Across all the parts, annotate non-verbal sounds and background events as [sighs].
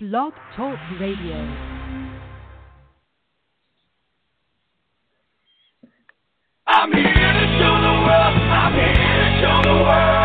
Blog Talk Radio. I'm here to show the world. I'm here to show the world.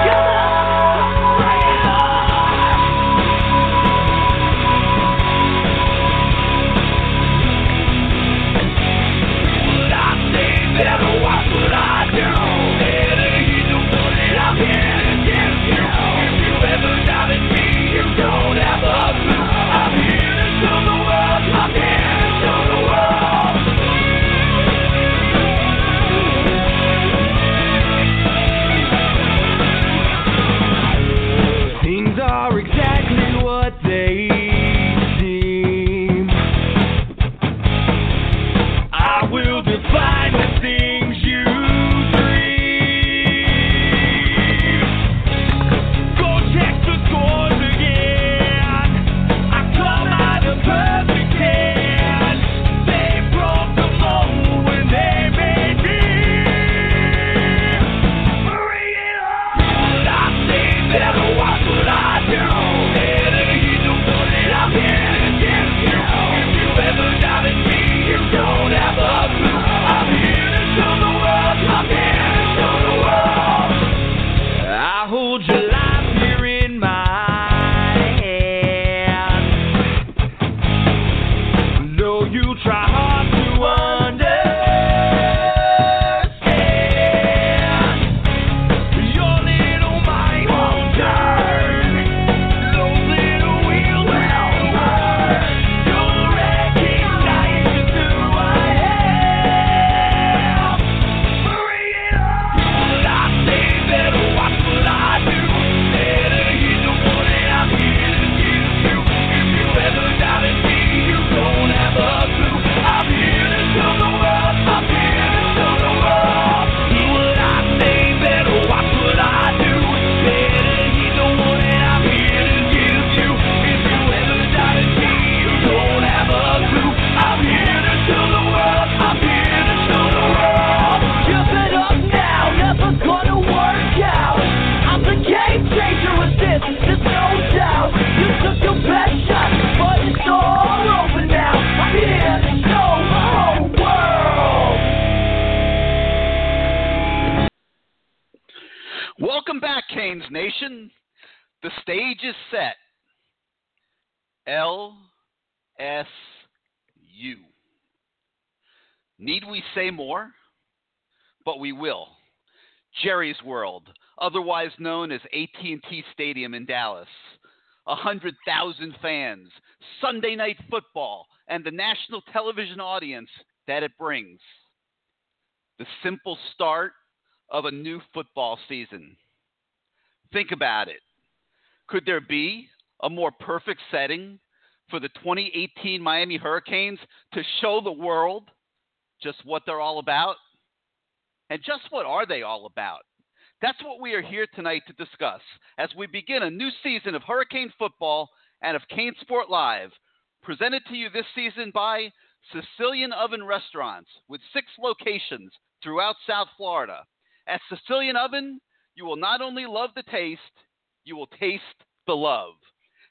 We will. Jerry's World, otherwise known as AT&T Stadium in Dallas. A hundred thousand fans, Sunday night football, and the national television audience that it brings. The simple start of a new football season. Think about it. Could there be a more perfect setting for the 2018 Miami Hurricanes to show the world just what they're all about? And just what are they all about? That's what we are here tonight to discuss as we begin a new season of Hurricane football and of Cane Sport Live, presented to you this season by Sicilian Oven Restaurants with six locations throughout South Florida. At Sicilian Oven, you will not only love the taste, you will taste the love.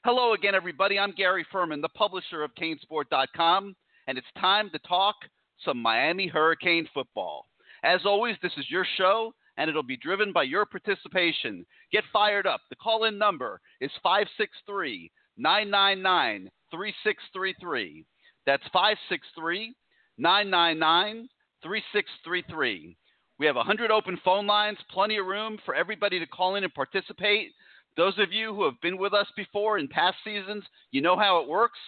Hello again, everybody. I'm Gary Ferman, the publisher of Canesport.com, and it's time to talk some Miami Hurricane football. As always, this is your show, and it'll be driven by your participation. Get fired up. The call in number is 563 999 3633. That's 563 999 3633. We have 100 open phone lines, plenty of room for everybody to call in and participate. Those of you who have been with us before in past seasons, you know how it works.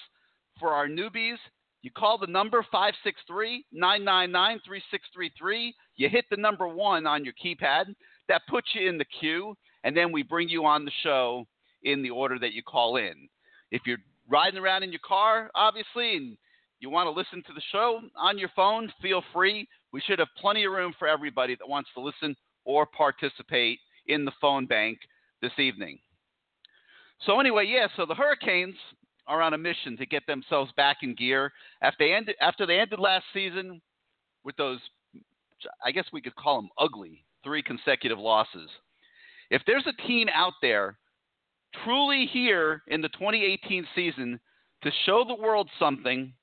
For our newbies, you call the number 563 999 3633. You hit the number one on your keypad. That puts you in the queue, and then we bring you on the show in the order that you call in. If you're riding around in your car, obviously, and you want to listen to the show on your phone, feel free. We should have plenty of room for everybody that wants to listen or participate in the phone bank this evening. So, anyway, yeah, so the Hurricanes are on a mission to get themselves back in gear after they ended, after they ended last season with those, I guess we could call them ugly, three consecutive losses. If there's a team out there truly here in the 2018 season To show the world something,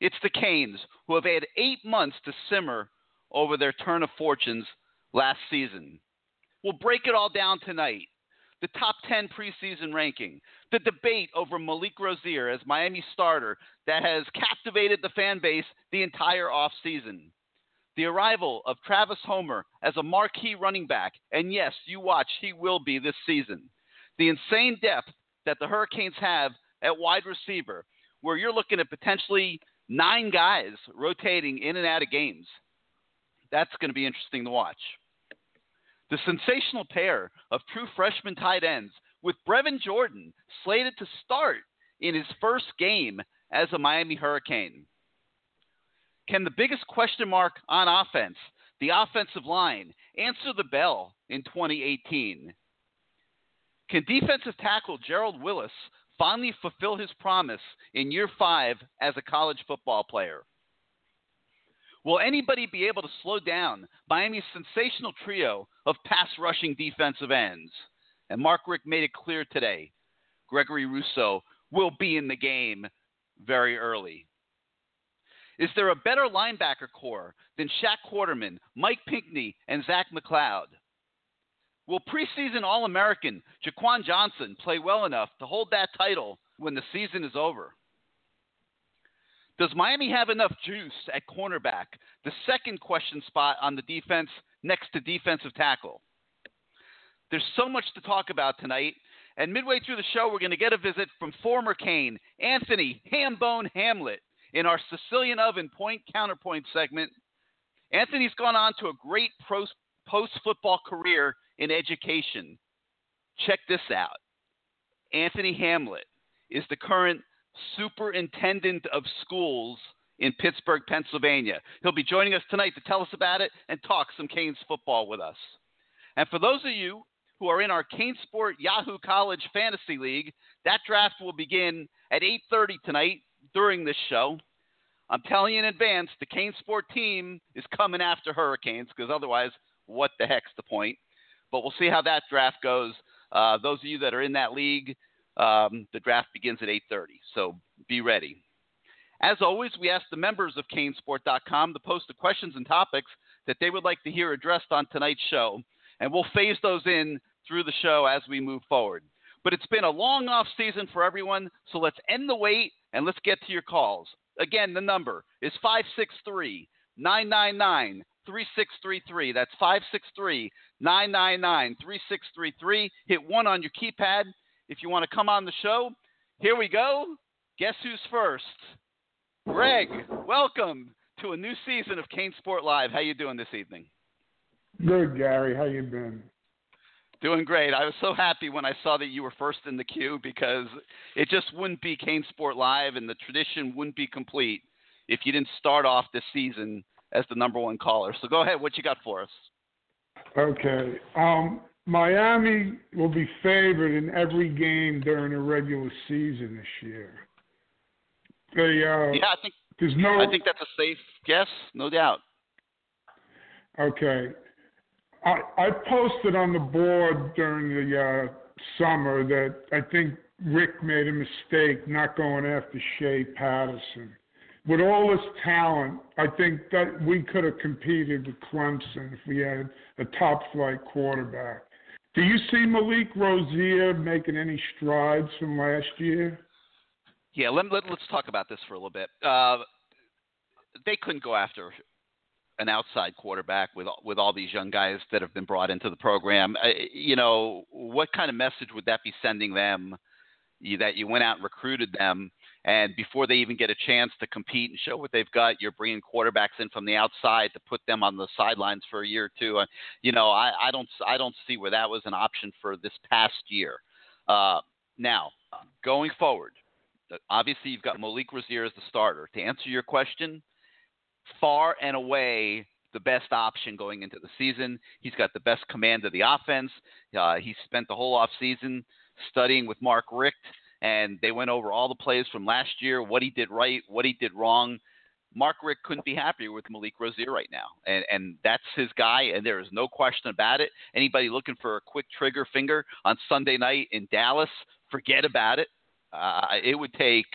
it's the Canes, who have had eight months to simmer over their turn of fortunes last season. We'll break it all down tonight. The top 10 preseason ranking, the debate over Malik Rosier as Miami starter that has captivated the fan base the entire offseason. The arrival of Travis Homer as a marquee running back, and yes, you watch, he will be this season. The insane depth that the Hurricanes have at wide receiver, where you're looking at potentially nine guys rotating in and out of games. That's going to be interesting to watch. The sensational pair of true freshman tight ends with Brevin Jordan slated to start in his first game as a Miami Hurricane. Can the biggest question mark on offense, the offensive line, answer the bell in 2018? Can defensive tackle Gerald Willis finally fulfill his promise in year five as a college football player? Will anybody be able to slow down Miami's sensational trio of pass rushing defensive ends? And Mark Richt made it clear today Gregory Rousseau will be in the game very early. Is there a better linebacker corps than Shaq Quarterman, Mike Pinckney, and Zach McCloud? Will preseason All American Jaquan Johnson play well enough to hold that title when the season is over? Does Miami have enough juice at cornerback, the second question spot on the defense next to defensive tackle? There's so much to talk about tonight, and midway through the show, we're going to get a visit from former Cane, Anthony Hambone Hamlet, in our Sicilian Oven Point Counterpoint segment. Anthony's gone on to a great post football career in education. Check this out Anthony Hamlet is the current superintendent of schools in Pittsburgh, Pennsylvania. He'll be joining us tonight to tell us about it and talk some Canes football with us. And for those of you who are in our CaneSport Yahoo College Fantasy League, that draft will begin at 8:30 tonight during this show. I'm telling you in advance, the CaneSport team is coming after Hurricanes because otherwise, what the heck's the point? But we'll see how that draft goes. Uh, those of you that are in that league, um, the draft begins at 8:30, so be ready. As always, we ask the members of CaneSport.com to post the questions and topics that they would like to hear addressed on tonight's show, and we'll phase those in through the show as we move forward. But it's been a long off season for everyone, so let's end the wait and let's get to your calls. Again, the number is 563 999 3633. That's 563 999 3633. Hit one on your keypad if you want to come on the show. Here we go. Guess who's first? Greg, welcome to a new season of CaneSport Live. How you doing this evening? Good, Gary. How you been? Doing great. I was so happy when I saw that you were first in the queue because it just wouldn't be CaneSport Live and the tradition wouldn't be complete if you didn't start off this season as the number one caller. So go ahead. What you got for us? Okay. Um, Miami will be favored in every game during the regular season this year. They, uh, yeah, I think there's no. I think that's a safe guess, no doubt. Okay. I, posted on the board during the uh, summer that I think Rick made a mistake not going after Shea Patterson. With all his talent, I think that we could have competed with Clemson if we had a top flight quarterback. Do you see Malik Rosier making any strides from last year? Yeah, let, let, us talk about this for a little bit. Uh, they couldn't go after an outside quarterback with with all these young guys that have been brought into the program. Uh, you know, what kind of message would that be sending them? You, that you went out and recruited them, and before they even get a chance to compete and show what they've got, you're bringing quarterbacks in from the outside to put them on the sidelines for a year or two. Uh, you know, I, I don't I don't see where that was an option for this past year. Uh, now, going forward, obviously you've got Malik Rosier as the starter. To answer your question, far and away the best option going into the season. He's got the best command of the offense. Uh, he spent the whole offseason studying with Mark Richt, and they went over all the plays from last year, what he did right, what he did wrong. Mark Richt couldn't be happier with Malik Rosier right now, and and that's his guy, and there is no question about it. Anybody looking for a quick trigger finger on Sunday night in Dallas, forget about it. Uh, it would take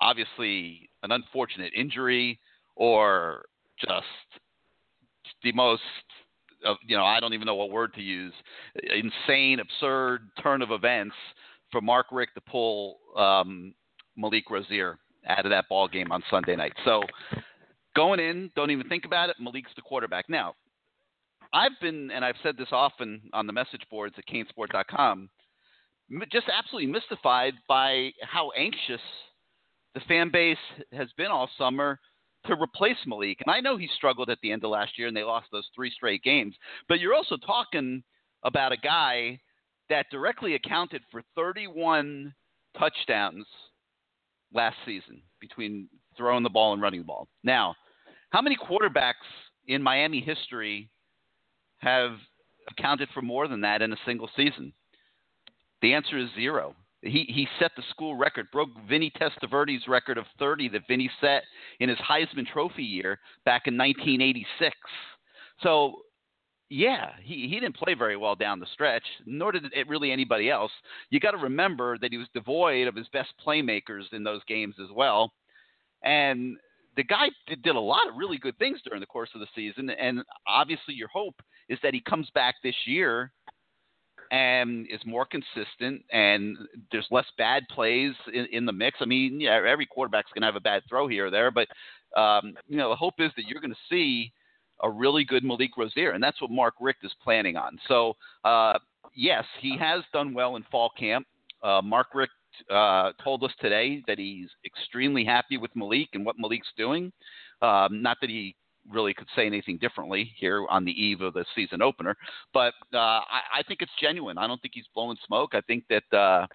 obviously an unfortunate injury or just the most of you know I don't even know what word to use insane absurd turn of events for Mark Richt to pull um, Malik Rosier out of that ball game on Sunday night. So going in, don't even think about it. Malik's the quarterback now. I've been and I've said this often on the message boards at canesport.com just absolutely mystified by how anxious the fan base has been all summer to replace Malik. And I know he struggled at the end of last year and they lost those three straight games. But you're also talking about a guy that directly accounted for 31 touchdowns last season between throwing the ball and running the ball. Now, how many quarterbacks in Miami history have accounted for more than that in a single season? The answer is zero. He he set the school record, broke Vinny Testaverde's record of 30 that Vinny set in his Heisman Trophy year back in 1986. So, yeah, he he didn't play very well down the stretch, nor did it really anybody else. You got to remember that he was devoid of his best playmakers in those games as well, and the guy did, did a lot of really good things during the course of the season. And obviously, your hope is that he comes back this year and is more consistent and there's less bad plays in, in the mix. I mean, yeah, every quarterback's going to have a bad throw here or there, but um, you know, the hope is that you're going to see a really good Malik Rosier, and that's what Mark Richt is planning on. So, uh, yes, he has done well in fall camp. Uh, Mark Richt uh, told us today that he's extremely happy with Malik and what Malik's doing. Um, not that he really could say anything differently here on the eve of the season opener. But uh, I, I think it's genuine. I don't think he's blowing smoke. I think that uh,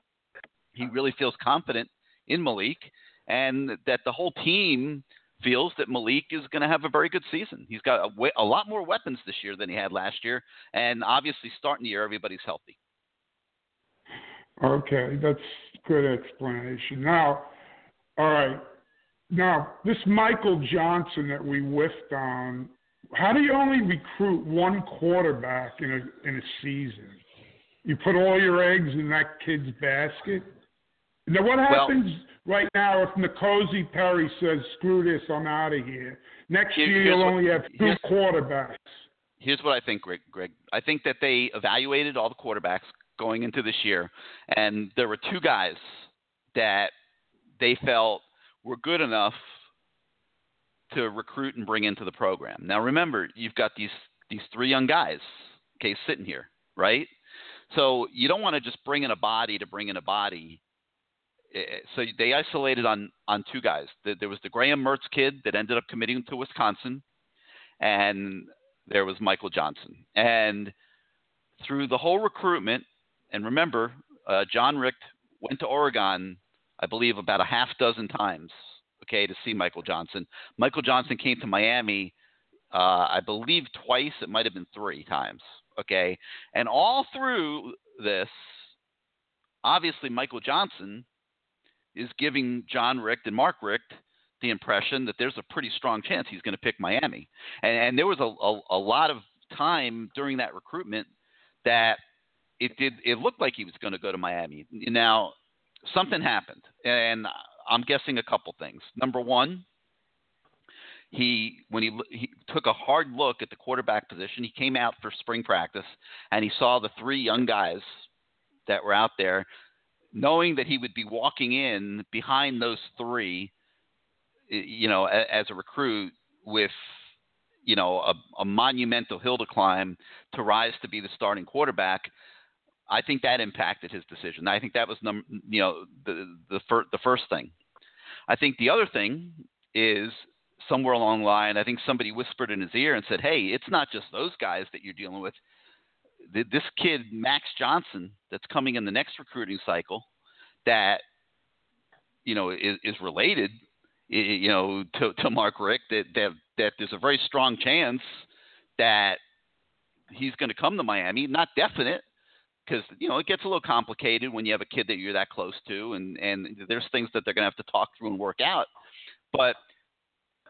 he really feels confident in Malik, and that the whole team feels that Malik is going to have a very good season. He's got a, a lot more weapons this year than he had last year, and obviously starting the year, everybody's healthy. Okay, that's good explanation. Now, all right, now, this Michael Johnson that we whiffed on, how do you only recruit one quarterback in a in a season? You put all your eggs in that kid's basket. Now, what happens well, right now if N'Kosi Perry says, "Screw this, I'm out of here"? Next here, year you'll only have two quarterbacks. Here's what I think, Greg. Greg, I think that they evaluated all the quarterbacks going into this year, and there were two guys that they felt were good enough to recruit and bring into the program. Now remember, you've got these these three young guys, okay, sitting here, right? So you don't want to just bring in a body to bring in a body. Eh, eh, so they isolated on on two guys. There was the Graham Mertz kid that ended up committing to Wisconsin, and there was Michael Johnson. And through the whole recruitment, and remember, uh, John Richt went to Oregon I believe, about a half dozen times, okay, to see Michael Johnson. Michael Johnson came to Miami, uh, I believe, twice. It might have been three times, okay. And all through this, obviously, Michael Johnson is giving John Richt and Mark Richt the impression that there's a pretty strong chance he's going to pick Miami. And, and there was a, a, a lot of time during that recruitment that it did it looked like he was going to go to Miami. Now something happened, and I'm guessing a couple things. Number one, he when he he took a hard look at the quarterback position, he came out for spring practice and he saw the three young guys that were out there, knowing that he would be walking in behind those three, you know, as a recruit with you know a, a monumental hill to climb to rise to be the starting quarterback I think that impacted his decision. I think that was num- you know the the, fir- the first thing. I think the other thing is somewhere along the line. I think somebody whispered in his ear and said, "Hey, it's not just those guys that you're dealing with. This kid Max Johnson that's coming in the next recruiting cycle, that you know is, is related, you know, to, to Mark Richt. That, that that there's a very strong chance that he's going to come to Miami. Not definite, because you know it gets a little complicated when you have a kid that you're that close to, and and there's things that they're going to have to talk through and work out. But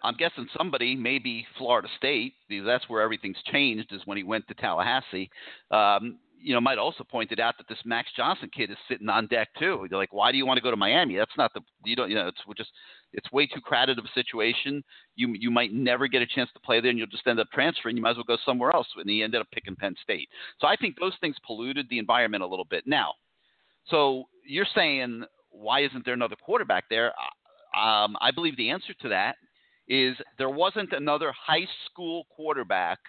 I'm guessing somebody, maybe Florida State, because that's where everything's changed, is when he went to Tallahassee. Um, you know, might also pointed out that this Max Johnson kid is sitting on deck too. They're like, why do you want to go to Miami? That's not the you don't you know it's just it's way too crowded of a situation. You you might never get a chance to play there, and you'll just end up transferring. You might as well go somewhere else. And he ended up picking Penn State. So I think those things polluted the environment a little bit. Now, so you're saying why isn't there another quarterback there? Um, I believe the answer to that is there wasn't another high school quarterback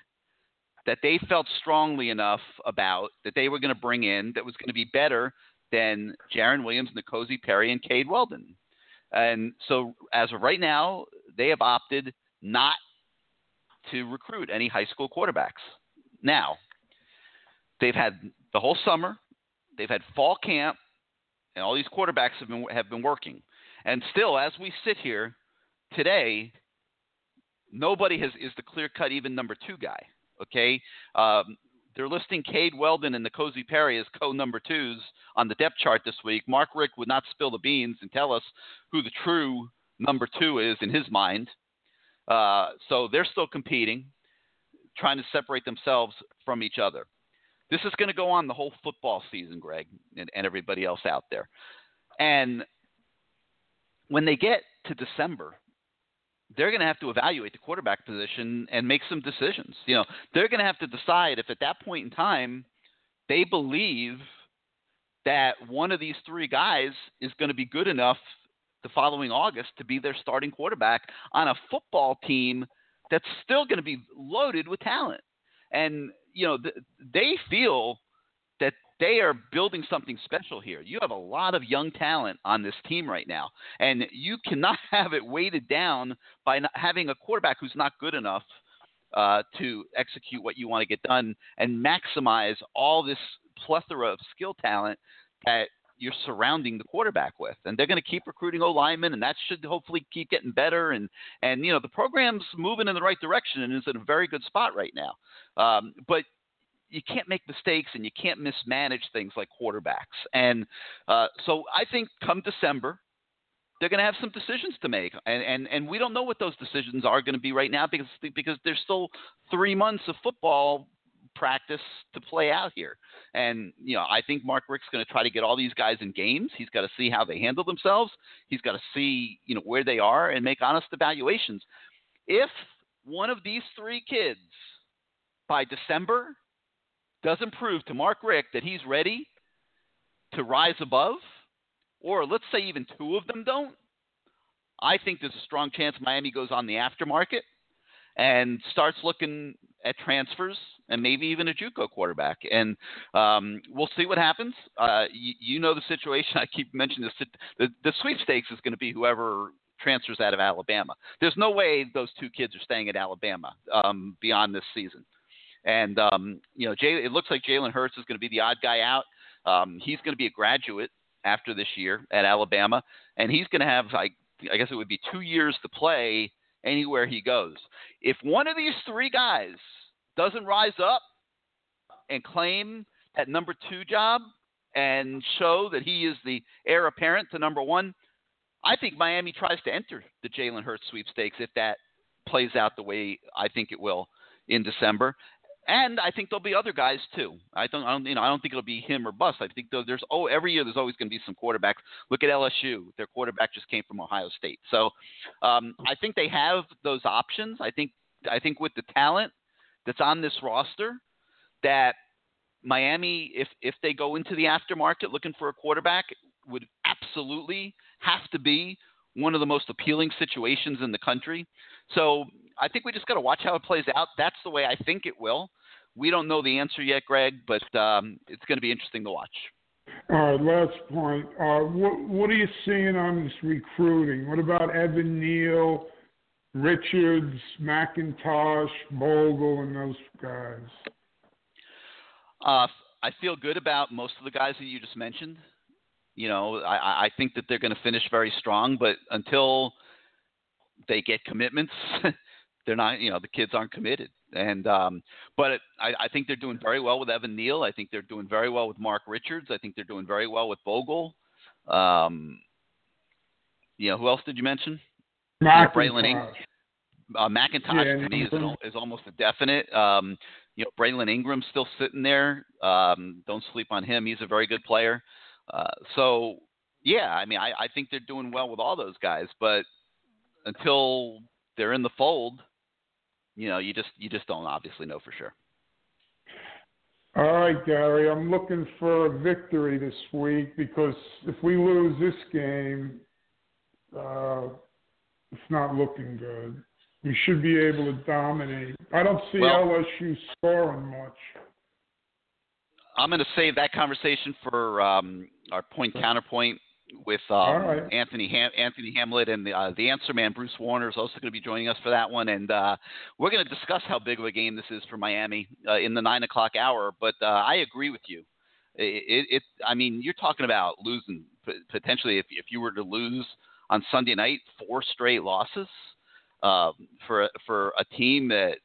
that they felt strongly enough about that they were going to bring in that was going to be better than Jarren Williams, N'Kosi Perry, and Cade Weldon. And so, as of right now, they have opted not to recruit any high school quarterbacks. Now, they've had the whole summer, they've had fall camp, and all these quarterbacks have been have been working. And still, as we sit here today, nobody has is the clear cut even number two guy. Okay, um, they're listing Cade Weldon and N'Kosi Perry as co number twos on the depth chart this week. Mark Richt would not spill the beans and tell us who the true number two is in his mind. Uh, so they're still competing, trying to separate themselves from each other. This is going to go on the whole football season, Greg, and, and everybody else out there. And when they get to December, they're going to have to evaluate the quarterback position and make some decisions. You know, they're going to have to decide if at that point in time they believe that one of these three guys is going to be good enough the following August to be their starting quarterback on a football team that's still going to be loaded with talent. And you know, th- they feel that they are building something special here. You have a lot of young talent on this team right now, and you cannot [laughs] have it weighted down by having a quarterback who's not good enough uh, to execute what you want to get done and maximize all this plethora of skill talent that you're surrounding the quarterback with. And they're going to keep recruiting O linemen, and that should hopefully keep getting better. And and you know the program's moving in the right direction and is in a very good spot right now. Um, but you can't make mistakes and you can't mismanage things like quarterbacks. And uh, so I think come December, they're going to have some decisions to make, and, and and we don't know what those decisions are going to be right now because because there's still three months of football practice to play out here. And you know, I think Mark Richt's going to try to get all these guys in games. He's got to see how they handle themselves. He's got to see you know where they are and make honest evaluations. If one of these three kids by December doesn't prove to Mark Richt that he's ready to rise above, or let's say even two of them don't, I think there's a strong chance Miami goes on the aftermarket and starts looking at transfers and maybe even a JUCO quarterback. And um, we'll see what happens. Uh, you, you, know the situation. I keep mentioning this. The, the sweepstakes is going to be whoever transfers out of Alabama. There's no way those two kids are staying at Alabama um, beyond this season. And um, you know, Jay, it looks like Jalen Hurts is going to be the odd guy out. Um, he's going to be a graduate after this year at Alabama, and he's going to have, I, I guess it would be two years to play anywhere he goes. If one of these three guys doesn't rise up and claim that number two job and show that he is the heir apparent to number one, I think Miami tries to enter the Jalen Hurts sweepstakes if that plays out the way I think it will in December. And I think there'll be other guys too. I don't, I don't, you know, I don't think it'll be him or bust. I think there's oh every year there's always going to be some quarterbacks. Look at LSU; their quarterback just came from Ohio State. So um, I think they have those options. I think I think with the talent that's on this roster, that Miami, if if they go into the aftermarket looking for a quarterback, would absolutely have to be one of the most appealing situations in the country. So I think we just got to watch how it plays out. That's the way I think it will. We don't know the answer yet, Greg, but um, it's going to be interesting to watch. All right, last point. Uh, what, what are you seeing on this recruiting? What about Evan Neal, Richards, McIntosh, Bogle, and those guys? Uh, I feel good about most of the guys that you just mentioned. You know, I, I think that they're going to finish very strong, but until they get commitments, [laughs] they're not, you know, the kids aren't committed. And um, but it, I, I think they're doing very well with Evan Neal. I think they're doing very well with Mark Richards. I think they're doing very well with Bogle. Um, you know, who else did you mention? McIntosh. Uh, McIntosh yeah, to me is, an, is almost a definite. Um, you know, Braylon Ingram's still sitting there. Um, don't sleep on him. He's a very good player. Uh, so yeah, I mean, I, I think they're doing well with all those guys, but until they're in the fold, you know, you just you just don't obviously know for sure. All right, Gary, I'm looking for a victory this week because if we lose this game, uh, it's not looking good. We should be able to dominate. I don't see Well- LSU scoring much. I'm going to save that conversation for um, our point counterpoint with um, right. Anthony Ham- Anthony Hamlet and the, uh, the answer man Bruce Warner is also going to be joining us for that one, and uh, we're going to discuss how big of a game this is for Miami uh, in the nine o'clock hour. But uh, I agree with you. It, it, I mean, you're talking about losing potentially if if you were to lose on Sunday night four straight losses um, for for a team that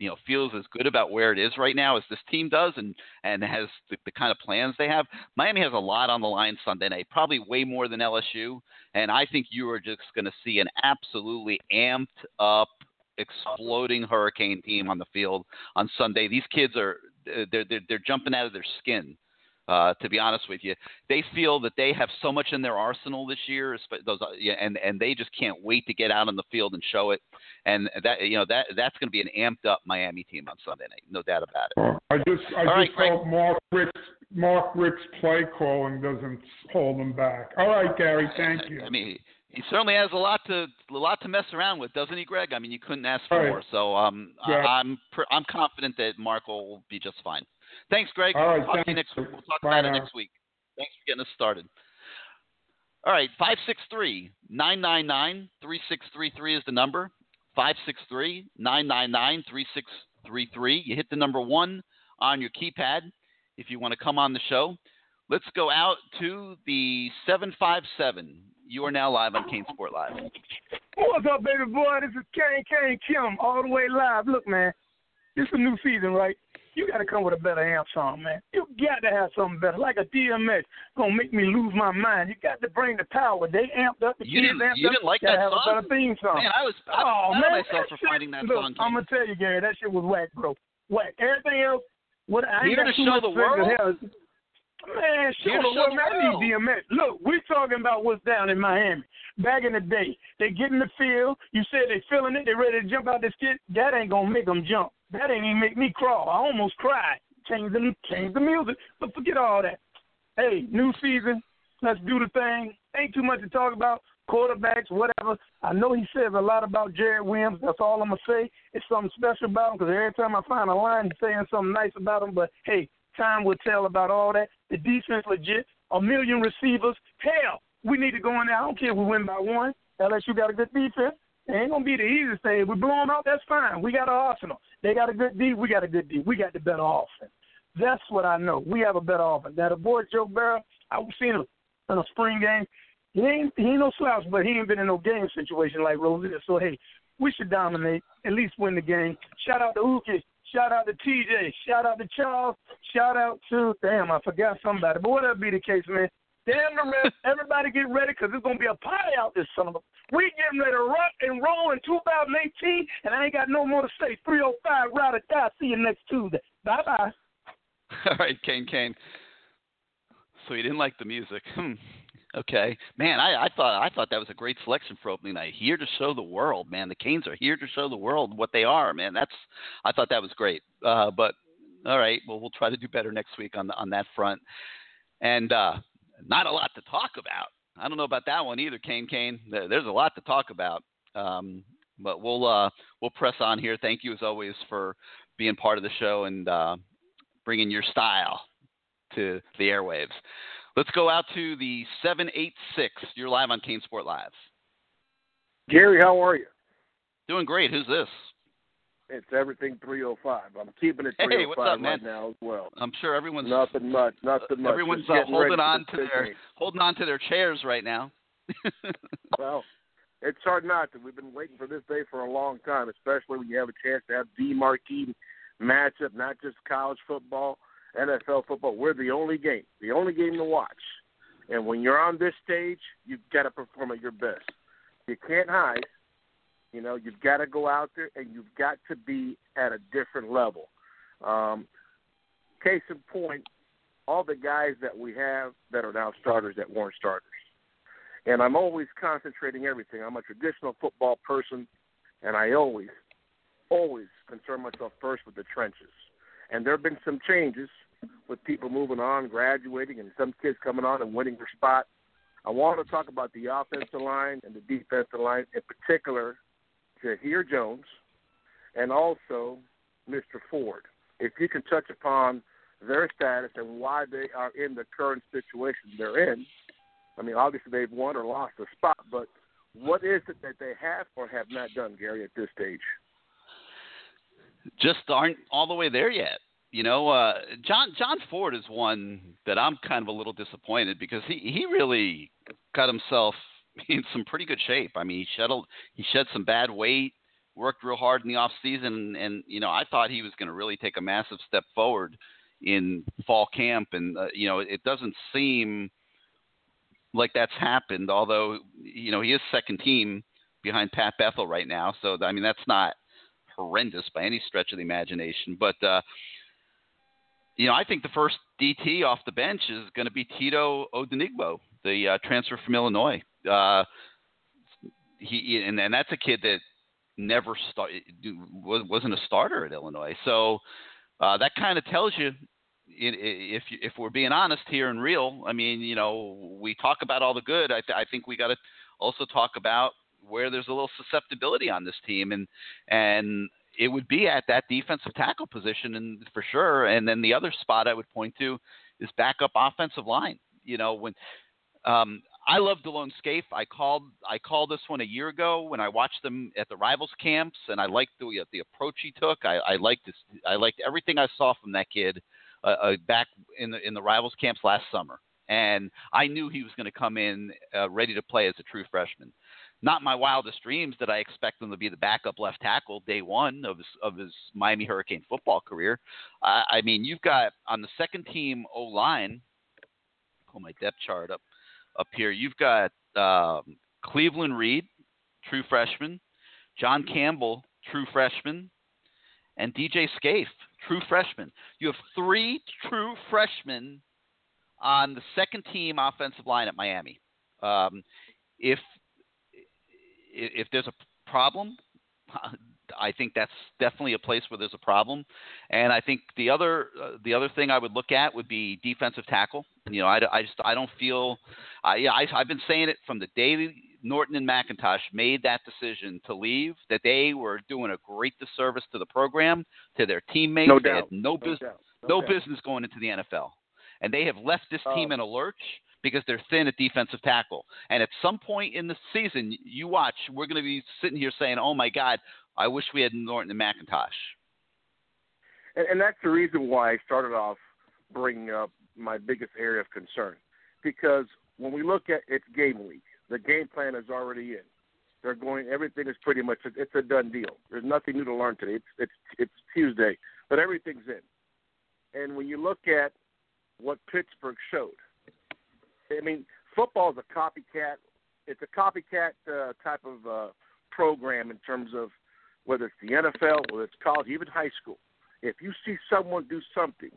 you know feels as good about where it is right now as this team does and and has the, the kind of plans they have. Miami has a lot on the line sunday night probably way more than lsu and i think you are just going to see an absolutely amped up exploding hurricane team on the field on sunday. These kids are they're they're, they're jumping out of their skin uh, to be honest with you, they feel that they have so much in their arsenal this year, those, uh, yeah, and and they just can't wait to get out on the field and show it. And that you know that that's going to be an amped up Miami team on Sunday night, no doubt about it. I just I All just right, hope Mark Richt's Mark Richt's play calling doesn't hold them back. All right, Gary, thank you. [laughs] I mean, he certainly has a lot to a lot to mess around with, doesn't he, Greg? I mean, you couldn't ask for Right. more. So um, Yeah. I, I'm pr- I'm confident that Mark will be just fine. Thanks, Greg. All right, Talk to you thanks. next week. We'll talk Bye about it next week. Thanks for getting us started. All right, 563 999 3633 is the number. 563 999 3633. You hit the number one on your keypad if you want to come on the show. Let's go out to the 757. You are now live on CaneSport Live. What's up, baby boy? This is Kane Kane Kim, all the way live. Look, man, this is a new season, right? You got to come with a better amp song, man. You got to have something better, like a DMX. Gonna make me lose my mind. You got to bring the power. They amped up. The You kids didn't- amped you up. didn't like that have song? a better theme song. Man, I was I oh man, myself for that finding that look, song. I'm gonna tell you, Gary, that shit was whack, bro. Whack. Everything else, what I ain't got to show the world? hell. Man, show Here to the show world. the Man, I need DMX. Look, we're talking about what's down in Miami. Back in the day, they get in the field. You said they feeling it. They ready to jump out the skit. That ain't gonna make them jump. That ain't even make me crawl. I almost cried. Change the change the music, but forget all that. Hey, new season. Let's do the thing. Ain't too much to talk about. Quarterbacks, whatever. I know he says a lot about Jared Williams. That's all I'm gonna say. It's something special about him because every time I find a line, he's saying something nice about him. But hey, time will tell about all that. The defense legit. A million receivers. Hell, we need to go in there. I don't care if we win by one. LSU got a good defense. It ain't gonna be the easiest thing. We blow them out, that's fine. We got an arsenal. They got a good D. We got a good D. We got the better offense. That's what I know. We have a better offense. Now the boy Joe Burrow, I've seen him in a spring game. He ain't he ain't no slouch, but he ain't been in no game situation like Rosie. So hey, we should dominate, at least win the game. Shout out to Uki. Shout out to TJ. Shout out to Charles. Shout out to damn, I forgot somebody. But whatever be the case, man. Damn the rest. [laughs] Everybody get ready because it's gonna be a party out this son of a. We getting ready to rock and roll in 2018, and I ain't got no more to say. 305 ride or die. See you next Tuesday. Bye bye. [laughs] All right, Kane Kane. So you didn't like the music. Hmm. Okay, man. I, I thought I thought that was a great selection for opening night. Here to show the world, man. The Canes are here to show the world what they are, man. That's I thought that was great. Uh, but all right, well we'll try to do better next week on the, on that front. And uh, not a lot to talk about. I don't know about that one either, Kane Kane. There's a lot to talk about. Um, but we'll uh, we'll press on here. Thank you as always for being part of the show and uh, bringing your style to the airwaves. Let's go out to the 786. You're live on CaneSport Live. Gary, how are you? Doing great. Who's this? It's everything 305. I'm keeping it Hey, 305 what's up, right man? now as well. I'm sure everyone's Nothing much, nothing much. everyone's uh, holding on to their holding on to their chairs right now. [laughs] Well, it's hard not to. We've been waiting for this day for a long time, especially when you have a chance to have the marquee matchup, not just college football, NFL football. We're the only game, the only game to watch. And when you're on this stage, you've got to perform at your best. You can't hide. You know, you've got to go out there and you've got to be at a different level. Um, case in point, all the guys that we have that are now starters that weren't starters. And I'm always concentrating everything. I'm a traditional football person, and I always, always concern myself first with the trenches. And there have been some changes with people moving on, graduating, and some kids coming on and winning their spot. I want to talk about the offensive line and the defensive line, in particular, Jahair Jones and also Mr. Ford. If you can touch upon their status and why they are in the current situation they're in. I mean, obviously they've won or lost a spot, but what is it that they have or have not done, Gary, at this stage? Just aren't all the way there yet. You know, uh, John John Ford is one that I'm kind of a little disappointed because he he really got himself [laughs] in some pretty good shape. I mean, he shed a, he shed some bad weight, worked real hard in the off season, and, you know I thought he was going to really take a massive step forward in fall camp, and uh, you know it doesn't seem like that's happened. Although you know he is second team behind Pat Bethel right now, so I mean that's not horrendous by any stretch of the imagination. But uh, you know I think the first DT off the bench is going to be Tito Odenigbo, the uh, transfer from Illinois. Uh, he and, and that's a kid that never start wasn't a starter at Illinois. So uh, that kind of tells you if if we're being honest here and real, I mean, you know, we talk about all the good. I, th- I think we got to also talk about where there's a little susceptibility on this team, and and it would be at that defensive tackle position, and for sure. And then the other spot I would point to is backup offensive line. You know, when um, I love Delone Scaife. I called I called this one a year ago when I watched them at the rivals camps, and I liked the the approach he took. I, I liked this. I liked everything I saw from that kid uh, uh, back in the in the rivals camps last summer, and I knew he was going to come in uh, ready to play as a true freshman. Not my wildest dreams that I expect him to be the backup left tackle day one of his of his Miami Hurricane football career. Uh, I mean, you've got on the second team O line. Pull my depth chart up up here. You've got um, Cleveland Reed, true freshman, John Campbell, true freshman, and DJ Scaife, true freshman. You have three true freshmen on the second team offensive line at Miami. Um, if if there's a problem, [laughs] I think that's definitely a place where there's a problem. And I think the other uh, the other thing I would look at would be defensive tackle. You know, I, I just I don't feel I, yeah I, I've been saying it from the day Norton and McIntosh made that decision to leave that they were doing a great disservice to the program, to their teammates. No they doubt. had no, No business doubt. no, doubt. business going into the NFL, and they have left this team Uh, in a lurch because they're thin at defensive tackle. And at some point in the season, you watch, we're going to be sitting here saying, "Oh my God, I wish we had Norton and McIntosh." And, and that's the reason why I started off bringing up my biggest area of concern. Because when we look at it's game week, the game plan is already in. They're going. Everything is pretty much. It's a done deal. There's nothing new to learn today. It's it's it's Tuesday, but everything's in. And when you look at what Pittsburgh showed, I mean, football is a copycat. It's a copycat uh, type of uh, program in terms of whether it's the NFL, whether it's college, even high school. If you see someone do something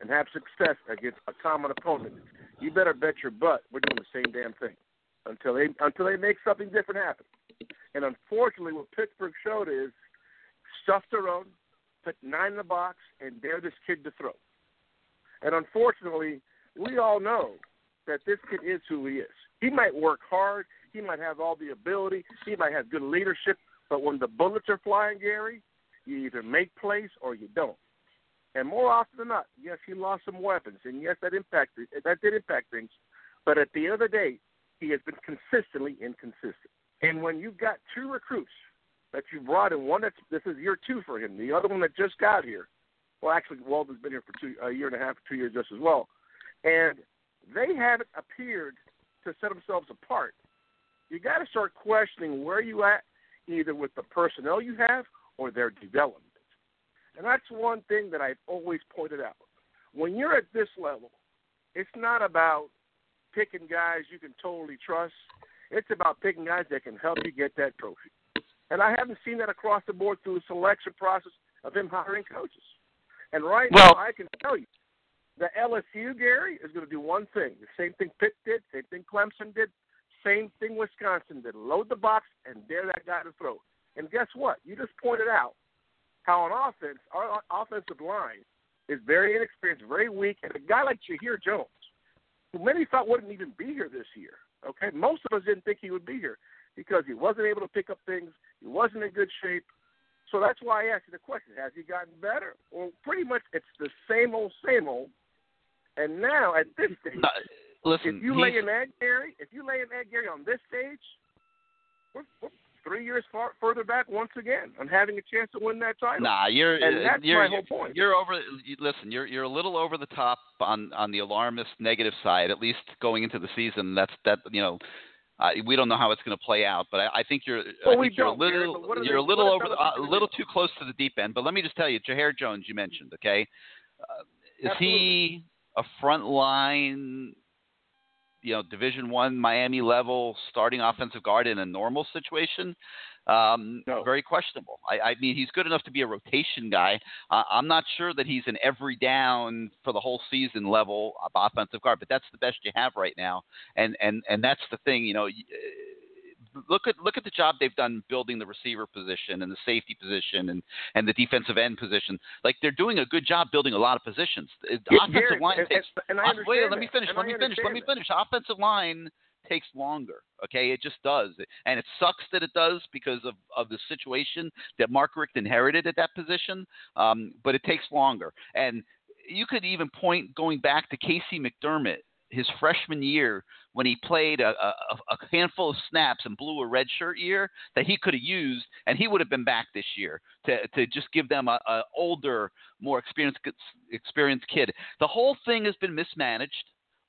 and have success against a common opponent, you better bet your butt we're doing the same damn thing until they until they make something different happen. And unfortunately, what Pittsburgh showed is stuff their own, put nine in the box, and dare this kid to throw. And unfortunately, we all know that this kid is who he is. He might work hard, he might have all the ability, he might have good leadership, but when the bullets are flying, Gary, you either make plays or you don't. And more often than not, yes, he lost some weapons, and yes, that impacted that did impact things. But at the end of the day, he has been consistently inconsistent. And when you've got two recruits that you brought in, one that's this is year two for him, the other one that just got here. Well, actually, Walden's been here for two, a year and a half, two years just as well, and they haven't appeared to set themselves apart. You got to start questioning where you at, either with the personnel you have or their development. And that's one thing that I've always pointed out. When you're at this level, it's not about picking guys you can totally trust. It's about picking guys that can help you get that trophy. And I haven't seen that across the board through the selection process of him hiring coaches. And right Well- now, I can tell you, the LSU Gary is going to do one thing: the same thing Pitt did, same thing Clemson did, same thing Wisconsin did. Load the box and dare that guy to throw. And guess what? You just pointed out how on offense, our offensive line is very inexperienced, very weak, and a guy like Jahair Jones, who many thought wouldn't even be here this year. Okay, most of us didn't think he would be here because he wasn't able to pick up things. He wasn't in good shape. So that's why I asked you the question: Has he gotten better? Well, pretty much it's the same old, same old. And now at this stage, No, listen, if you lay an egg, Gary, if you lay an egg, Gary, on this stage, we're, we're three years far further back once again on having a chance to win that title. Nah, you're And that's you're, my whole point. You're over. Listen, you're you're a little over the top on on the alarmist negative side. At least going into the season, that's that you know. Uh, we don't know how it's going to play out, but I, I think you're. Well, I think you're a Gary, little. but what are you're they- a little over. The, uh, a little too close to the deep end. But let me just tell you, Jahair Jones, you mentioned. Okay, uh, is he a front line? You know, Division One Miami level starting offensive guard in a normal situation. Um, No. Very questionable. I, I mean, he's good enough to be a rotation guy. Uh, I'm not sure that he's an every down for the whole season level of offensive guard, but that's the best you have right now. And and and that's the thing. You know, y- look at look at the job they've done building the receiver position and the safety position and and the defensive end position. Like they're doing a good job building a lot of positions. Yeah, offensive line and, takes. and, and I Uh, understand wait, let me finish. and Let I me finish. Let me that. finish. Offensive line takes longer. Okay, it just does, and it sucks that it does because of of the situation that Mark Richt inherited at that position. Um, but it takes longer, and you could even point going back to Casey McDermott, his freshman year when he played a, a, a handful of snaps and blew a red shirt year that he could have used, and he would have been back this year to to just give them a, a older, more experienced experienced kid. The whole thing has been mismanaged.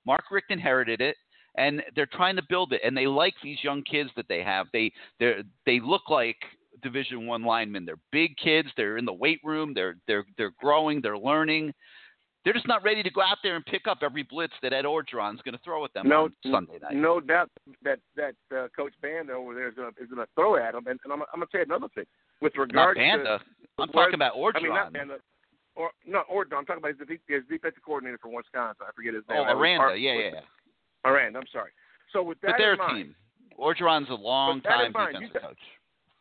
Mark Richt inherited it, and they're trying to build it. And they like these young kids that they have. They they they look like Division One linemen. They're big kids. They're in the weight room. They're they're they're growing. They're learning. They're just not ready to go out there and pick up every blitz that Ed Orgeron's going to throw at them No, on Sunday night. no doubt that that uh, Coach Banda over there is going is to throw at them. And, and I'm, I'm going to say another thing with not regard Banda. to I'm talking about Orgeron. I mean, not Banda. Or no, Orgeron. I'm talking about his, his defensive coordinator for Wisconsin. I forget his name. oh, I was Aranda. part- Yeah, yeah, yeah. Aranda. I'm sorry. So with that But their in mind, team. Orgeron's a long time defensive you- coach.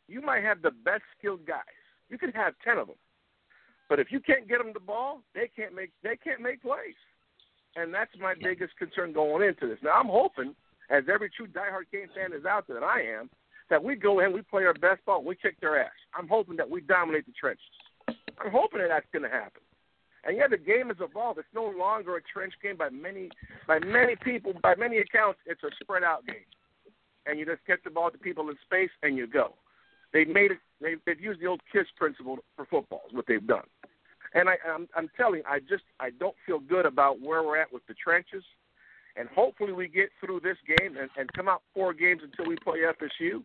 you might have the best skilled guys. You could have ten of them, but if you can't get them the ball, they can't make they can't make plays, and that's my Yeah. biggest concern going into this. Now I'm hoping, as every true diehard game fan is out there, that I am, that we go in, we play our best ball, we kick their ass. I'm hoping that we dominate the trenches. I'm hoping that that's going to happen. And yeah, the game has evolved. It's no longer a trench game by many by many people, by many accounts. It's a spread out game, and you just get the ball to people in space and you go. They made it. They, they've used the old KISS principle for football. Is what they've done. And I, I'm, I'm telling I just I don't feel good about where we're at with the trenches. And hopefully we get through this game and, and come out four games until we play FSU.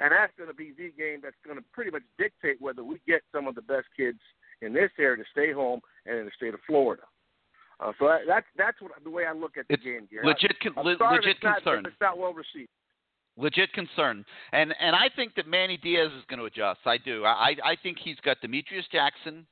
And that's going to be the game that's going to pretty much dictate whether we get some of the best kids in this area to stay home and in the state of Florida. Uh, so that, that's that's what, the way I look at the It's game, Gary. legit, I'm le- sorry legit it's not, concern. it's not well received. Legit concern. And and I think that Manny Diaz is going to adjust. I do. I I think he's got Demetrius Jackson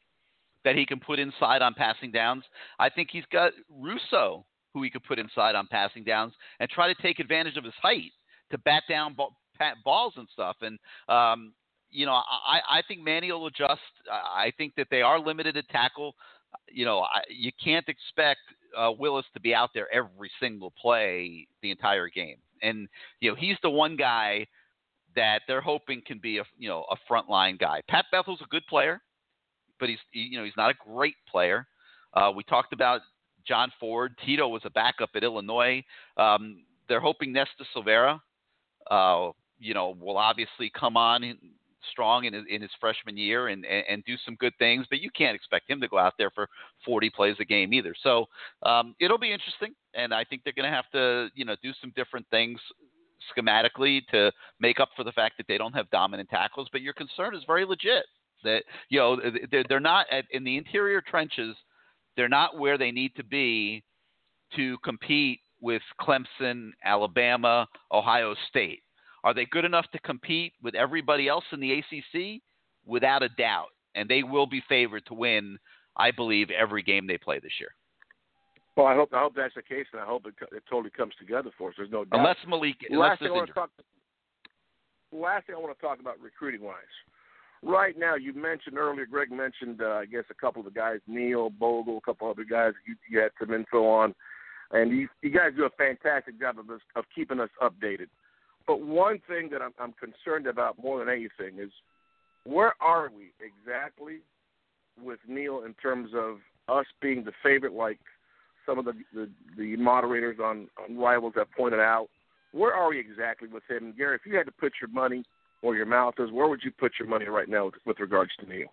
that he can put inside on passing downs. I think he's got Rousseau who he could put inside on passing downs and try to take advantage of his height to bat down pat balls and stuff. And um, you know, I I think Manny will adjust. I I think that they are limited at tackle. You know, I, you can't expect uh, Willis to be out there every single play the entire game. And you know, he's the one guy that they're hoping can be a you know a frontline guy. Pat Bethel's a good player, but he's you know he's not a great player. Uh, we talked about John Ford. Tito was a backup at Illinois. Um, they're hoping Nesta Silvera, uh, you know, will obviously come on strong in his, in his freshman year and, and and do some good things. But you can't expect him to go out there for 40 plays a game either. So um, it'll be interesting, and I think they're going to have to you know do some different things schematically to make up for the fact that they don't have dominant tackles. But your concern is very legit. That you know they're, they're not at, in the interior trenches. They're not where they need to be to compete with Clemson, Alabama, Ohio State. Are they good enough to compete with everybody else in the ACC? Without a doubt, and they will be favored to win I believe, every game they play this year. Well, I hope I hope that's the case, and I hope it, it totally comes together for us. There's no doubt. Unless Malik, unless last thing I want to talk. Last thing I want to talk about recruiting wise. Right now, you mentioned earlier. Greg mentioned, uh, I guess, a couple of the guys, Neal Bogle, a couple other guys. You, you had some info on, and you, you guys do a fantastic job of of keeping us updated. But one thing that I'm, I'm concerned about more than anything is where are we exactly with Neal in terms of us being the favorite, like some of the the, the moderators on, on Rivals have pointed out. Where are we exactly with him, Gary? If you had to put your money where your mouth is, where would you put your money right now with, with regards to Neal?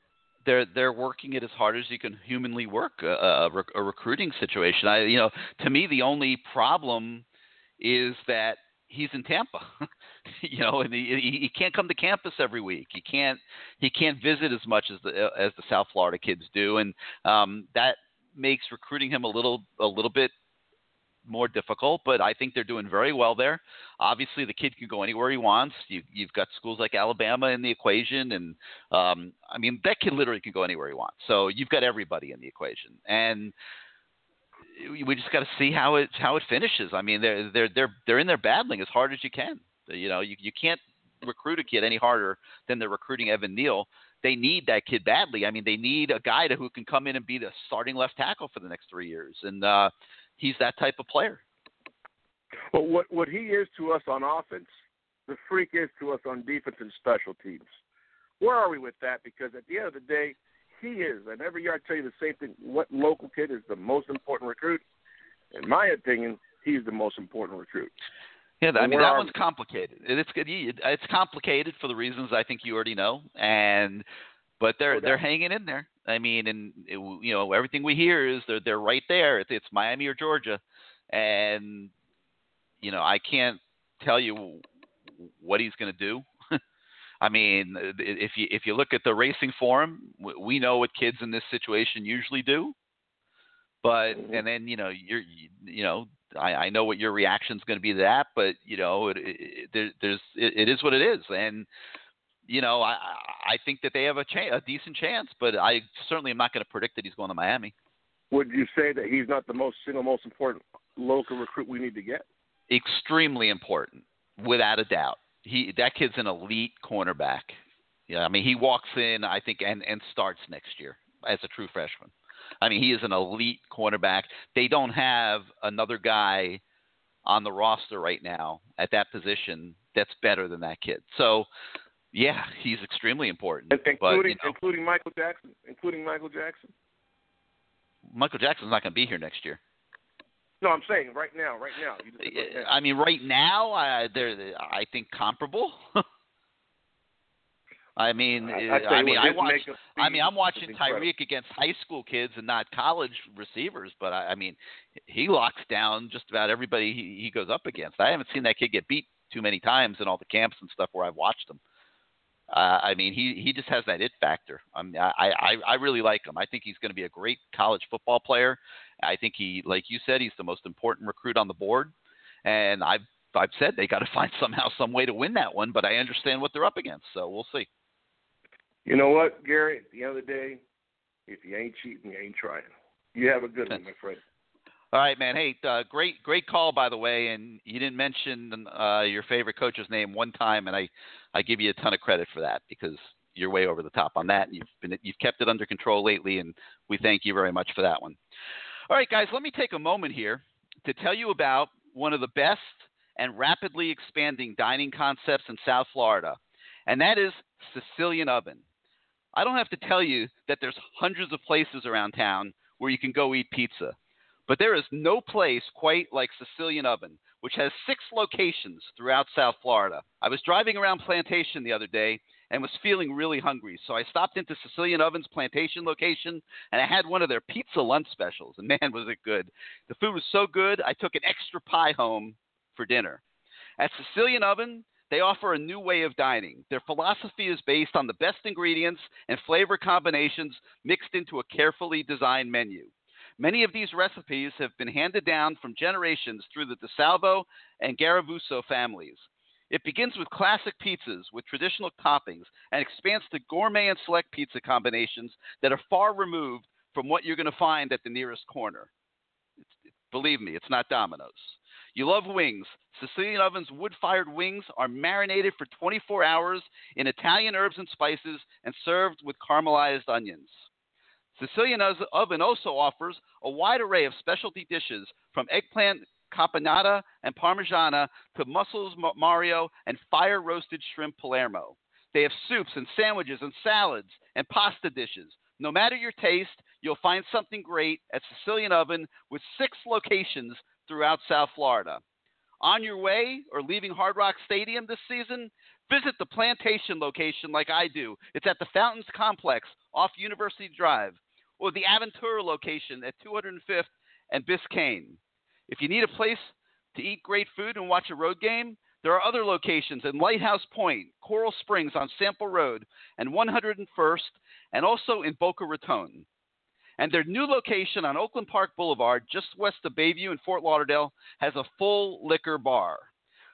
they're they're working it as hard as you can humanly work a, a, rec- a recruiting situation. I you know to me the only problem is that he's in Tampa, [laughs] you know, and he, he can't come to campus every week. He can't he can't visit as much as the as the South Florida kids do, and um, that makes recruiting him a little a little bit more difficult, but I think they're doing very well there. Obviously, the kid can go anywhere he wants. You, you've got schools like Alabama in the equation, and um, I mean that kid literally can go anywhere he wants. So you've got everybody in the equation, and we just got to see how it how it finishes. I mean, they're they're they're they're in there battling as hard as you can. You know, you you can't recruit a kid any harder than they're recruiting Evan Neal. They need that kid badly. I mean, they need a guy to, who can come in and be the starting left tackle for the next three years, and uh, he's that type of player. But what what he is to us on offense, the freak is to us on defense and special teams. Where are we with that? Because at the end of the day, he is, and every year I tell you the same thing. What local kid is the most important recruit? In my opinion, he's the most important recruit. Yeah, I mean that one's complicated. It's. It's complicated for the reasons I think you already know, and but they're No they're hanging in there. I mean, and it, you know everything we hear is they're they're right there. It's, it's Miami or Georgia, and you know I can't tell you what he's going to do. I mean, if you if you look at the racing forum, we know what kids in this situation usually do. But Mhm. and then you know you're you, you know I, I know what your reaction is going to be to that, but you know it, it, there, there's it, it is what it is, and you know I I think that they have a cha- a decent chance, but I certainly am not going to predict that he's going to Miami. Would you say that he's not the most single most important local recruit we need to get? Extremely important, without a doubt. He that kid's an elite cornerback. Yeah, I mean he walks in I think and and starts next year as a true freshman. I mean he is an elite cornerback. They don't have another guy on the roster right now at that position that's better than that kid. So yeah, he's extremely important. In- but you know, including Michael Jackson, including Michael Jackson. Michael Jackson's not going to be here next year. No, I'm saying right now, right now. Right. I mean, right now, I, they're, I think comparable. [laughs] I mean, I- I, I mean, I watch. I mean, I'm watching. Tyrique against high school kids and not college receivers, but I, I mean, he locks down just about everybody he, he goes up against. I haven't seen that kid get beat too many times in all the camps and stuff where I've watched him. Uh, I mean, he he just has that it factor. I mean, I I, I really like him. I think he's going to be a great college football player. I think he, like you said, he's the most important recruit on the board. And I've I've said they got to [laughs] find somehow some way to win that one, but I understand what they're up against, so we'll see. You know what, Gary? At the end of the day, if you ain't cheating, you ain't trying. You have a good one, my friend. [laughs] All right, man. Hey, uh, great, great call by the way. And you didn't mention uh, your favorite coach's name one time, and I, I give you a ton of credit for that because you're way over the top on that. And you've been, you've kept it under control lately, and we thank you very much for that one. All right, guys. Let me take a moment here to tell you about one of the best and rapidly expanding dining concepts in South Florida, and that is Sicilian Oven. I don't have to tell you that there's hundreds of places around town where you can go eat pizza. But there is no place quite like Sicilian Oven, which has six locations throughout South Florida. I was driving around Plantation the other day and was feeling really hungry, so I stopped into Sicilian Oven's Plantation location and I had one of their pizza lunch specials. And [laughs] man, was it good! The food was so good, I took an extra pie home for dinner. At Sicilian Oven, they offer a new way of dining. Their philosophy is based on the best ingredients and flavor combinations mixed into a carefully designed menu. Many of these recipes have been handed down from generations through the DeSalvo and Garavuso families. It begins with classic pizzas with traditional toppings and expands to gourmet and select pizza combinations that are far removed from what you're going to find at the nearest corner. Believe me, it's not Domino's. You love wings. Sicilian Oven's wood fired wings are marinated for 24 hours in Italian herbs and spices and served with caramelized onions. Sicilian Oven also offers a wide array of specialty dishes from eggplant caponata and parmigiana to mussels mario and fire roasted shrimp palermo. They have soups and sandwiches and salads and pasta dishes. No matter your taste, you'll find something great at Sicilian Oven with six locations throughout South Florida. On your way or leaving Hard Rock Stadium this season, visit the Plantation location like I do. It's at the Fountains Complex off University Drive, or the Aventura location at 205th and Biscayne. If you need a place to eat great food and watch a road game, there are other locations in Lighthouse Point, Coral Springs on Sample Road, and 101st, and also in Boca Raton. And their new location on Oakland Park Boulevard, just west of Bayview in Fort Lauderdale, has a full liquor bar.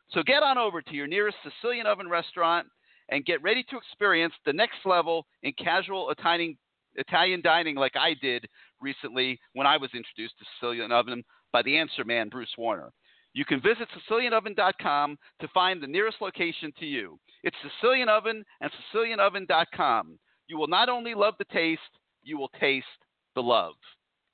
So get on over to your nearest Sicilian Oven restaurant and get ready to experience the next level in casual Italian, Italian dining like I did recently when I was introduced to Sicilian Oven by the answer man, Bruce Warner. You can visit SicilianOven.com to find the nearest location to you. It's Sicilian Oven and SicilianOven.com. You will not only love the taste, you will taste the love.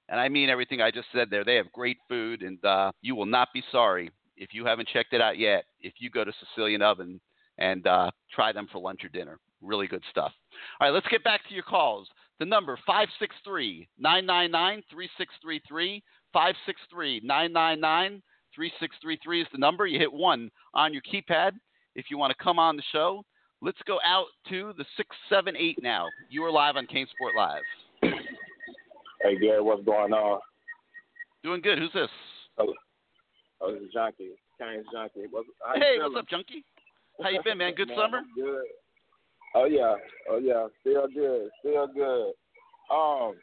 And I mean everything I just said there. They have great food, and uh, you will not be sorry if you haven't checked it out yet. If you go to Sicilian Oven and uh, try them for lunch or dinner, really good stuff. All right, let's get back to your calls. The number 563 999 3633. 563 999 3633 is the number. You hit one on your keypad if you want to come on the show. Let's go out to the 678 now. You are live on CaneSport Live. Hey Gary, what's going on? Doing good. Who's this? Oh, oh this is Junkie. Canes Junkie. What's, hey, what's up, Junkie? How you been, man? Good [laughs] man, summer? Good. Oh yeah, oh yeah, still good, still good. Um,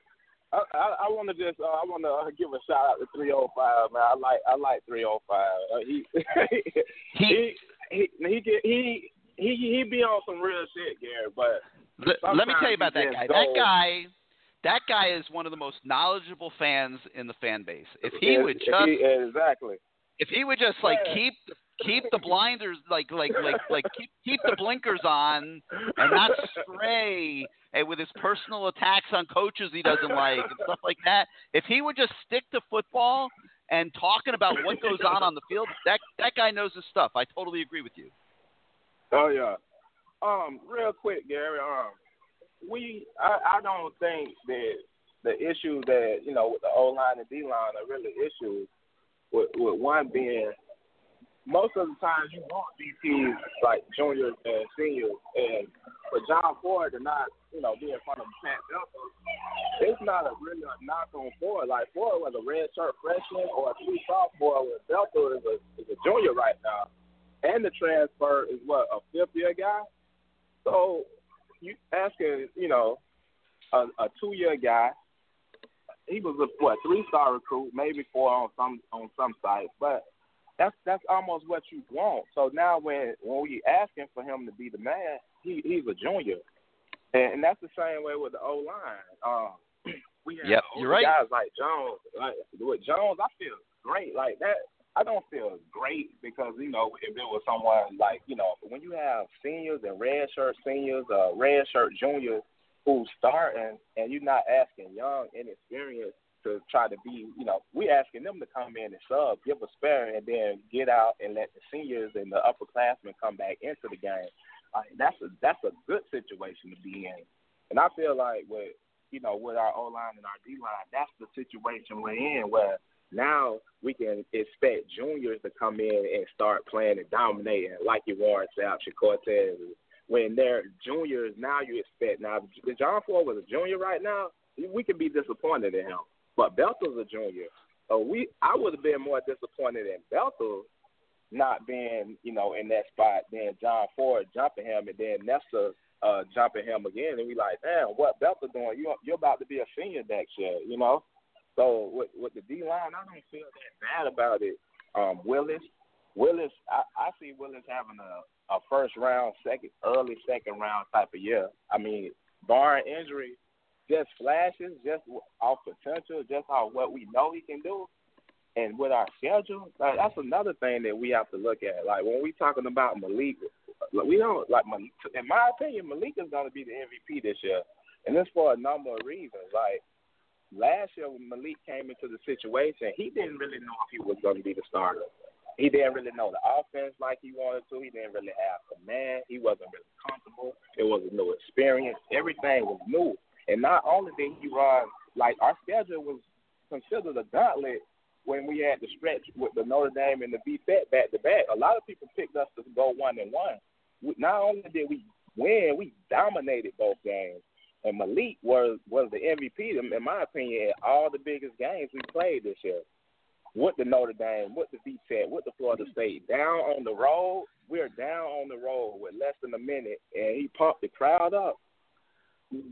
I I, I want to just uh, I want to uh, give a shout out to 305 man. I like I like 305. Uh, [laughs] he, he he he he he he he be on some real shit, Gary. But let, let me tell you about that guy. That guy that guy is one of the most knowledgeable fans in the fan base. If he would just he, exactly, if he would just like Yeah. keep keep the blinders like like like like keep keep the blinkers on and not stray and with his personal attacks on coaches he doesn't like and stuff like that. If he would just stick to football and talking about what goes on on the field, that that guy knows his stuff. I totally agree with you. Oh yeah. Um, real quick, Gary. Um, we I, I don't think that the issue that you know with the O line and D line are really issues. With, with one being, most of the times you want DPs like juniors and seniors, and for John Ford to not you know be in front of Pat Delta, it's not a really a knock on Ford. Like Ford was a red shirt freshman or a true sophomore, when Delta is a is a junior right now, and the transfer is what a fifth year guy. So you asking, you know, a, a two year guy. He was a what three star recruit, maybe four on some on some sites, but that's that's almost what you want. So now when when we asking for him to be the man, he he's a junior, and, and that's the same way with the O line. Um, [clears throat] we have Yep, you're right. guys like Jones. Like with Jones, I feel great. Like that, I don't feel great because you know if it was someone like you know when you have seniors and red shirt seniors, uh, red shirt juniors who starting and you're not asking young inexperienced to try to be you know we asking them to come in and sub, give a spare, and then get out and let the seniors and the upperclassmen come back into the game. Like that's a that's a good situation to be in, and I feel like with you know with our O line and our D line, that's the situation we're in where now we can expect juniors to come in and start playing and dominating like you Warren Sapp, Cortez. When they're juniors, now you expect now if John Ford was a junior right now, we could be disappointed in him. But Belter's a junior. So we I would have been more disappointed in Belter not being, you know, in that spot than John Ford jumping him and then Nesta uh jumping him again and we like, damn, what Belter doing? You you're about to be a senior next year, you know? So with with the D line, I don't feel that bad about it. Um, Willis, Willis, I, I see Willis having a, a first round, second, early second round type of year. I mean, barring injury, just flashes, just our potential, just off what we know he can do, and with our schedule, like, that's another thing that we have to look at. Like when we talking about Malik, we don't like. In my opinion, Malik is going to be the MVP this year, and this for a number of reasons. Like last year when Malik came into the situation, he didn't really know if he was going to be the starter. He didn't really know the offense like he wanted to. He didn't really have command. He wasn't really comfortable. It was a new experience. Everything was new. And not only did he run, like our schedule was considered a gauntlet when we had the stretch with the Notre Dame and the VTech back to back. A lot of people picked us to go one and one. Not only did we win, we dominated both games. And Malik was was the MVP, in my opinion, at all the biggest games we played this year. With the Notre Dame, with the VTech, with the Florida State, down on the road, we're down on the road with less than a minute, and he pumped the crowd up.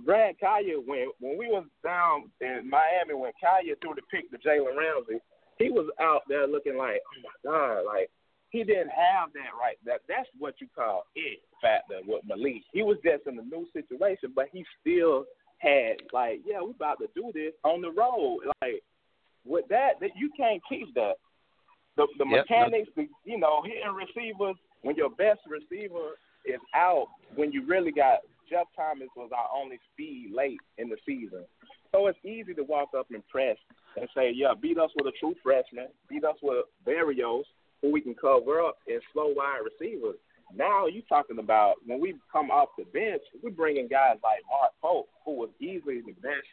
Brad Kaaya, when when we was down in Miami, when Kaaya threw the pick to Jalen Ramsey, he was out there looking like, oh my god, like he didn't have that right. That that's what you call it factor with Malik. He was just in a new situation, but he still had like, yeah, we about to do this on the road. Like with that, that you can't teach that. The the Yep. mechanics, the, you know, hitting receivers when your best receiver is out, when you really got Jeff Thomas was our only speed late in the season. So it's easy to walk up and press and say, yeah, beat us with a true freshman, beat us with Barrios, who we can cover up and slow wide receivers. Now you talking about when we come off the bench, we're bringing guys like Mark Pope, who was easily the best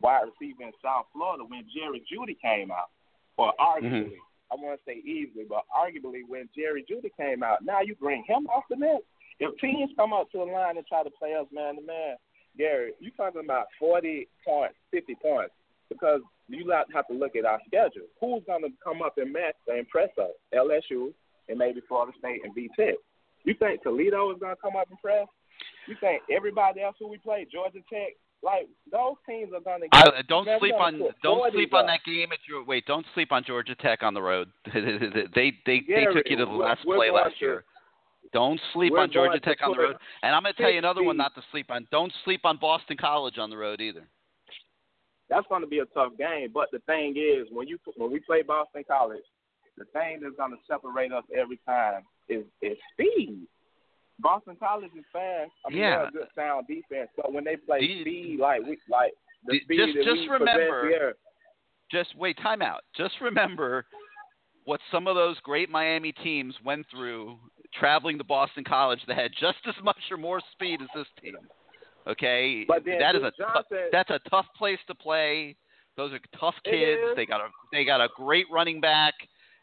wide receiver in South Florida when Jerry Jeudy came out, or mm-hmm. arguably. I want to say easily, but arguably when Jerry Jeudy came out, now you bring him off the bench. If teams come up to the line and try to play us man to man, Gary, you talking about forty points, fifty points, because you have to look at our schedule. Who's going to come up and match and impress us? LSU and maybe Florida State and VTech. You think Toledo is going to come up and press? You think everybody else who we play, Georgia Tech, like those teams are going to I, get. don't sleep on don't sleep on that game at your wait. Don't sleep on Georgia Tech on the road. [laughs] they they they took you to the last play last to- year. Don't sleep on Georgia Tech on the road. And I'm going to tell you another one not to sleep on. Don't sleep on Boston College on the road either. that's going to be a tough game. But the thing is, when you when we play Boston College, the thing that's going to separate us every time is is speed. Boston College is fast. I mean, Yeah. they're a good sound defense, but when they play you- speed, like we like the speed just- that just we remember- here, Just wait, time out. Just remember what some of those great Miami teams went through traveling to Boston College that had just as much or more speed as this team. Okay, then that is a Johnson- that's a tough place to play. Those are tough kids. They got a they got a great running back,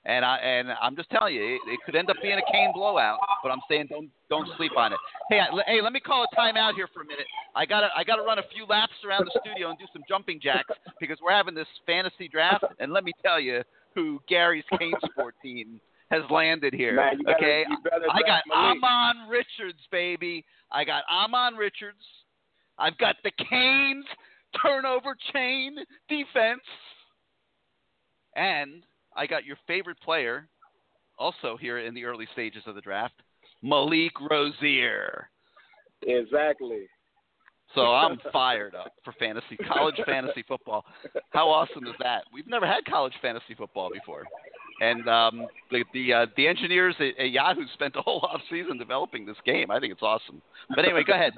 and I and I'm just telling you, it, it could end up being a Cane blowout. But I'm saying don't don't sleep on it. Hey, I, hey, let me call a timeout here for a minute. I gotta I gotta run a few laps around the studio and do some jumping jacks because we're having this fantasy draft, and let me tell you who Gary's Kane Sport team has landed here. man, better, okay, I got. Ahmmon Richards, baby. I got Ahmmon Richards. I've got the Canes turnover chain defense. And I got your favorite player also here in the early stages of the draft, Malik Rosier. Exactly. So I'm [laughs] fired up for fantasy, college fantasy football. How awesome is that? We've never had college fantasy football before. And um, the the uh, the engineers at, at Yahoo spent a whole [laughs] off season developing this game. I think it's awesome. But anyway, go ahead.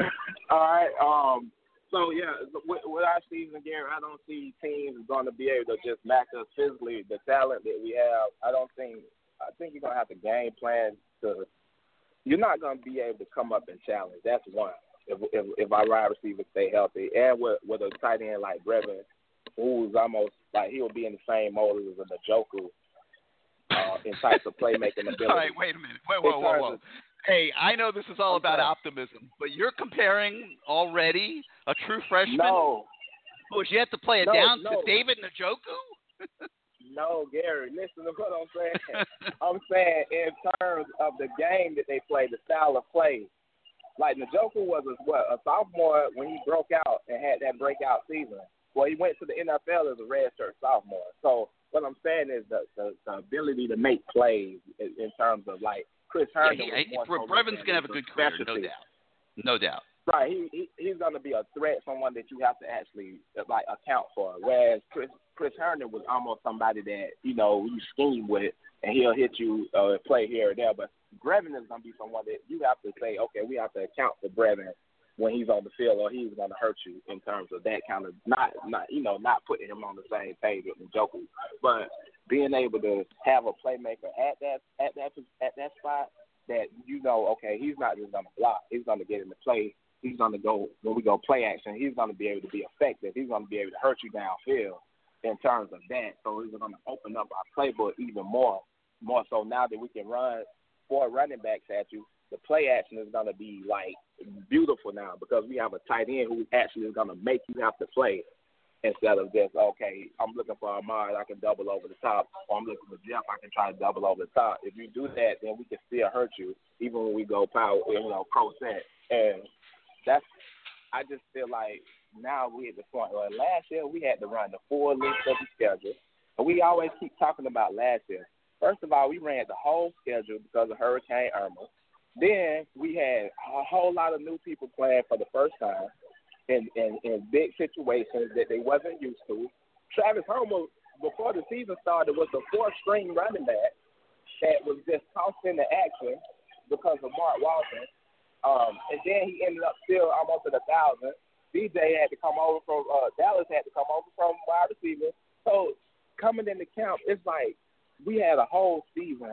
[laughs] All right. Um. So yeah, with, with our season, Gary, I don't see teams going to be able to just match us physically. The talent that we have, I don't think. I think you're going to have to game plan to. You're not going to be able to come up and challenge. That's one. If if, if our wide receivers stay healthy, and with with a tight end like Brevin, who's almost like he'll be in the same mold as a Njoku uh, in types of playmaking [laughs] ability. All right, wait a minute. Wait, whoa, whoa, whoa. terms Hey, I know this is all about optimism, but you're comparing already a true freshman No, who has yet to play it No, down no. to David Njoku? no, Gary. Listen to what I'm saying. [laughs] I'm saying in terms of the game that they play, the style of play. Like Njoku was a, what a sophomore when he broke out and had that breakout season. Well, he went to the NFL as a redshirt sophomore. So what I'm saying is the the, the ability to make plays in, in terms of like Chris Yeah, Herndon. he, he, Brevin's gonna have a good career, no doubt, no doubt. Right, he, he he's going to be a threat, someone that you have to actually like account for. Whereas Chris Chris Herndon was almost somebody that you know you scheme with, and he'll hit you uh, play here or there. But Brevin is going to be someone that you have to say, okay, we have to account for Brevin when he's on the field, or he's going to hurt you in terms of that kind of not not you know not putting him on the same page with Njoku, but being able to have a playmaker at that at that at that spot that you know, okay, he's not just going to block, he's going to get in the play he's going to go when we go play action. He's going to be able to be effective. He's going to be able to hurt you downfield in terms of that. So he's going to open up our playbook even more, more so now that we can run four running backs at you. The play action is going to be like beautiful now because we have a tight end who actually is going to make you have to play instead of just okay, I'm looking for Ahmad, I can double over the top, or I'm looking for Jeff, I can try to double over the top. If you do that, then we can still hurt you, even when we go power, you know, pro set. And that's I just feel like now we at the point where last year we had to run the full list of the schedule. And we always keep talking about last year. First of all, we ran the whole schedule because of Hurricane Irma. Then we had a whole lot of new people playing for the first time in, in, in big situations that they wasn't used to. Travis Homer, before the season started, was a four string running back that was just tossed into action because of Mark Walton. Um, and then he ended up still almost at a thousand. DJ had to come over from uh, Dallas had to come over from wide receiver. So coming into camp, it's like we had a whole season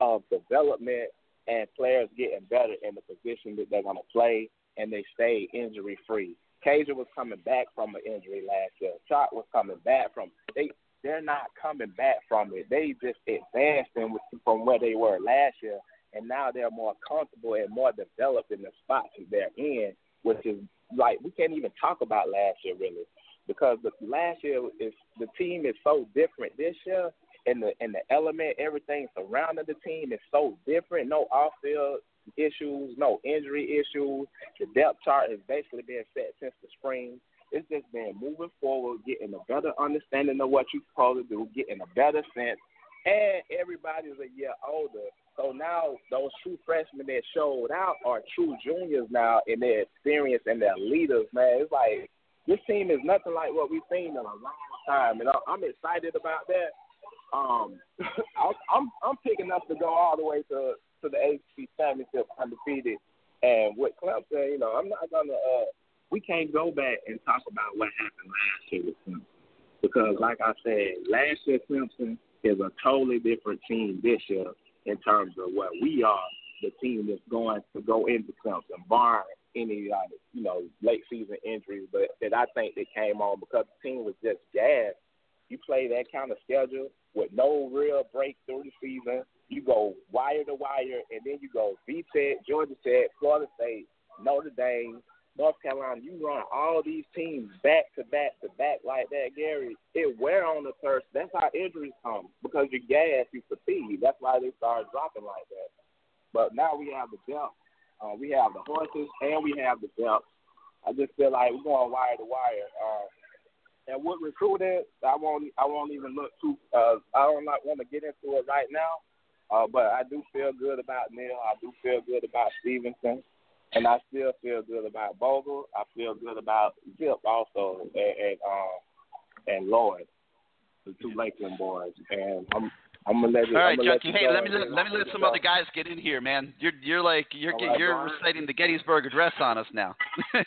of development and players getting better in the position that they're going to play, and they stay injury free. Cager was coming back from an injury last year. Chalk was coming back from they. They're not coming back from it. They just advanced from where they were last year and now they're more comfortable and more developed in the spots that they're in, which is like we can't even talk about last year really, because the last year is the team is so different this year, and the and the element everything surrounding the team is so different. No off field issues, no injury issues. The depth chart has basically been set since the spring. It's just been moving forward, getting a better understanding of what you're supposed to do, getting a better sense, and everybody's a year older. So now those true freshmen that showed out are true juniors now in their experience and their leaders, man. It's like this team is nothing like what we've seen in a long time, and I'm excited about that. Um, [laughs] I'm I'm picking up to go all the way to to the ACC championship undefeated, and with Clemson, you know, I'm not gonna. Uh, we can't go back and talk about what happened last year with Clemson because, like I said, last year Clemson is a totally different team this year in terms of what we are, the team that's going to go into something, barring any uh, you know late season injuries, but that I think they came on because the team was just gassed. You play that kind of schedule with no real break through the season. You go wire to wire, and then you go VTech, Georgia Tech, Florida State, Notre Dame, North Carolina, you run all these teams back to back to back like that, Gary, it wear on the thirst. That's how injuries come because your gas, you fatigue. That's why they start dropping like that. But now we have the depth, uh, we have the horses, and we have the depth. I just feel like we're going wire to wire. Uh, and with recruiting, I won't, I won't even look too. Uh, I don't not want to get into it right now. Uh, but I do feel good about Neal. I do feel good about Stevenson. And I still feel good about Bogle. I feel good about Zip also, and, and um and Lloyd, the two Lakeland boys. And I'm I'm gonna let you. All right, Junkie. Hey, let me let, let me let some other guys get in here, man. You're you're like you're right, you're Brian. reciting the Gettysburg Address on us now. [laughs]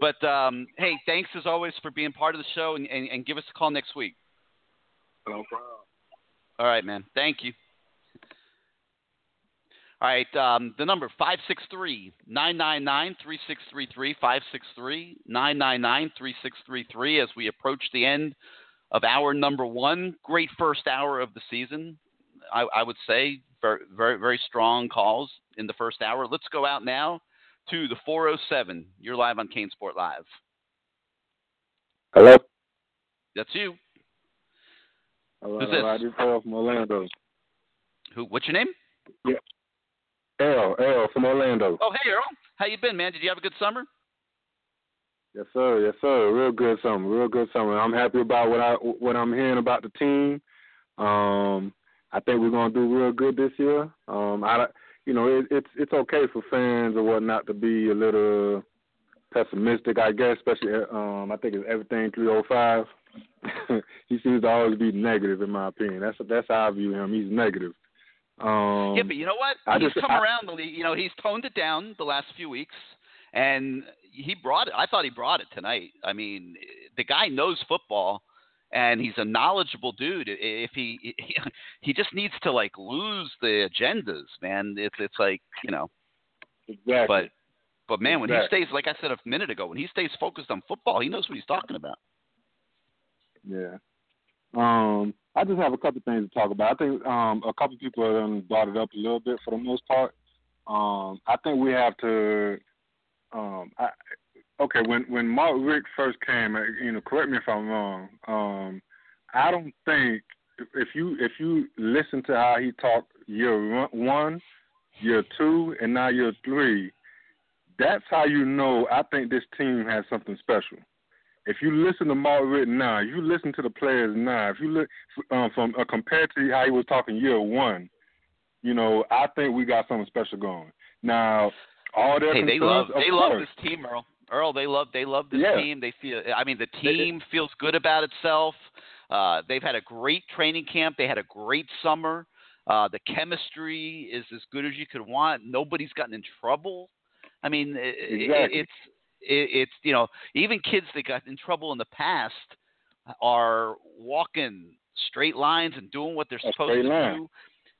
but um, hey, thanks as always for being part of the show, and, and, and give us a call next week. No problem. All right, man. Thank you. All right, um, the number 563-999-3633, 563-999-3633 as we approach the end of our number one. Great first hour of the season, I, I would say. Very, very, very strong calls in the first hour. Let's go out now to the 407. You're live on CaneSport Live. Hello. That's you. Hello. Who's this? hello, This is Earl from Orlando. Who? What's your name? Yeah. Earl, Earl from Orlando. Oh, hey, Earl. How you been, man? Did you have a good summer? Yes, sir. Yes, sir. Real good summer. Real good summer. I'm happy about what I what I'm hearing about the team. Um, I think we're gonna do real good this year. Um, I you know, it, it's it's okay for fans or whatnot to be a little pessimistic, I guess. Especially, um, I think it's everything three hundred five. [laughs] he seems to always be negative, in my opinion. That's that's how I view him. He's negative. Um, yeah, but you know what? I he's just- come I- around the league. You know, he's toned it down the last few weeks, and he brought it. I thought he brought it tonight. I mean, the guy knows football, and he's a knowledgeable dude. If he [laughs] he just needs to like lose the agendas, man. It's it's like you know, exactly. but but man, when Exactly. he stays, like I said a minute ago, when he stays focused on football, he knows what he's talking about. Yeah. Um, I just have a couple things to talk about. I think um, a couple people have brought it up a little bit for the most part. Um, I think we have to. Um, I, okay, when when Mark Richt first came, uh, you know, correct me if I'm wrong. Um, I don't think if- you if you listen to how he talked year one- year two, and now year three, that's how you know. I think this team has something special if you listen to Mark Richt now, if you listen to the players now, if you look um, from uh, compared to how he was talking year one, you know, I think we got something special going. Now, all their Hey, they love they love this team, Earl. Earl, they love they love this Yeah. team. They feel I mean the team feels good about itself. Uh, they've had a great training camp. They had a great summer. Uh, the chemistry is as good as you could want. Nobody's gotten in trouble. I mean, Exactly. it's it, it's you know even kids that got in trouble in the past are walking straight lines and doing what they're A supposed to line. do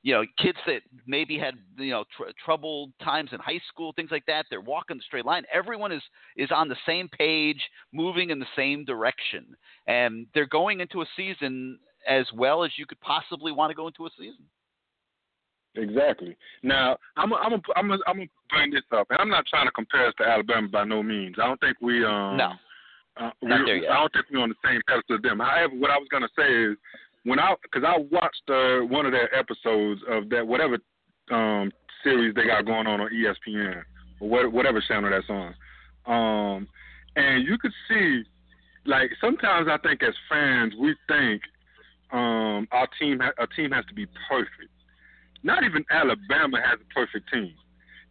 you know, kids that maybe had you know tr- troubled times in high school, things like that. They're walking the straight line. Everyone is is on the same page, moving in the same direction, and they're going into a season as well as you could possibly want to go into a season. Exactly. Now, I'm a, I'm a, I'm a, I'm gonna bring this up, and I'm not trying to compare us to Alabama by no means. I don't think we um No. uh, we. I don't think we're on the same pedestal as them. However, what I was gonna say is when I because I watched uh, one of their episodes of that whatever um series they got going on on ESPN or whatever channel that's on, um, and you could see like sometimes I think as fans we think um our team a team has to be perfect. Not even Alabama has a perfect team.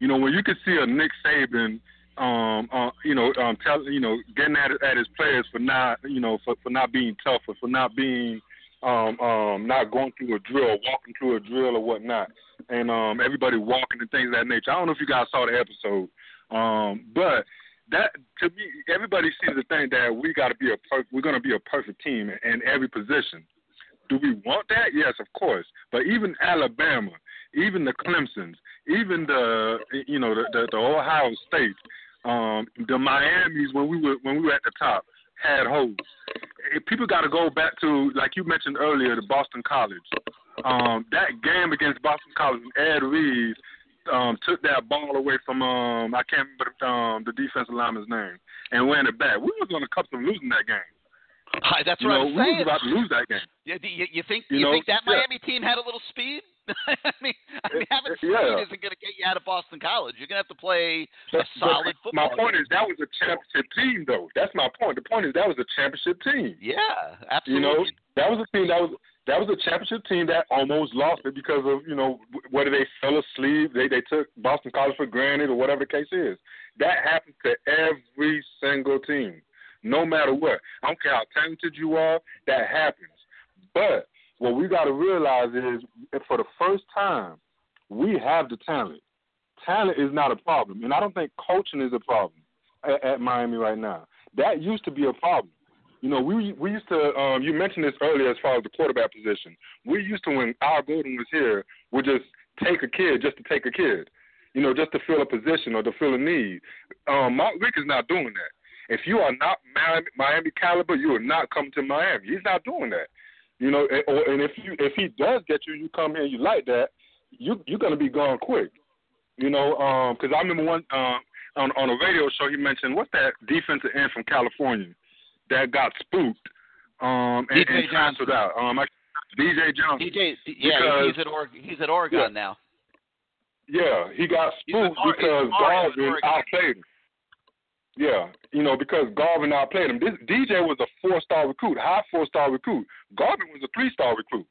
You know, when you could see a Nick Saban, um, uh, you know, um, tell, you know, getting at at his players for not, you know, for for not being tough or for not being, um, um, not going through a drill, walking through a drill or whatnot, and um, everybody walking and things of that nature. I don't know if you guys saw the episode, um, but that to me, everybody seems to think that we got to be a per- we're going to be a perfect team in every position. Do we want that? Yes, of course. But even Alabama, even the Clemsons, even the you know the the, the Ohio State, um, the Miami's when we were when we were at the top had holes. People got to go back to like you mentioned earlier, the Boston College. Um, that game against Boston College, Ed Reed um, took that ball away from um, I can't remember the, um, the defensive lineman's name and ran it back. We was on the cusp of losing that game. Hi, that's you what know, I'm saying. we was about to lose that game. Yeah, you, you think You you, know, think that yeah. Miami team had a little speed? [laughs] I mean, I mean, having speed yeah. isn't going to get you out of Boston College. You're going to have to play a solid but football. My point game. is that was a championship team, though. That's my point. The point is that was a championship team. yeah, absolutely. You know, that was a team that was that was a championship team that almost lost it because of you know whether they fell asleep, they they took Boston College for granted, or whatever the case is. That happens to every single team, no matter what. I don't care how talented you are. That happens. But what we got to realize is, for the first time, we have the talent. Talent is not a problem, and I don't think coaching is a problem at, at Miami right now. That used to be a problem. You know, we we used to. Um, you mentioned this earlier as far as the quarterback position. We used to when Al Golden was here, would just take a kid just to take a kid. You know, just to fill a position or to fill a need. Um, Mark Richt is not doing that. If you are not Miami, Miami caliber, you are not coming to Miami. He's not doing that. You know, and, or, and if you if he does get you, you come here, you like that, you you're gonna be gone quick. You know, because I remember one um, on on a radio show he mentioned what's that defensive end from California that got spooked um, and, and transferred out. Um, I, DJ Johnson. DJ, yeah, he's at Oregon. He's at Oregon Yeah. now. Yeah, he got spooked because Oregon, Garvin Oregon. outplayed him. Yeah, you know, because Garvin outplayed him. This DJ was a four star recruit, high four star recruit. Garvin was a three star recruit.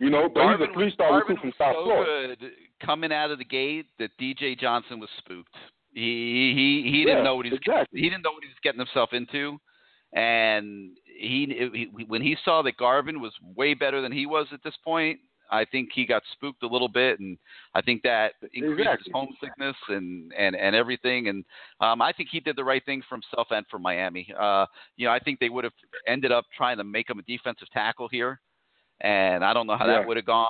You know, but Garvin he's a three star recruit from was South so Florida. good. coming out of the gate that DJ Johnson was spooked. He he he didn't Yeah, know what he was exactly. he didn't know what he was getting himself into, and he, he when he saw that Garvin was way better than he was at this point. I think he got spooked a little bit, and I think that increased Exactly. his homesickness and, and, and everything. And um, I think he did the right thing for himself and for Miami. Uh, you know, I think they would have ended up trying to make him a defensive tackle here, and I don't know how Yeah. that would have gone.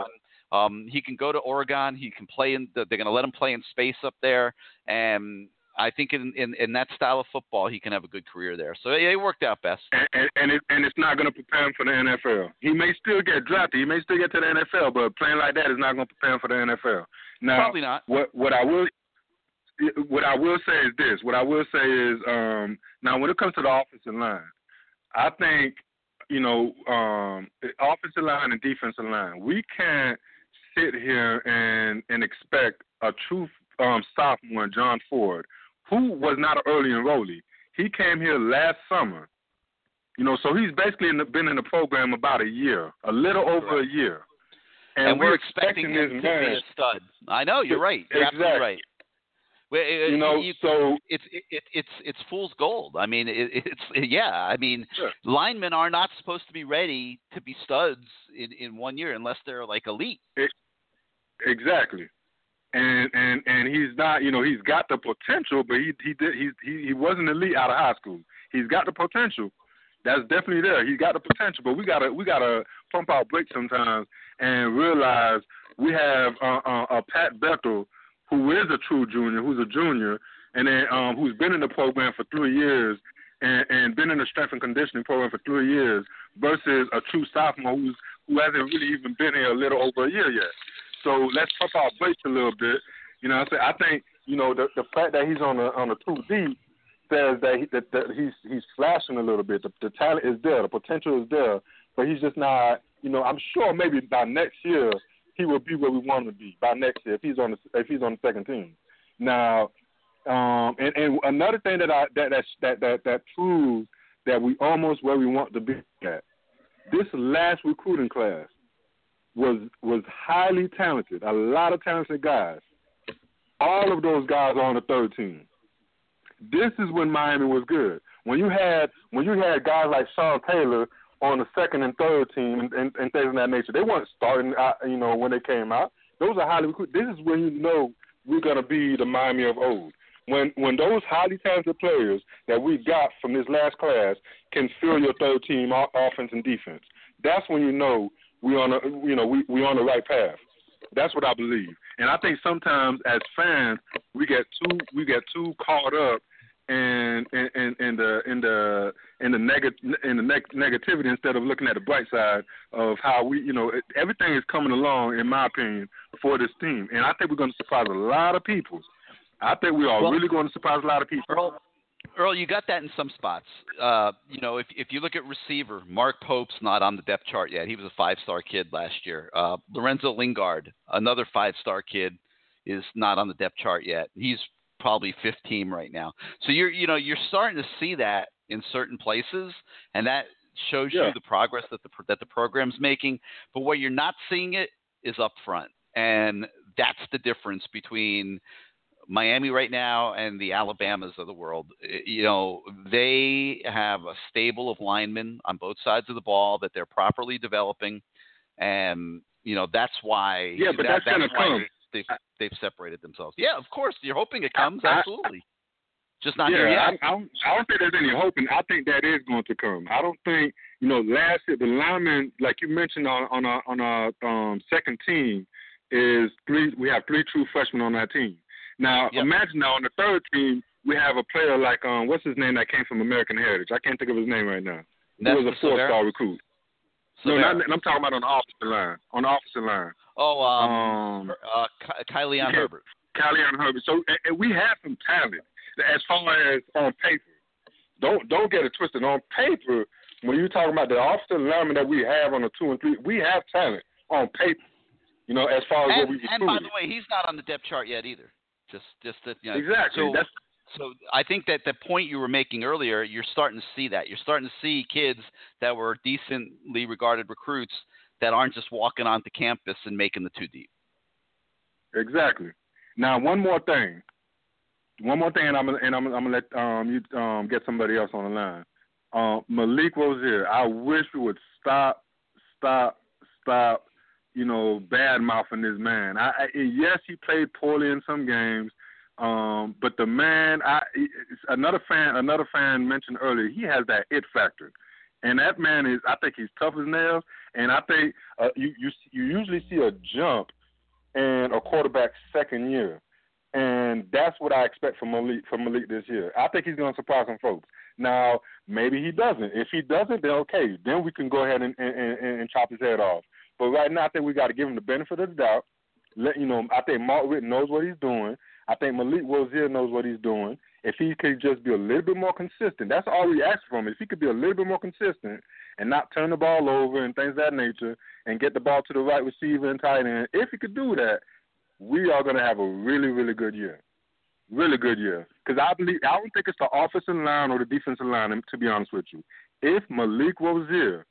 Um, he can go to Oregon. He can play in. The, they're going to let him play in space up there, and I think in, in in that style of football, he can have a good career there. So yeah, it worked out best. and, and, and, it, and it's not going to prepare him for the NFL. He may still get drafted. He may still get to the NFL, but playing like that is not going to prepare him for the NFL. Now, Probably not. what what I will what I will say is this. What I will say is um, now when it comes to the offensive line, I think you know um, offensive line and defensive line. We can't sit here and and expect a true um, sophomore, John Ford, who was not an early enrollee. He came here last summer. You know, so he's basically in the, been in the program about a year, a little over a year. And, we're expecting him to this be a stud. I know you're right. You're absolutely Exactly. right. Well, You know, you- so it's it, it, it's it's fool's gold. I mean, it, [laughs] it's yeah. I mean, Sure. linemen are not supposed to be ready to be studs in in one year unless they're like elite. Exactly. And and and he's not, you know, he's got the potential, but he he did he he, he wasn't elite out of high school. He's got the potential. That's definitely there. He's got the potential, but we gotta we gotta pump our brakes sometimes and realize we have uh, uh, uh, Pat Bethel, who is a true junior, who's a junior, and then um, who's been in the program for three years and, and been in the strength and conditioning program for three years, versus a true sophomore who's who hasn't really even been here a little over a year yet. So let's pump our brakes a little bit. You know, I'm saying I think you know the the fact that he's on the on the two D says that, he, that that he's he's flashing a little bit. The, the talent is there, the potential is there, but he's just not. You know, I'm sure maybe by next year he will be where we want him to be by next year if he's on the if he's on the second team. Now, um, and and another thing that I that that that that, that proves that we almost where we want to be at. This last recruiting class was was highly talented, a lot of talented guys. All of those guys are on the third team. This is when Miami was good. When you had when you had guys like Sean Taylor on the second and third team and, and, and things of that nature, they weren't starting out, you know, when they came out. Those are highly recruited. This is when you know we're gonna be the Miami of old. When when those highly talented players that we got from this last class can fill your third team offense and defense, that's when you know we on a you know we we on the right path. That's what I believe. And I think sometimes as fans we get too we get too caught up in in, in, in the in the in the neg- in the neg- negativity instead of looking at the bright side of how we you know it, everything is coming along in my opinion for this team. And I think we're going to surprise a lot of people. I think we are Well- really going to surprise a lot of people. Earl, Earl, you got that in some spots. Uh, you know, if if you look at receiver, Mark Pope's not on the depth chart yet. He was a five-star kid last year. Uh, Lorenzo Lingard, another five-star kid, is not on the depth chart yet. He's probably fifth team right now. So you're you know you're starting to see that in certain places, and that shows Yeah. you the progress that the that the program's making. But where you're not seeing it is up front, and that's the difference between Miami right now and the Alabamas of the world. You know, they have a stable of linemen on both sides of the ball that they're properly developing, and you know that's why. Yeah, but that- that's gonna why come. They've, they've separated themselves. Yeah, of course. You're hoping it comes. Absolutely. Just not yeah, here yet. I, I, don't, I don't think there's any hope, and I think that is going to come. I don't think you know last year the linemen, like you mentioned on on our on our um, second team, is three. We have three true freshmen on that team. Now Yep. imagine now on the third team we have a player like um what's his name that came from American Heritage. I can't think of his name right now. He was a four star recruit. No, Silvera. not, I'm talking about on the offensive line. On the offensive line. oh, um, Um, uh, Ky- Kylie on yeah. Herbert. Callie Herbert. So and, and we have some talent as far as on paper. Don't don't get it twisted. On paper, when you're talking about the offensive linemen that we have on the two and three, we have talent on paper. You know, as far as And, what we and by recruited. the way, he's not on the depth chart yet either. Just, just that you know. exactly. So, That's so I think that the point you were making earlier, you're starting to see that. You're starting to see kids that were decently regarded recruits that aren't just walking onto campus and making the two deep. Exactly. Now, one more thing. One more thing, and I'm and I'm, I'm gonna let um, you um, get somebody else on the line. Um, Malik Rosier, I wish we would stop, stop, stop. You know, bad mouthing this man. I, I yes, he played poorly in some games, um, but the man, I another fan, another fan mentioned earlier, he has that it factor, and that man is. I think he's tough as nails, and I think uh, you you you usually see a jump in a quarterback's second year. And that's what I expect from Malik from Malik this year. I think he's going to surprise some folks. Now, maybe he doesn't. If he doesn't, then okay. Then we can go ahead and, and, and, and chop his head off. But right now, I think we got to give him the benefit of the doubt. Let you know, I think Mark Richt knows what he's doing. I think Malik Rosier knows what he's doing. If he could just be a little bit more consistent, that's all we ask from him. If he could be a little bit more consistent and not turn the ball over and things of that nature, and get the ball to the right receiver and tight end, if he could do that, we are going to have a really, really good year. Really good year. Because I believe I don't think it's the offensive line or the defensive line. To be honest with you, if Malik Rosier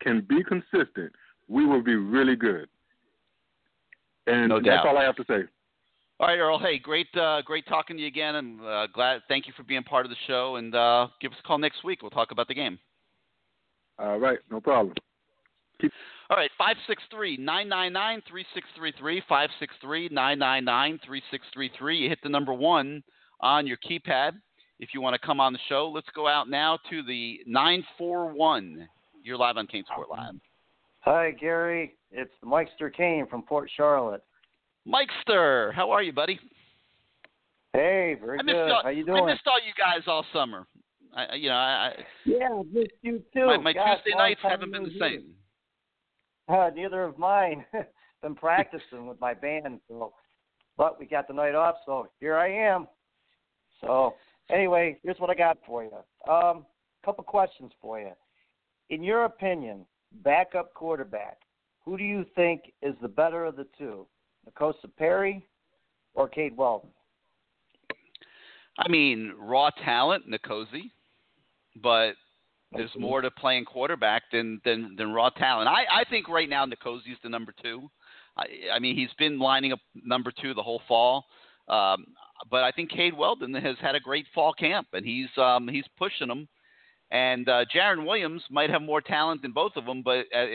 can be consistent, we will be really good. And No that's all I have to say. All right, Earl. Hey, great, uh, great talking to you again. I'm uh, glad. Thank you for being part of the show, and uh, give us a call next week. We'll talk about the game. All right, no problem. All right, 563 999 3633. 563 999 3633. You hit the number one on your keypad if you want to come on the show. Let's go out now to the 941. You're live on CaneSport Live. Hi, Gary. It's Meister Kane from Port Charlotte. Mikester, how are you, buddy? Hey, very I good. all, How you doing? I missed all you guys all summer. I, I- you know, I, I, Yeah, missed you too. my, my Gosh, Tuesday nights haven't been the same. Uh, neither of mine. [laughs] been practicing with my band, so but we got the night off, so here I am. So anyway, here's what I got for you. Um, couple questions for you. In your opinion, backup quarterback, who do you think is the better of the two, N'Kosi Perry or Cade Weldon? I mean, raw talent, N'Kosi, but there's more to playing quarterback than than than raw talent. I I think right now N'Kosi's the number two. I I mean he's been lining up number two the whole fall. Um, but I think Cade Weldon has had a great fall camp, and he's um, he's pushing them. And uh, Jarren Williams might have more talent than both of them, but uh,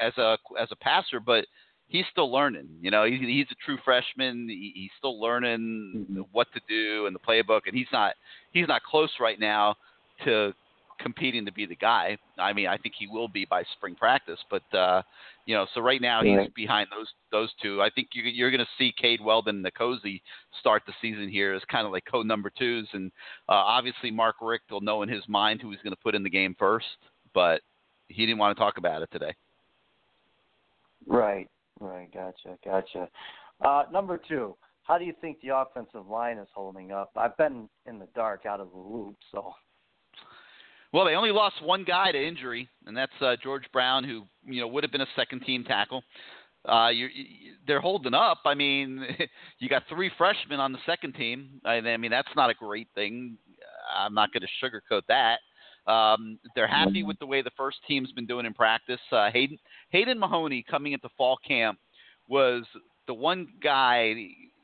as a as a passer, but he's still learning. You know, he's, he's a true freshman. He, he's still learning what to do in the playbook, and he's not he's not close right now to competing to be the guy. I mean, I think he will be by spring practice, but uh, you know, so right now he's Right. behind those those two. I think you, you're going to see Cade Weldon and N'Kosi start the season here as kind of like co number twos, and uh, obviously Mark Richt will know in his mind who he's going to put in the game first, but he didn't want to talk about it today. Right, right. Gotcha, gotcha. Uh, number two, how do you think the offensive line is holding up? I've been in the dark, out of the loop, so Well, they only lost one guy to injury, and that's uh, George Brown, who you know would have been a second team tackle. Uh, you, you, they're holding up. I mean, [laughs] you got three freshmen on the second team. I, I mean, that's not a great thing. I'm not going to sugarcoat that. Um, they're happy with the way the first team's been doing in practice. Uh, Hayden Hayden Mahoney coming into fall camp was the one guy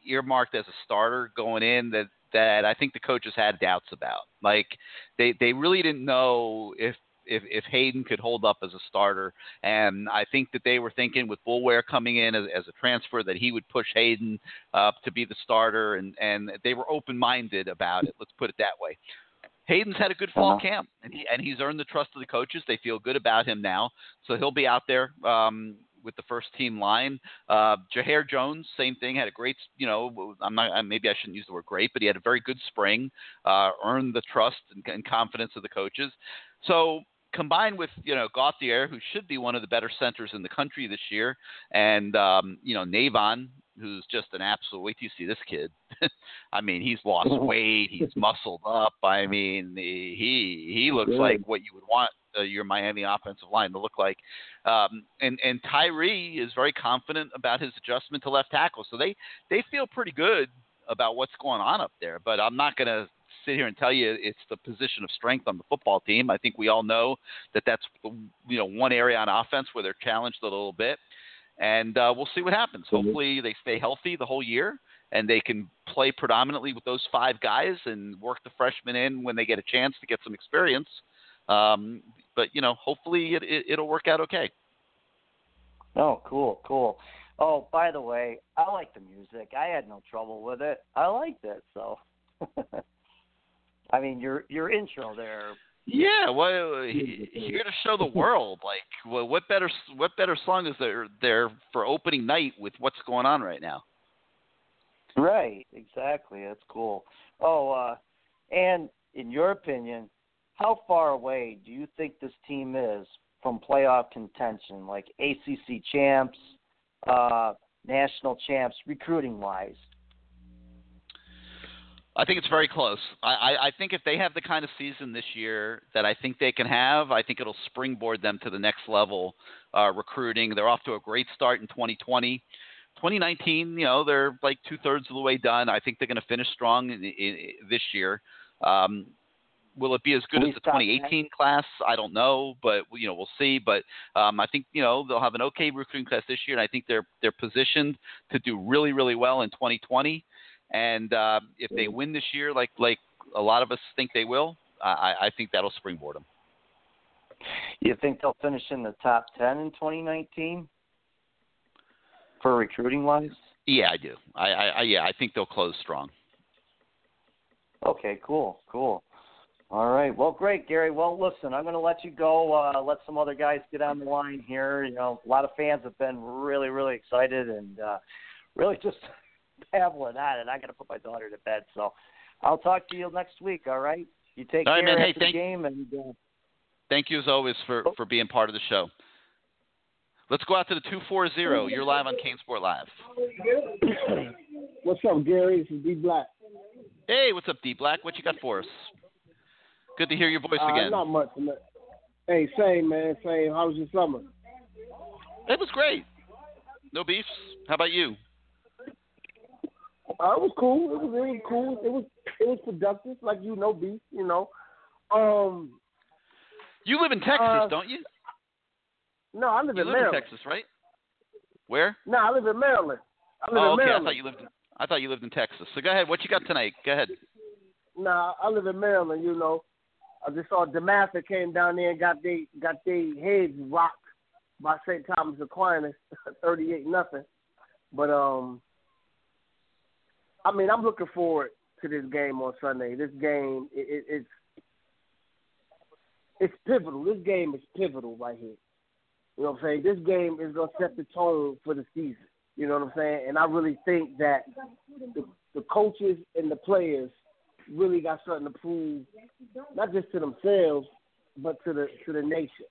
earmarked as a starter going in that that I think the coaches had doubts about. Like they they really didn't know if if if Hayden could hold up as a starter, and I think that they were thinking with Boulware coming in as, as a transfer that he would push Hayden up to be the starter, and and they were open minded about it. Let's put it that way. Hayden's had a good fall Uh-huh. camp, and he and he's earned the trust of the coaches. They feel good about him now, so he'll be out there um, with the first team line. Uh, Jahair Jones, same thing, had a great, you know, I'm not, maybe I shouldn't use the word great, but he had a very good spring, uh, earned the trust and, and confidence of the coaches. So combined with, you know, Gauthier, who should be one of the better centers in the country this year, and, um, you know, Navaughn, who's just an absolute, wait till you see this kid. [laughs] I mean, he's lost weight, he's muscled up. I mean, he, he looks like what you would want uh, your Miami offensive line to look like. Um, and and Tyree is very confident about his adjustment to left tackle, so they they feel pretty good about what's going on up there. But I'm not going to sit here and tell you it's the position of strength on the football team. I think we all know that that's you know one area on offense where they're challenged a little bit. and uh, we'll see what happens. Hopefully, they stay healthy the whole year, and they can play predominantly with those five guys and work the freshmen in when they get a chance to get some experience. Um, but you know, hopefully, it, it, it'll work out okay. Oh, cool, cool. Oh, by the way, I like the music. I had no trouble with it. I liked it. So, [laughs] I mean, your your intro there. Yeah, well, he- here to show the world. Like, well, what better what better song is there there for opening night with what's going on right now? Right, exactly. That's cool. Oh, uh, and in your opinion, how far away do you think this team is from playoff contention, like ACC champs, uh, national champs, recruiting wise? I think it's very close. I, I, I think if they have the kind of season this year that I think they can have, I think it'll springboard them to the next level uh, recruiting. They're off to a great start in 2020. 2019, you know, they're like two thirds of the way done. I think they're going to finish strong in, in, this year. Um, will it be as good as the stop 2018 class? I don't know, but you know, we'll see. But um, I think you know they'll have an okay recruiting class this year, and I think they're they're positioned to do really really well in 2020. And uh, if they win this year, like like a lot of us think they will, I, I think that'll springboard them. You think they'll finish in the top 10 in 2019 for recruiting wise? Yeah, I do. I, I, I yeah, I think they'll close strong. Okay, cool, cool. All right. Well, great, Gary. Well, listen, I'm going to let you go. Uh, let some other guys get on the line here. You know, a lot of fans have been really, really excited and uh, really [laughs] just babbling on it. I got to put my daughter to bed, so I'll talk to you next week. All right. You take All right, care man. Hey, after thank- the game, and uh, Thank you as always for, for being part of the show. Let's go out to the 240. You're live on CaneSport Live. What's up, Gary? This is D Black. Hey, what's up, D Black? What you got for us? Good to hear your voice Uh, again. Not much, man. Hey, same man, same. How was your summer? It was great. No beefs. How about you? Uh, it was cool. It was really cool. It was it was productive, like you know, beef. You know. Um. You live in Texas, Uh, don't you? No, I live You in live in Texas, right? Where? No, I live in Maryland. I live Oh, in okay. I thought you lived. In, I thought you lived in Texas. So go ahead. What you got tonight? Go ahead. Nah, I live in Maryland. You know, I just saw Damascus came down there and got they got their heads rocked by St. Thomas Aquinas, [laughs] thirty-eight nothing. But um, I mean, I'm looking forward to this game on Sunday. This game, it, it, it's it's pivotal. This game is pivotal right here. You know what I'm saying? This game is gonna set the tone for the season. You know what I'm saying? And I really think that the, the coaches and the players really got something to prove, not just to themselves, but to the to the nation.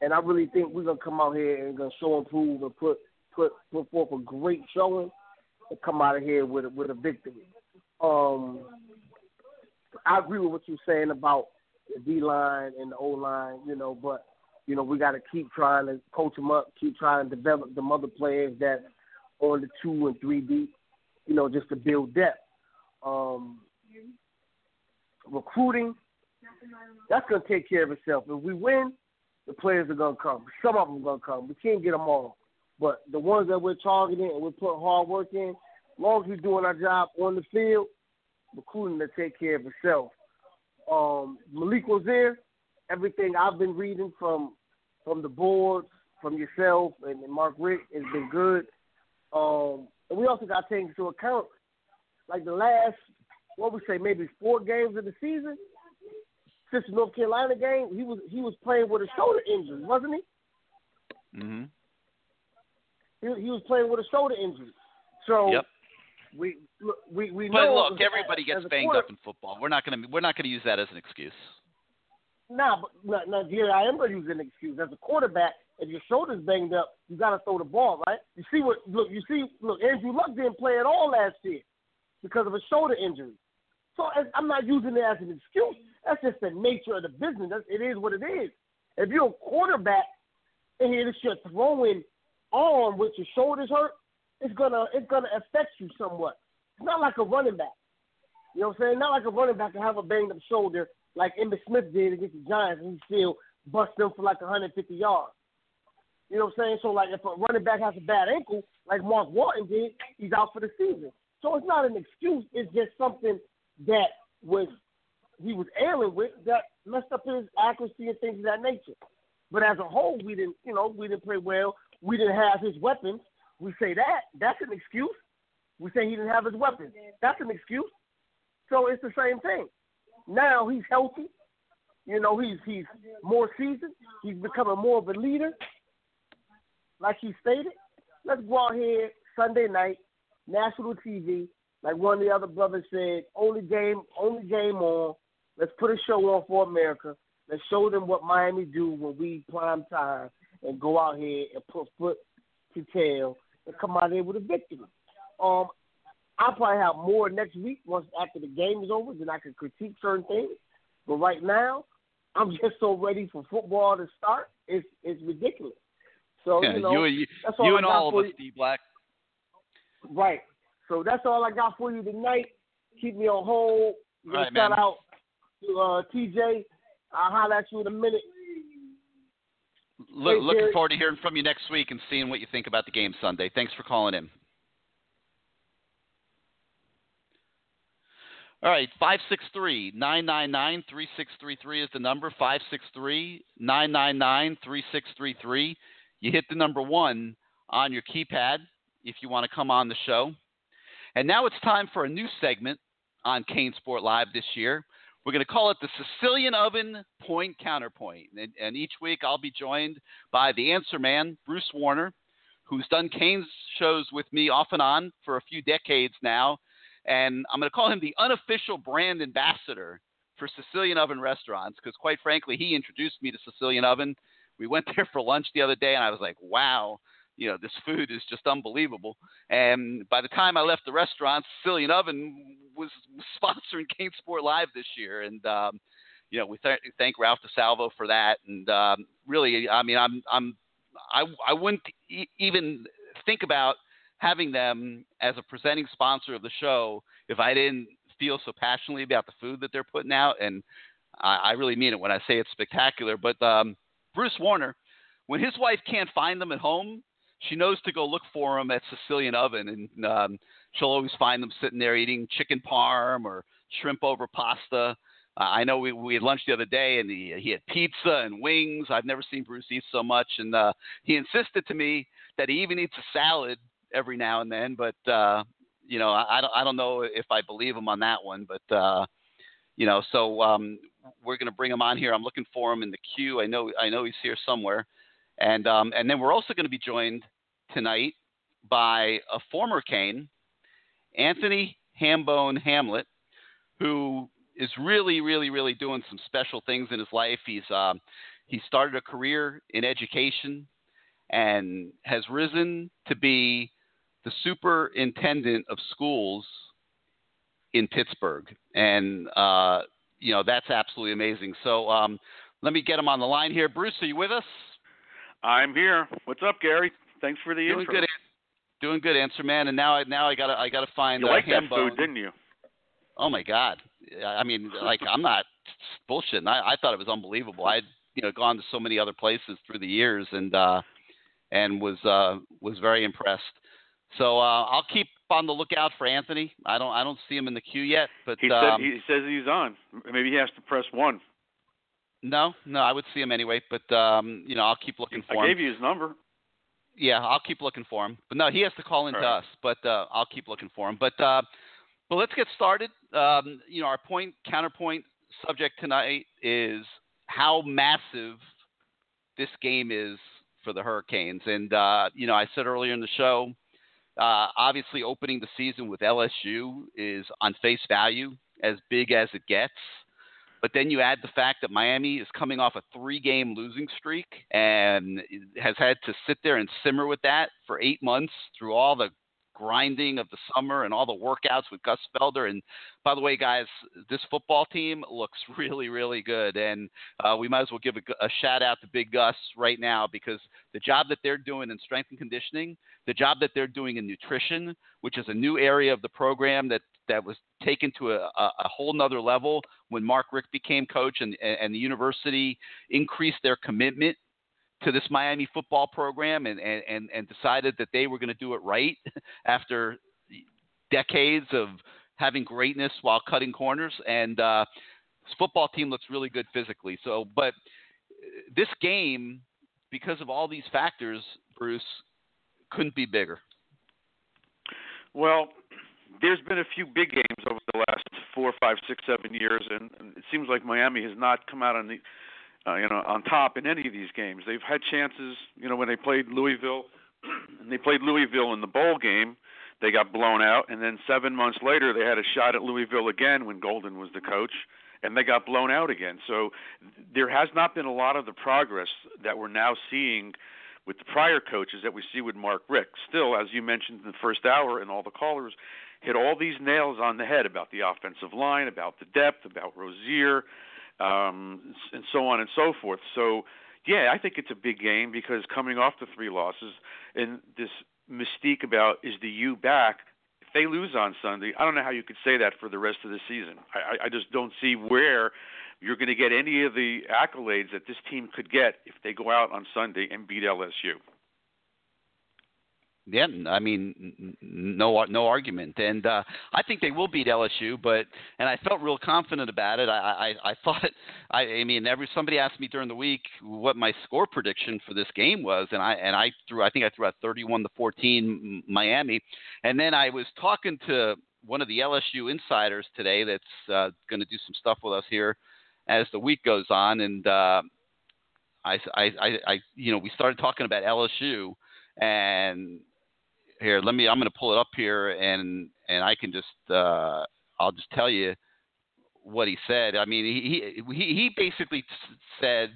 And I really think we're gonna come out here and gonna show and prove and put put put forth a great showing and come out of here with a, with a victory. Um, I agree with what you're saying about the D line and the O line, you know, but you know we got to keep trying to coach them up, keep trying to develop them other players that on the two and three deep, you know, just to build depth. Um, recruiting, that's going to take care of itself. If we win, the players are going to come. Some of them are going to come. We can't get them all. But the ones that we're targeting and we're putting hard work in, as long as we're doing our job on the field, recruiting to take care of itself. Um, Malik there. everything I've been reading from from the boards, from yourself and, and Mark Richt has been good. Um, and we also got to take into account like the last, what we say, maybe four games of the season. Since the North Carolina game, he was he was playing with a shoulder injury, wasn't he? Mm-hmm. He, he was playing with a shoulder injury. So Yep. we we we But know look, everybody gets banged quarter- up in football. We're not gonna we're not gonna use that as an excuse. Nah, but nah, nah, I am going to use an excuse. As a quarterback, if your shoulder's banged up, you got to throw the ball, right? You see what? Look, you see. Look, Andrew Luck didn't play at all last year because of a shoulder injury. So I'm not using it as an excuse. That's just the nature of the business. That's, it is what it is. If you're a quarterback and it's your throwing arm with your shoulders hurt, it's gonna it's gonna affect you somewhat. It's not like a running back. You know what I'm saying? Not like a running back can have a banged up shoulder like Emmitt Smith did against the Giants and he still bust them for like 150 yards. You know what I'm saying? So like if a running back has a bad ankle, like Mark Walton did, he's out for the season. So it's not an excuse. It's just something that was he was ailing with that messed up his accuracy and things of that nature. But as a whole, we didn't, you know, we didn't play well. We didn't have his weapons. We say that that's an excuse. We say he didn't have his weapons. That's an excuse. So it's the same thing. Now he's healthy. You know, he's he's more seasoned. He's becoming more of a leader. Like he stated, let's go out here Sunday night, national TV. Like one of the other brothers said, only game, only game on. Let's put a show on for America. Let's show them what Miami do when we prime time and go out here and put foot to tail and come out here with a victory. Um, I'll probably have more next week once after the game is over, then I can critique certain things. But right now, I'm [laughs] just so ready for football to start. It's it's ridiculous. So Yeah, you know, you, that's all you and all of us, you. D Black. Right. So that's all I got for you tonight. Keep me on hold. Right, shout man. out to uh, TJ. I'll holler at you in a minute. Look, looking forward to hearing from you next week and seeing what you think about the game Sunday. Thanks for calling in. All right, 563 999 3633 is the number. 563 999 3633. You hit the number one on your keypad if you want to come on the show. And now it's time for a new segment on CaneSport Live this year. We're going to call it the Sicilian Oven Point Counterpoint. And, and each week I'll be joined by the answer man, Bruce Warner, who's done Kane's shows with me off and on for a few decades now. And I'm going to call him the unofficial brand ambassador for Sicilian Oven restaurants because, quite frankly, he introduced me to Sicilian Oven. We went [laughs] there for lunch the other day, and I was like, wow, you know, this food is just unbelievable. And by the time I left the restaurant, Sicilian Oven was [laughs] sponsoring CaneSport Live this year. And, um, you know, we th- thank Ralph DeSalvo for that. And um, really, I mean, I'm, I'm, I, I wouldn't e- even think about having them as a presenting sponsor of the show if I didn't feel so passionately about the food that they're putting out. And I, I really mean it when I say it's spectacular. But um, Bruce Warner, when his wife can't find them at home, she knows to go look for them at Sicilian Oven, and um, she'll always find them sitting there eating chicken parm or shrimp over pasta. Uh, I know we, we had lunch the other day, and he, he had pizza and wings. I've never seen Bruce eat so much, and uh, he insisted to me that he even eats a salad every now and then. But uh, you know, I, I don't I don't know if I believe him on that one, but uh, you know, so um, we're going to bring him on here. I'm looking for him in the queue. I know I know he's here somewhere, and um, and then we're also going to be joined tonight by a former Cane, Anthony Hambone Hamlet, who is really really really doing some special things in his life. He's um, he started a career in education and has risen to be the superintendent of schools in Pittsburgh, and uh, you know that's absolutely amazing. So um, let me get him on the line here. Bruce, are you with us? I'm here. What's up, Gary? Thanks for the Doing intro. good, doing good, answer man. And now I now I gotta I gotta find you uh, like that food, didn't you? Oh my God! I mean, like I'm not bullshitting. I, I thought it was unbelievable. I'd you know gone to so many other places through the years and uh, and was uh, was very impressed. So uh, I'll keep on the lookout for Anthony. I don't I don't see him in the queue yet, but He um, said he says he's on. Maybe he has to press one. No, no, I would see him anyway. But um, you know, I'll keep looking for him. I him. gave you his number. Yeah, I'll keep looking for him. But no, he has to call in All to right. us. But uh, I'll keep looking for him. But uh, but let's get started. Um, you know, our point counterpoint subject tonight is how massive this game is for the Hurricanes. And uh, you know, I said earlier in the show, uh, obviously opening the season with LSU is on face value as big as it gets. But then you add the fact that Miami is coming off a three game losing streak and has had to sit there and simmer with that for eight months through all the grinding of the summer and all the workouts with Gus Felder. And by the way, guys, this football team looks [laughs] really, really good. And uh, we might as well give a, a shout out to Big Gus right now because the job that they're doing in strength and conditioning, the job that they're doing in nutrition, which is a new area of the program that that was taken to a, a, whole nother level when Mark Richt became coach and, and the university increased their commitment to this Miami football program and and and, decided that they were going to do it right [laughs] after decades of having greatness while cutting corners and uh, this football team looks really good physically. So, but this game, because of all these factors, Bruce couldn't be bigger. Well, there's been a few big games over the last four, five, six, seven years, and, it seems like Miami has not come out on the, uh, you know, on top in any of these games. They've had chances, you know, when they played Louisville, [clears throat] and they played Louisville in the bowl game. They got blown out, and then seven months later, they had a shot at Louisville again when Golden was the coach, and they got blown out again. So there has not been a lot of the progress that we're now seeing with the prior coaches that we see with Mark Richt. Still, as you mentioned in the first hour, and all the callers hit all these nails on the head about the offensive line, about the depth, about Rosier, um, and so on and so forth. So, yeah, I think it's a big game because coming off the three losses and this mystique about is the U back. If they lose on Sunday, I don't know how you could say that for the rest of the season. I, I just don't see where you're going to get any of the accolades that this team could get if they go out on Sunday and beat LSU. Yeah, I mean, no, no argument, and uh, I think they will beat LSU. But and I felt real confident about it. I, I, I [laughs] thought, I, I mean, every somebody asked me during the week what my score prediction for this game was, and I and I threw, I think I threw out 31 to 14 Miami, and then I was talking to one of the LSU insiders today that's uh, going to do some stuff with us here as the week goes on, and uh, I, I, I, I, you know, we started talking about LSU and here let me i'm going to pull it up here and and i can just uh i'll just tell you what he said. I mean he he he basically said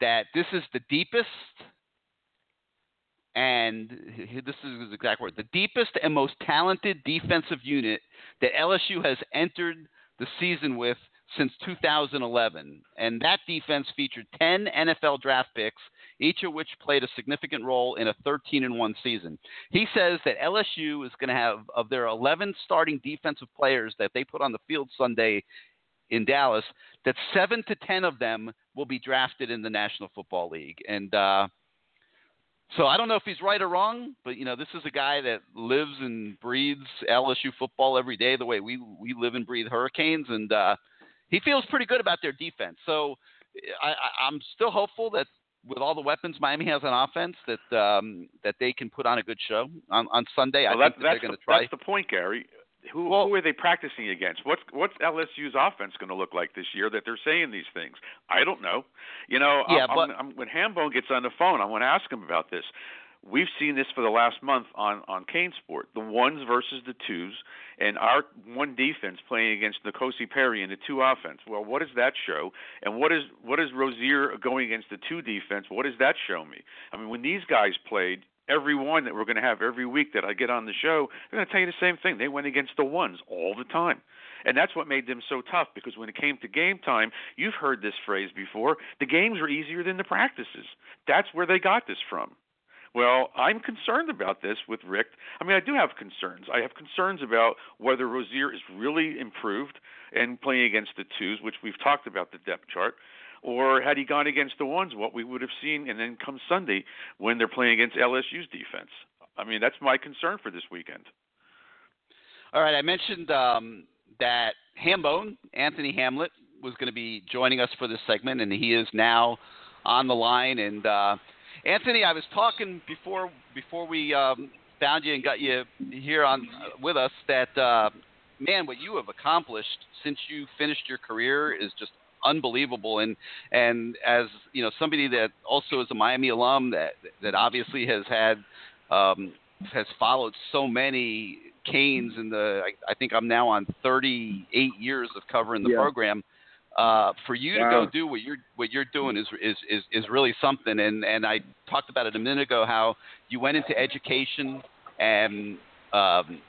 that this is the deepest and this is his exact word the deepest and most talented defensive unit that lsu has entered the season with since 2011 and that defense featured 10 nfl draft picks each of which played a significant role in a 13 and 1 season. He says that LSU is going to have, of their 11 starting defensive players that they put on the field Sunday in Dallas, that 7 to 10 of them will be drafted in the National Football League. And, uh, so I don't know if he's right or wrong, but you know, this is a guy that lives and breathes LSU football every day, the way we we live and breathe Hurricanes, and uh, he feels pretty good about their defense. So I, I'm still hopeful that with all the weapons Miami has on offense that um, that they can put on a good show on, on Sunday. Well, I that, think that they're going the, to try. That's the point, Gary. Who, who are they practicing against? What's what's LSU's offense going to look like this year that they're saying these things? I don't know. You know, Yeah, I'm, but- I'm, I'm, when Hambone gets on the phone, I want to ask him about this. We've seen this for the last month on on Kane Sport, the ones versus the twos, and our one defense playing against N'Kosi Perry and the two offense. Well, what does that show? And what is what is Rosier going against the two defense? What does that show me? I mean, when these guys played, every one that we're going to have every week that I get on the show, they're going to tell you the same thing. They went against the ones all the time. And that's what made them so tough because when it came to game time, you've heard this phrase before the games are easier than the practices. That's where they got this from. Well, I'm concerned about this with Richt. I mean, I do have concerns. I have concerns about whether Rosier is really improved and playing against the twos, which we've talked about the depth chart, or had he gone against the ones, what we would have seen, and then come Sunday when they're playing against LSU's defense. I mean, that's my concern for this weekend. All right, I mentioned um, that Hambone, Anthony Hamlet, was going to be joining us for this segment, and he is now on the line. And uh, Anthony, I was talking before before we um, found you and got you here on with us that uh, man, what you have accomplished since you finished your career is just unbelievable. And and as you know, somebody that also is a Miami alum that that obviously has had um, has followed so many Canes in the. I, I think I'm now on 38 years of covering the Yeah. program. Uh, for you to Wow. go do what you're what you're doing is is is, is really something. And and I talked about it a minute ago how you went into education and um,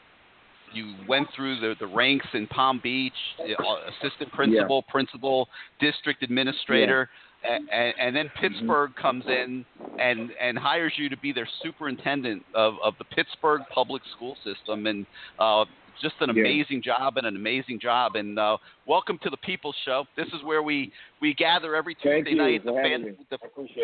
you went through the, the ranks in Palm Beach, uh, assistant principal, principal, district administrator, and, and, and then Pittsburgh comes in and, and hires you to be their superintendent of, of the Pittsburgh public school system. And uh, just an Yeah. amazing job and an amazing job. And uh, welcome to the People's Show. This is where we we gather every Tuesday night. The fan, the,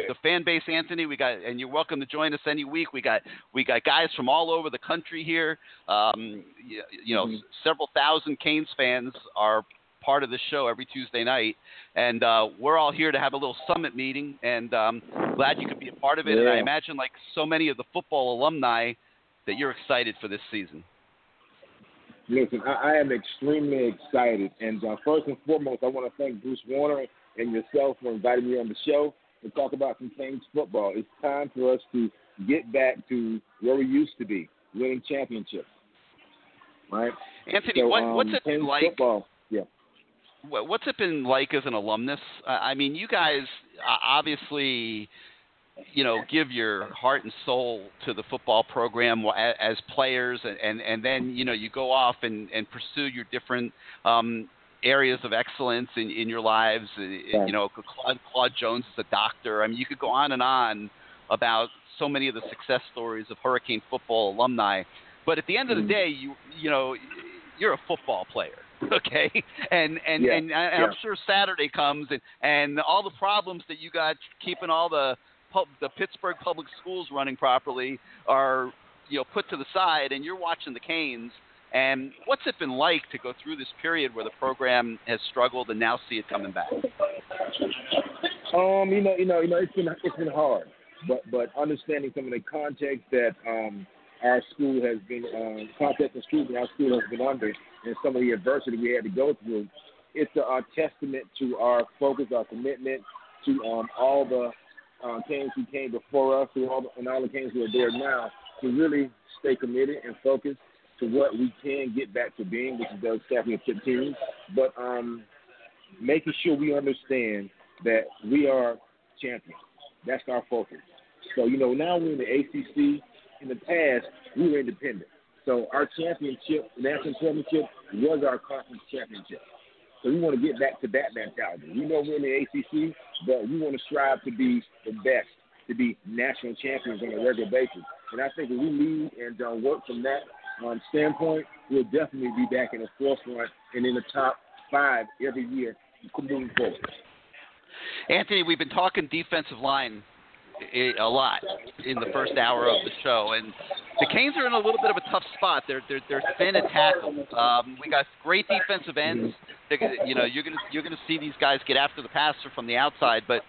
the fan base, Anthony. We got, and you're welcome to join us any week. We got we got guys from all over the country here. Um, you, you know, Mm-hmm. several thousand Canes fans are part of the show every Tuesday night, and uh, we're all here to have a little summit meeting. And um, glad you could be a part of it. And I imagine, like so many of the football alumni, that you're excited for this season. Listen, I, I am extremely excited, and uh, first and foremost, I want to thank Bruce Warner and yourself for inviting me on the show to talk about some Canes football. It's time for us to get back to where we used to be, winning championships. Right? Anthony, So, what, um, what's it like? Football, yeah. What's it been like as an alumnus? Uh, I mean, you guys uh, obviously, you know, give your heart and soul to the football program as players, and and, and then you know you go off and, and pursue your different um, areas of excellence in, in your lives. Uh, Right. You know, Claude, Claude Jones is a doctor. I mean, you could go on and on about so many of the success stories of Hurricane football alumni. But at the end of the Mhm. day, you you know, you're a football player, [laughs] okay? And and Yeah, and, and yeah. I'm sure Saturday comes and and all the problems that you got keeping all the pub, the Pittsburgh public schools running properly are you know put to the side, and you're watching the Canes. And what's it been like to go through this period where the program has struggled and now see it coming back? Um, you know, you know, you know, it's been it's been hard, but but understanding some of the context that um our school has been um context and scrutiny our school has been under, and some of the adversity we had to go through, it's a, a testament to our focus, our commitment to um all the uh, Canes who came before us, all and all the Canes who are there now, to really stay committed and focused to what we can get back to being, which is those championship teams. But um, making sure we understand that we are champions. That's our focus. So, you know, now we're in the ACC. In the past, we were independent. So our championship, national championship, was our conference championship. So we want to get back to that mentality. We know we're in the ACC, but we want to strive to be the best, to be national champions on a regular basis. And I think if we lead and uh, work from that um, standpoint, we'll definitely be back in the forefront and in the top five every year moving forward. Anthony, we've been talking defensive line a lot in the first hour of the show, and the Canes are in a little bit of a tough spot. They're they're they're thin at tackle. Um, we got great defensive ends. They're gonna, you know, you're gonna you're gonna see these guys get after the passer from the outside, but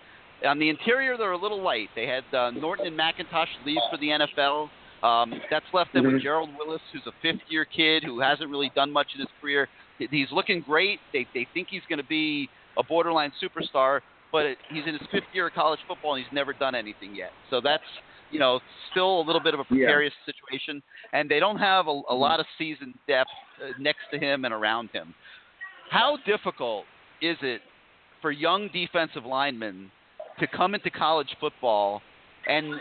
on the interior they're a little light. They had uh, Norton and McIntosh leave for the NFL. Um, that's left them with Mhm. Gerald Willis, who's a fifth-year kid who hasn't really done much in his career. He's looking great. They they think he's going to be a borderline superstar, but it, he's in his fifth year of college football and he's never done anything yet. So that's you know still a little bit of a Yeah. precarious situation, and they don't have a, a lot of seasoned depth uh, next to him and around him. How difficult is it for young defensive linemen to come into college football and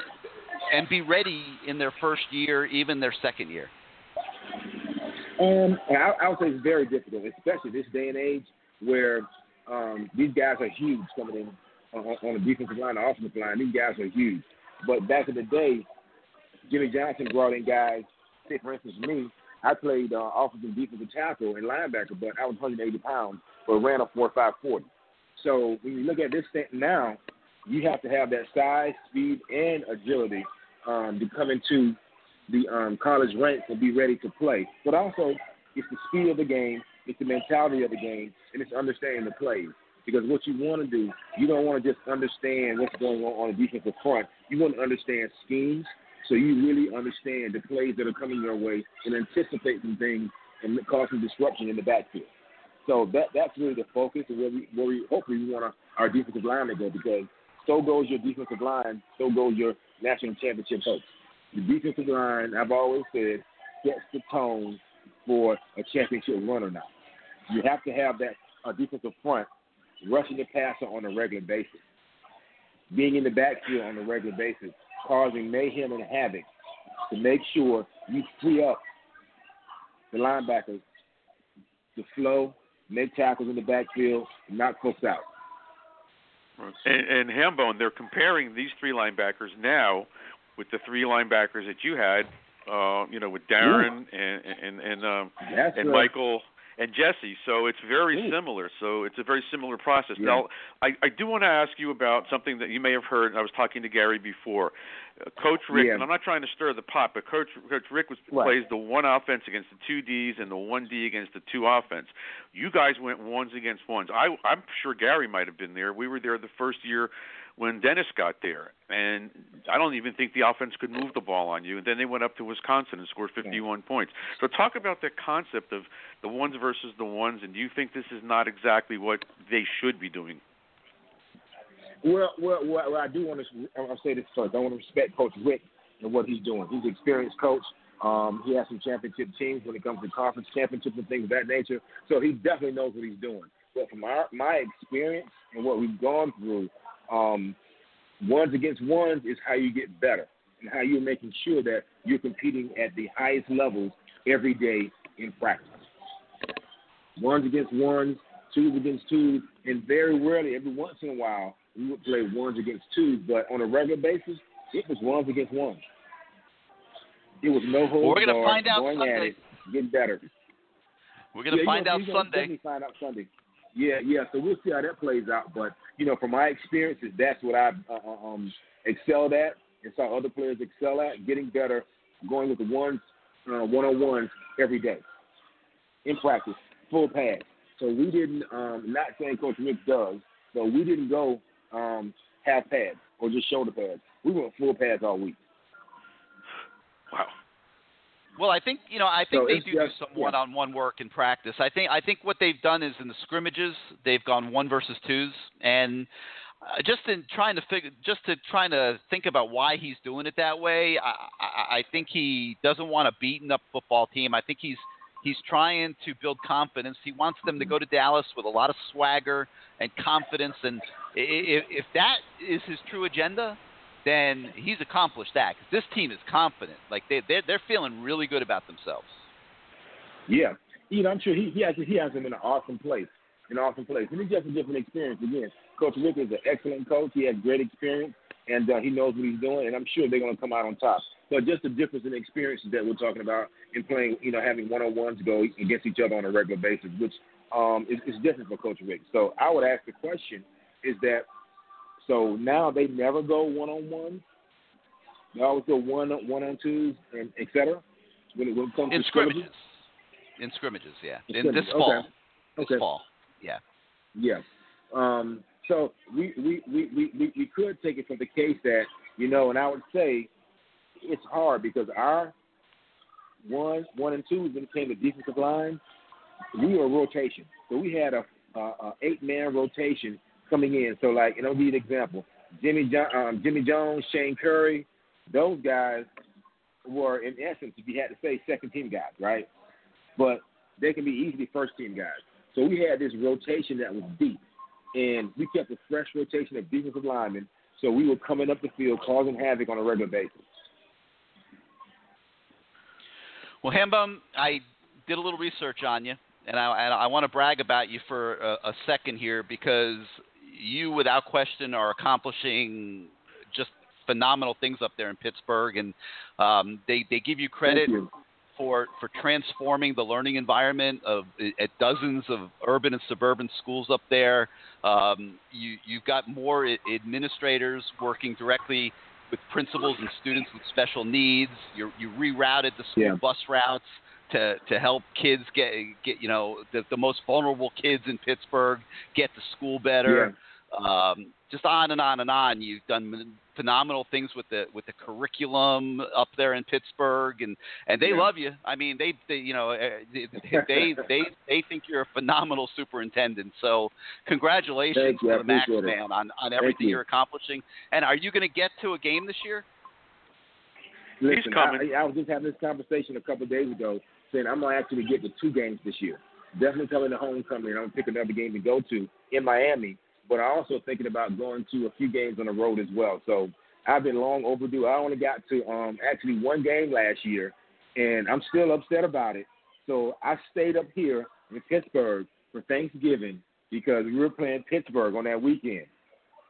and be ready in their first year, even their second year? Um, and I, I would say it's very difficult, especially this day and age where um, these guys are huge coming in on, on the defensive line, the offensive line. These guys are huge. But back in the day, Jimmy Johnson brought in guys. Say, for instance, me, I played uh, offensive defensive tackle and linebacker, but I was 180 pounds, but ran a four, 4.540. So when you look at this thing now, you have to have that size, speed, and agility um, to come into the um, college ranks and be ready to play. But also, it's the speed of the game, it's the mentality of the game, and it's understanding the plays. Because what you want to do, you don't want to just understand what's going on on the defensive front. You want to understand schemes, so you really understand the plays that are coming your way and anticipate some things and cause some disruption in the backfield. So that that's really the focus and where we where we hopefully we want our defensive line to go because so goes your defensive line, so goes your national championship hopes. The defensive line, I've always said, sets the tone for a championship run or not. You have to have that uh, defensive front rushing the passer on a regular basis, being in the backfield on a regular basis, causing mayhem and havoc to make sure you free up the linebackers to flow, make tackles in the backfield, knock folks out. And, and Hambone, they're comparing these three linebackers now with the three linebackers that you had uh, you know, with Darren and and and um, That's and right. Michael and Jesse. So it's very Ooh. similar. So it's a very similar process. Yeah. Now, I, I do want to ask you about something that you may have heard. I was talking to Gary before. Uh, Coach Richt, Yeah. and I'm not trying to stir the pot, but Coach Coach Richt was, Right. plays the one offense against the two Ds and the one D against the two offense. You guys went ones against ones. I, I'm sure Gary might have been there. We were there the first year when Dennis got there, and I don't even think the offense could move the ball on you. And then they went up to Wisconsin and scored 51 points. So talk about the concept of the ones versus the ones, and do you think this is not exactly what they should be doing? Well, well, well, well I do want to. I'll say this first. I want to respect Coach Richt and what he's doing. He's an experienced coach. Um, he has some championship teams when it comes to conference championships and things of that nature. So he definitely knows what he's doing. But from our, my experience and what we've gone through, um, ones against ones is how you get better and how you're making sure that you're competing at the highest levels every day in practice. Ones against ones, twos against twos, and very rarely, every once in a while, we would play ones against twos. But on a regular basis, it was ones against ones. It was no hold We're gonna find out going at Sunday. it, getting better. We're gonna Yeah, find you're out Sunday. Find out Sunday. Yeah, yeah. So we'll see how that plays out. But you know, from my experiences, that's what I've uh, uh, um, excelled at, and saw other players excel at, getting better, going with the ones, uh, one-on-ones every day in practice, full pads. So we didn't. Um, not saying Coach Richt does, but we didn't go um, half pads or just shoulder pads. We went full pads all week. Well, I think you know. I think So they do do some one-on-one work in practice. I think I think what they've done is in the scrimmages they've gone one versus twos, and uh, just in trying to figure, just to trying to think about why he's doing it that way. I, I, I think he doesn't want a beaten up football team. I think he's he's trying to build confidence. He wants them to go to Dallas with a lot of swagger and confidence, and i- i- if that is his true agenda, then he's accomplished that. 'Cause this team is confident. Like they they're, they're feeling really good about themselves. Yeah, you know, I'm sure he he has he has him in an awesome place, an awesome place, and it's just a different experience. Again, Coach Richt is an excellent coach. He has great experience, and uh, he knows what he's doing, and I'm sure they're going to come out on top. But just the difference in experiences that we're talking about in playing, you know, having one-on-ones go against each other on a regular basis, which um, is, is different for Coach Richt. So I would ask the question: Is that so? Now they never go one-on-one. They always go one one on twos and et cetera. When it, when it comes In to scrimmages? scrimmages. In scrimmages, yeah. In In this fall. okay. This Okay. fall. Yeah. Yeah. Um, so we, we, we, we, we, could take it from the case that, you know, and I would say it's hard because our one, one and two, when it came to defensive line, we were a rotation. So we had a, a, a eight man rotation coming in. So like, and I'll you an example: Jimmy jo- um, Jimmy Jones, Shane Curry, those guys were in essence, if you had to say, second team guys, right? But they can be easily first team guys. So we had this rotation that was deep, and we kept a fresh rotation of defensive linemen. So we were coming up the field, causing havoc on a regular basis. Well, Hambum, I did a little research on you, and I, I want to brag about you for a, a second here because you, without question, are accomplishing just phenomenal things up there in Pittsburgh, and um, they they give you credit for for transforming the learning environment of at dozens of urban and suburban schools up there. Um, you you've got more administrators working directly with principals and students with special needs. You you rerouted the school Yeah. bus routes to to help kids get get you know the the most vulnerable kids in Pittsburgh get to school better. Um, just on and on and on. You've done phenomenal things with the with the curriculum up there in Pittsburgh, and and they Yeah. love you. I mean, they, they you know eh, they they they [laughs] they think you're a phenomenal superintendent. So congratulations Thank you. To the Max it. man on on everything you. are accomplishing. And are you going to get to a game this year? Listen, coming. I, I was just having this conversation a couple of days ago, saying I'm gonna actually get to two games this year. Definitely coming to homecoming, and I'm gonna pick another game to go to in Miami. But I'm also thinking about going to a few games on the road as well. So I've been long overdue. I only got to um, actually one game last year, and I'm still upset about it. So I stayed up here in Pittsburgh for Thanksgiving because we were playing Pittsburgh on that weekend,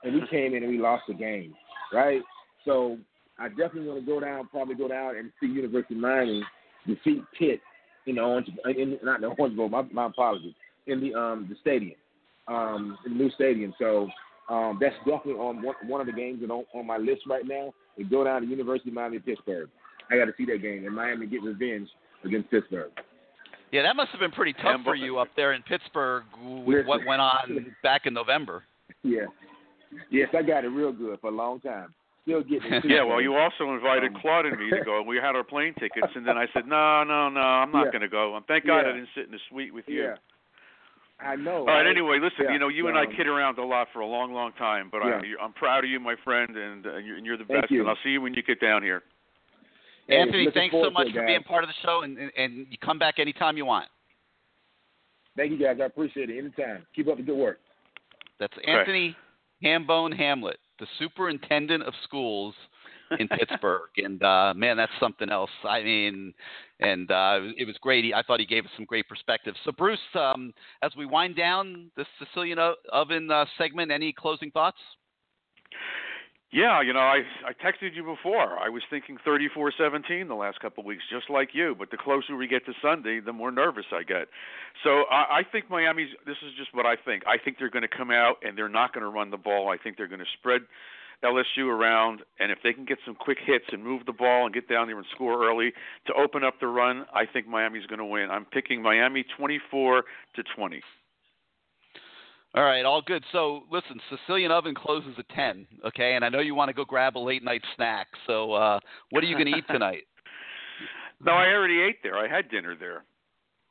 and we came in and we lost the game, right? So I definitely want to go down, probably go down and see University of Miami defeat Pitt in the Orange, in, not the Orange Bowl. My, my apologies. In the um the stadium, um, in the new stadium. So um, that's definitely on one, one of the games that on, on my list right now. And go down to University of Miami Pittsburgh. I got to see that game, and Miami get revenge against Pittsburgh. Yeah, that must have been pretty tough for you up there in Pittsburgh. With what went on [laughs] back in November? Yeah. Yes, I got it real good for a long time. Still getting it. [laughs] Yeah, well, you also invited Claude and me to go. We had our plane tickets, and then I said, no, no, no, I'm not Yeah. going to go. And thank God I didn't sit in the suite with you. Yeah. I know. All right. right? Anyway, listen. Yeah, You know, you and I um, kid around a lot for a long, long time, but Yeah. I, I'm proud of you, my friend, and, uh, you're, and you're the Thank best. you. And I'll see you when you get down here. Hey, Anthony, thanks so much for guys. being part of the show, and, and, and you come back anytime you want. Thank you guys. I appreciate it. Anytime. Keep up the good work. That's Anthony Hambone Hamlet, the superintendent of schools in Pittsburgh, and uh, man, that's something else. I mean, and uh, it was great. He, I thought he gave us some great perspective. So, Bruce, um, as we wind down the Sicilian Oven uh, segment, any closing thoughts? Yeah, you know, I I texted you before. I was thinking 34-17 the last couple of weeks, just like you. But the closer we get to Sunday, the more nervous I get. So I, I think Miami's. This is just what I think. I think they're going to come out and they're not going to run the ball. I think they're going to spread LSU around, and if they can get some quick hits and move the ball and get down there and score early to open up the run, I think Miami's going to win. I'm picking Miami 24 to 20. All right, all good. So, listen, Sicilian Oven closes at 10, okay? And I know you want to go grab a late night snack. So, uh, what are you going to eat tonight? [laughs] [laughs] No, I already ate there. I had dinner there.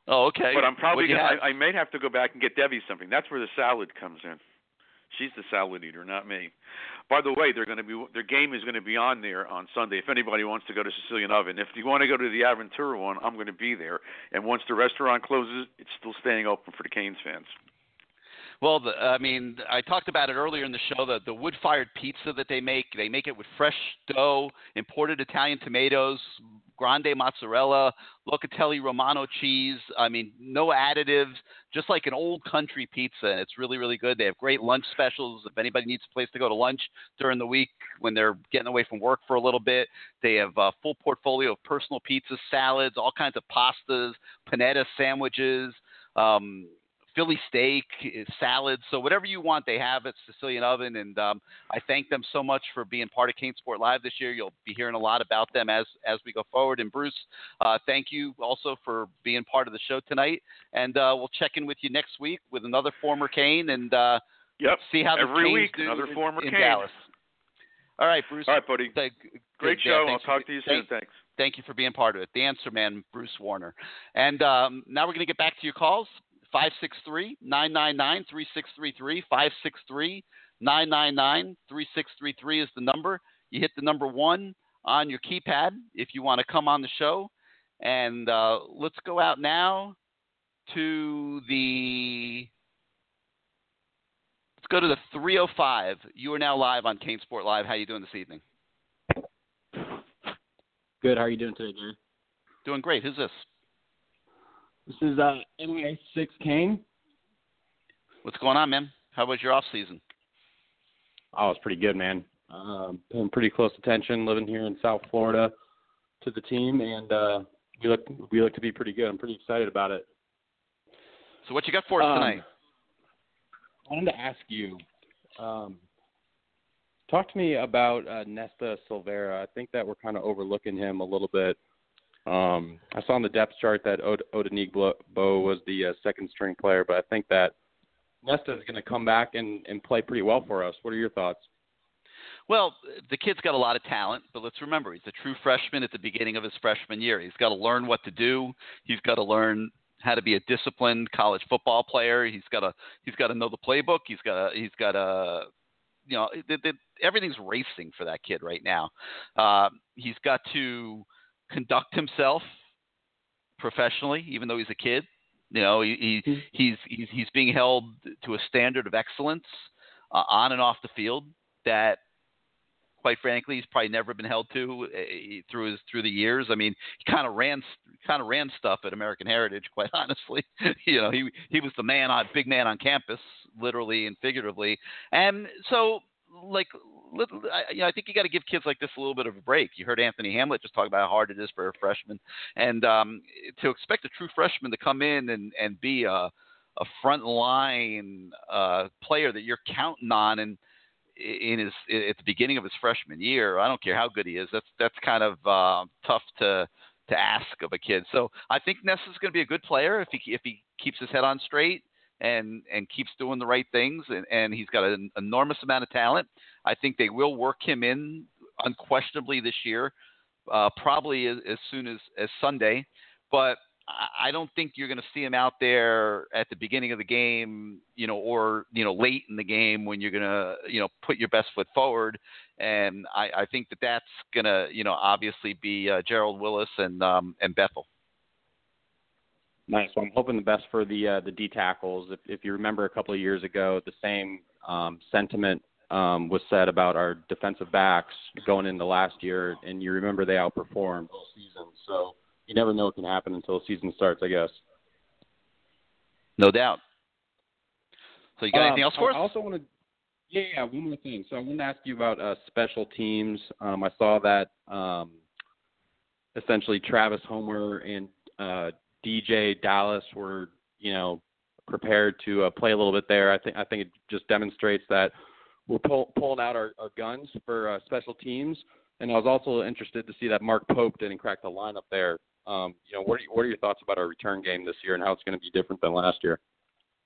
Oh, okay. But I'm probably gonna. I, I may have to go back and get Debbie something. That's where the salad comes in. She's the salad eater, not me. By the way, they're going to be their game is going to be on there on Sunday. If anybody wants to go to Sicilian Oven, if you want to go to the Aventura one, I'm going to be there. And once the restaurant closes, it's still staying open for the Canes fans. Well, the, I mean, I talked about it earlier in the show. The the wood-fired pizza that they make, they make it with fresh dough, imported Italian tomatoes, grande mozzarella, locatelli romano cheese. I mean, no additives, just like an old country pizza. And it's really, really good. They have great lunch specials. If anybody needs a place to go to lunch during the week when they're getting away from work for a little bit, they have a full portfolio of personal pizzas, salads, all kinds of pastas, panetta sandwiches. Um, Philly steak, eh, salads. So whatever you want, they have at Sicilian Oven. And um, I thank them so much for being part of CaneSport Live this year. You'll be hearing a lot about them as as we go forward. And Bruce, uh, thank you also for being part of the show tonight. And uh, we'll check in with you next week with another former Cane and uh, Yep. see how the Every week, another in, former in Cane. Dallas. All right, Bruce. All right, buddy. Great show. I'll thanks for- talk to you soon. thank- Thanks. Thank you for being part of it. The answer man, Bruce Warner. And um, now we're going to get back to your calls. 563 999 3633. 563 999 3633 is the number. You hit the number one on your keypad if you want to come on the show. And uh, let's go out now to the. Let's go to the 305. You are now live on CaneSport Live. How are you doing this evening? Good. How are you doing today, Jerry? Doing great. Who's this? This is uh, MIA Six Kane. What's going on, man? How was your off season? Oh, it's pretty good, man. Um, paying pretty close attention, living here in South Florida, to the team, and uh, we look we look to be pretty good. I'm pretty excited about it. So what you got for us Um, tonight? I wanted to ask you, um, talk to me about uh, Nesta Silvera. I think that we're kind of overlooking him a little bit. Um, I saw on the depth chart that Od- Odenigbo was the uh, second string player, but I think that Nesta is going to come back and, and play pretty well for us. What are your thoughts? Well, the kid's got a lot of talent, but let's remember he's a true freshman at the beginning of his freshman year. He's got to learn what to do. He's got to learn how to be a disciplined college football player. He's got to he's got to know the playbook. He's got to he's got to you know everything's racing for that kid right now. Uh, he's got to conduct himself professionally, even though he's a kid. You know, he, he he's he's he's being held to a standard of excellence uh, on and off the field that quite frankly, he's probably never been held to uh, through his through the years. I mean, he kind of ran kind of ran stuff at American Heritage, quite [laughs] honestly. [laughs] you know, he he was the man on big man on campus, literally and figuratively. And so, like, I, you know, I think you got to give kids like this a little bit of a break. You heard Anthony Hamlet just talk about how hard it is for a freshman, and um, to expect a true freshman to come in and and be a a front line uh, player that you're counting on and in his at the beginning of his freshman year, I don't care how good he is. That's that's kind of uh, tough to to ask of a kid. So I think Ness is going to be a good player if he if he keeps his head on straight and and keeps doing the right things. And, and he's got an enormous amount of talent. I think they will work him in unquestionably this year, uh, probably as, as soon as as Sunday. But I don't think you're going to see him out there at the beginning of the game, you know, or you know late in the game when you're going to you know put your best foot forward. And I, I think that that's going to you know obviously be uh, Gerald Willis and um, and Bethel. Nice. Well, I'm hoping the best for the uh, the D tackles. If, if you remember a couple of years ago, the same um, sentiment um, was said about our defensive backs going into last year, and you remember they outperformed all season. So you never know what can happen until the season starts, I guess. No doubt. So you got Um, anything else for us? I also want to, yeah, yeah, one more thing. So I wanted to ask you about uh, special teams. Um, I saw that um, essentially Travis Homer and uh, DJ Dallas were, you know, prepared to uh, play a little bit there. I think I think it just demonstrates that we're pull, pulling out our, our guns for uh, special teams. And I was also interested to see that Mark Pope didn't crack the lineup there. Um, you know, what are, what are your thoughts about our return game this year and how it's going to be different than last year?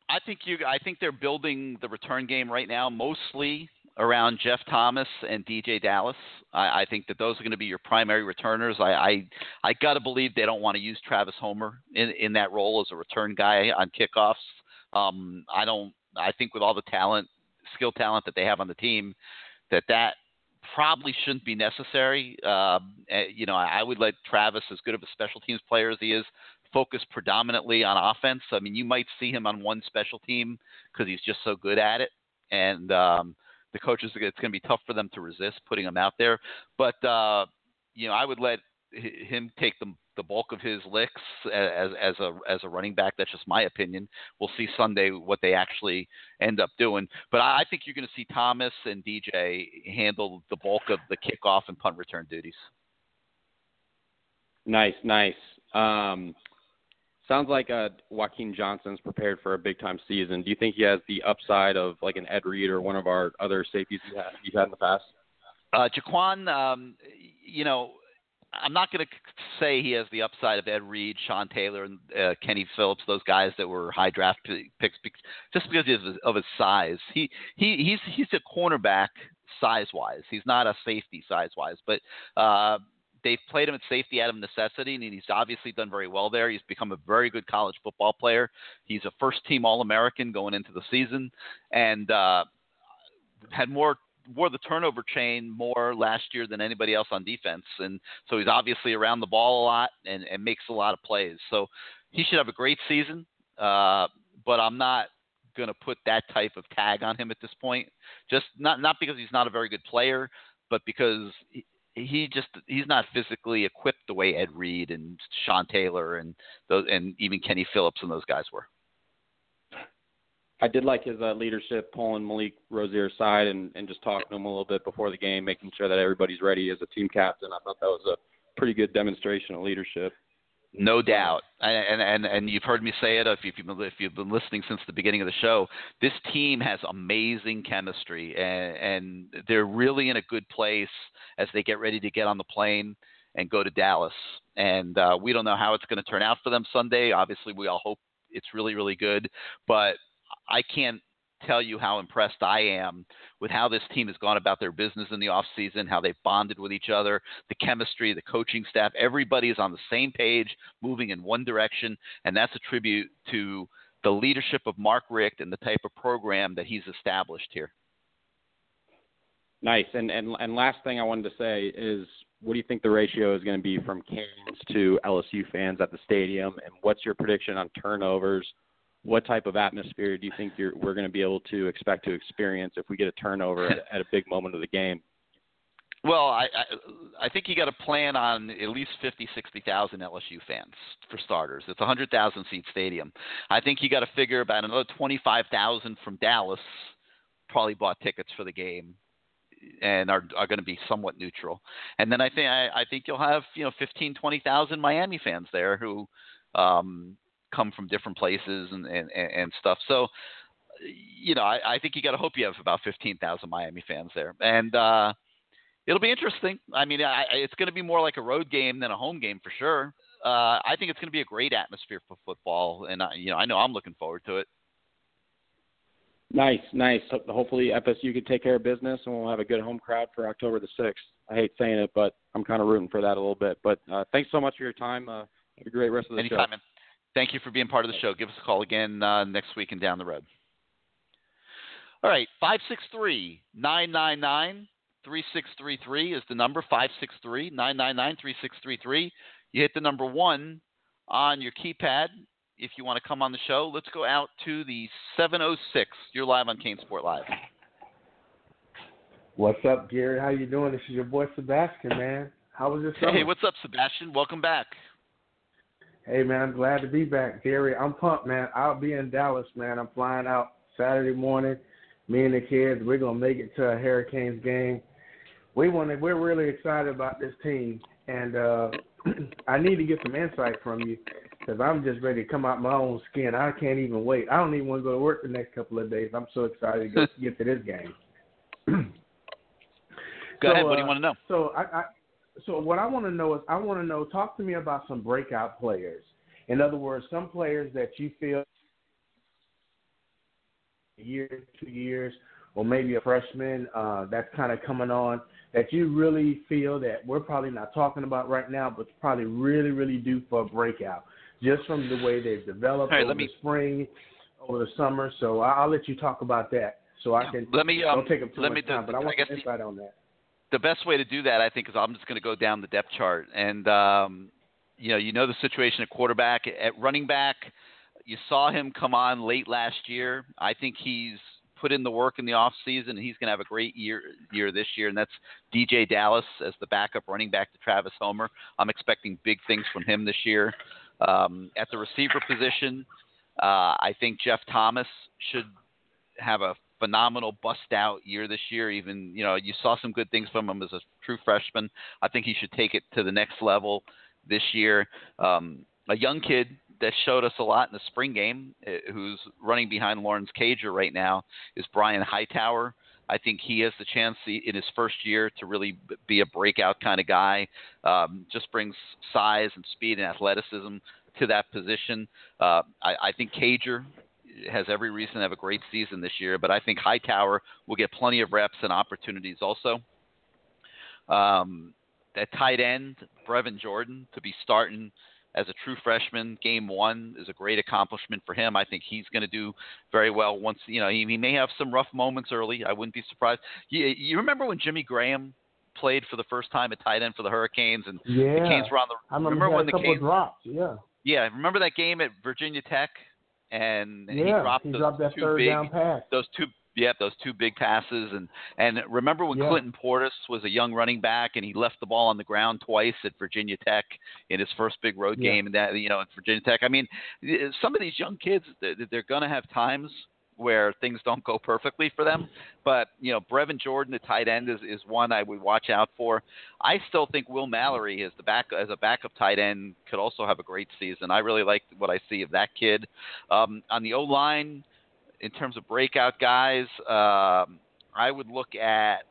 I think you. I think they're building the return game right now, mostly around Jeff Thomas and DJ Dallas. I, I think that those are going to be your primary returners. I I, I got to believe they don't want to use Travis Homer in in that role as a return guy on kickoffs. Um, I don't. I think with all the talent, skill talent that they have on the team, that that probably shouldn't be necessary. Um, eh, you know, I, I would let Travis, as good of a special teams player as he is, focus predominantly on offense. I mean, you might see him on one special team because he's just so good at it, and um, the coaches it's going to be tough for them to resist putting him out there. But uh, you know, I would let him take the the bulk of his licks as as a as a running back. That's just my opinion. We'll see Sunday what they actually end up doing. But I think you're going to see Thomas and DJ handle the bulk of the kickoff and punt return duties. Nice, nice. Um, sounds like uh, Jaquan Johnson's prepared for a big time season. Do you think he has the upside of like an Ed Reed or one of our other safeties you had, you've had in the past? Uh, Jaquan, um, you know, I'm not going to say he has the upside of Ed Reed, Sean Taylor, and uh, Kenny Phillips, those guys that were high draft picks, just because of his, of his size. He he he's he's a cornerback size wise. He's not a safety size wise, but uh, they've played him at safety out of necessity, and he's obviously done very well there. He's become a very good college football player. He's a first team All American going into the season, and uh, had more wore the turnover chain more last year than anybody else on defense, and so he's obviously around the ball a lot and, and makes a lot of plays. So he should have a great season, uh, but I'm not going to put that type of tag on him at this point. Just not not because he's not a very good player, but because he, just he's not physically equipped the way Ed Reed and Sean Taylor and those and even Kenny Phillips and those guys were. I did like his uh, leadership, pulling Malik Rosier aside and, and just talking to him a little bit before the game, making sure that everybody's ready as a team captain. I thought that was a pretty good demonstration of leadership. No doubt, and and and you've heard me say it if you've been, if you've been listening since the beginning of the show. This team has amazing chemistry, and, and they're really in a good place as they get ready to get on the plane and go to Dallas. And uh, we don't know how it's going to turn out for them Sunday. Obviously, we all hope it's really really good, but I can't tell you how impressed I am with how this team has gone about their business in the off season, how they've bonded with each other, the chemistry, the coaching staff. Everybody is on the same page, moving in one direction, and that's a tribute to the leadership of Mark Richt and the type of program that he's established here. Nice. And and and last thing I wanted to say is, what do you think the ratio is going to be from Canes to LSU fans at the stadium, and what's your prediction on turnovers? What type of atmosphere do you think you're, we're going to be able to expect to experience if we get a turnover at, at a big moment of the game? Well, I I, I think you got to plan on at least fifty, sixty thousand LSU fans for starters. It's a hundred thousand seat stadium. I think you got to figure about another twenty five thousand from Dallas. Probably bought tickets for the game. and are are going to be somewhat neutral. And then I think I, I think you'll have you know 15, 20,000 Miami fans there who um, come from different places and and, and stuff. So you know I, I think you got to hope you have about 15,000 Miami fans there, and uh, it'll be interesting. I mean, I, it's going to be more like a road game than a home game for sure. Uh, I think it's going to be a great atmosphere for football, and I, you know I know I'm looking forward to it. Nice, nice. Hopefully FSU can take care of business, and we'll have a good home crowd for October the sixth. I hate saying it, but I'm kind of rooting for that a little bit. But uh, thanks so much for your time. Uh, have a great rest of the Anytime, show. man. Thank you for being part of the show. Give us a call again uh, next week and down the road. All right, 563 999 3633 is the number 563 999 3633. You hit the number one on your keypad if you want to come on the show. Let's go out to the 706. You're live on CaneSport Live. What's up, Gary? How you doing? This is your boy Sebastian, man. How was your summer? Hey, what's up, Sebastian? Welcome back. Hey, man, I'm glad to be back, Gary. I'm pumped, man. I'll be in Dallas, man. I'm flying out Saturday morning. Me and the kids, we're gonna make it to a Hurricanes game. We want to. We're really excited about this team, and uh [clears throat] I need to get some insight from you because I'm just ready to come out my own skin. I can't even wait. I don't even want to go to work the next couple of days. I'm so excited to go, [laughs] get to this game. [clears throat] Go So, ahead. What do you uh, want to know? So I, I so what I want to know is I want to know talk to me about some breakout players. In other words, some players that you feel a year, two years, or maybe a freshman uh, that's kind of coming on that you really feel that we're probably not talking about right now, but probably really, really due for a breakout just from the way they've developed right, over let the spring, over the summer. So I- I'll let you talk about that so I can Let me, um, don't take up too let much me time, but I want some the- insight on that. The best way to do that, I think, is I'm just going to go down the depth chart. And um, you know, you know the situation at quarterback, at running back. You saw him come on late last year. I think he's put in the work in the off season, and he's going to have a great year year this year. And that's DJ Dallas as the backup running back to Travis Homer. I'm expecting big things from him this year. Um, at the receiver position, uh, I think Jeff Thomas should have a phenomenal bust out year this year. Even you know you saw some good things from him as a true freshman. I think he should take it to the next level this year. Um, a young kid that showed us a lot in the spring game, uh, who's running behind Lawrence Cager right now, is Brian Hightower. I think he has the chance in his first year to really be a breakout kind of guy. Um, just brings size and speed and athleticism to that position. Uh, I, I think Cager has every reason to have a great season this year, but I think Hightower will get plenty of reps and opportunities also. Um, at tight end, Brevin Jordan to be starting as a true freshman, game one is a great accomplishment for him. I think he's going to do very well once, you know, he, he may have some rough moments early. I wouldn't be surprised. You, you remember when Jimmy Graham played for the first time at tight end for the Hurricanes and Yeah. the Canes were on the, I remember, remember when the Canes drops. Yeah. yeah, remember that game at Virginia Tech, and he yeah. dropped he those dropped that third big, down pass. those two, yeah, those two big passes, and and remember when Yeah. Clinton Portis was a young running back and he left the ball on the ground twice at Virginia Tech in his first big road Yeah. game, and that you know at Virginia Tech. I mean, some of these young kids, they're, they're going to have times where things don't go perfectly for them. But you know, Brevin Jordan, the tight end, is is one I would watch out for. I still think Will Mallory is the back as a backup tight end could also have a great season. I really like what I see of that kid. Um, on the O line, in terms of breakout guys, um, I would look at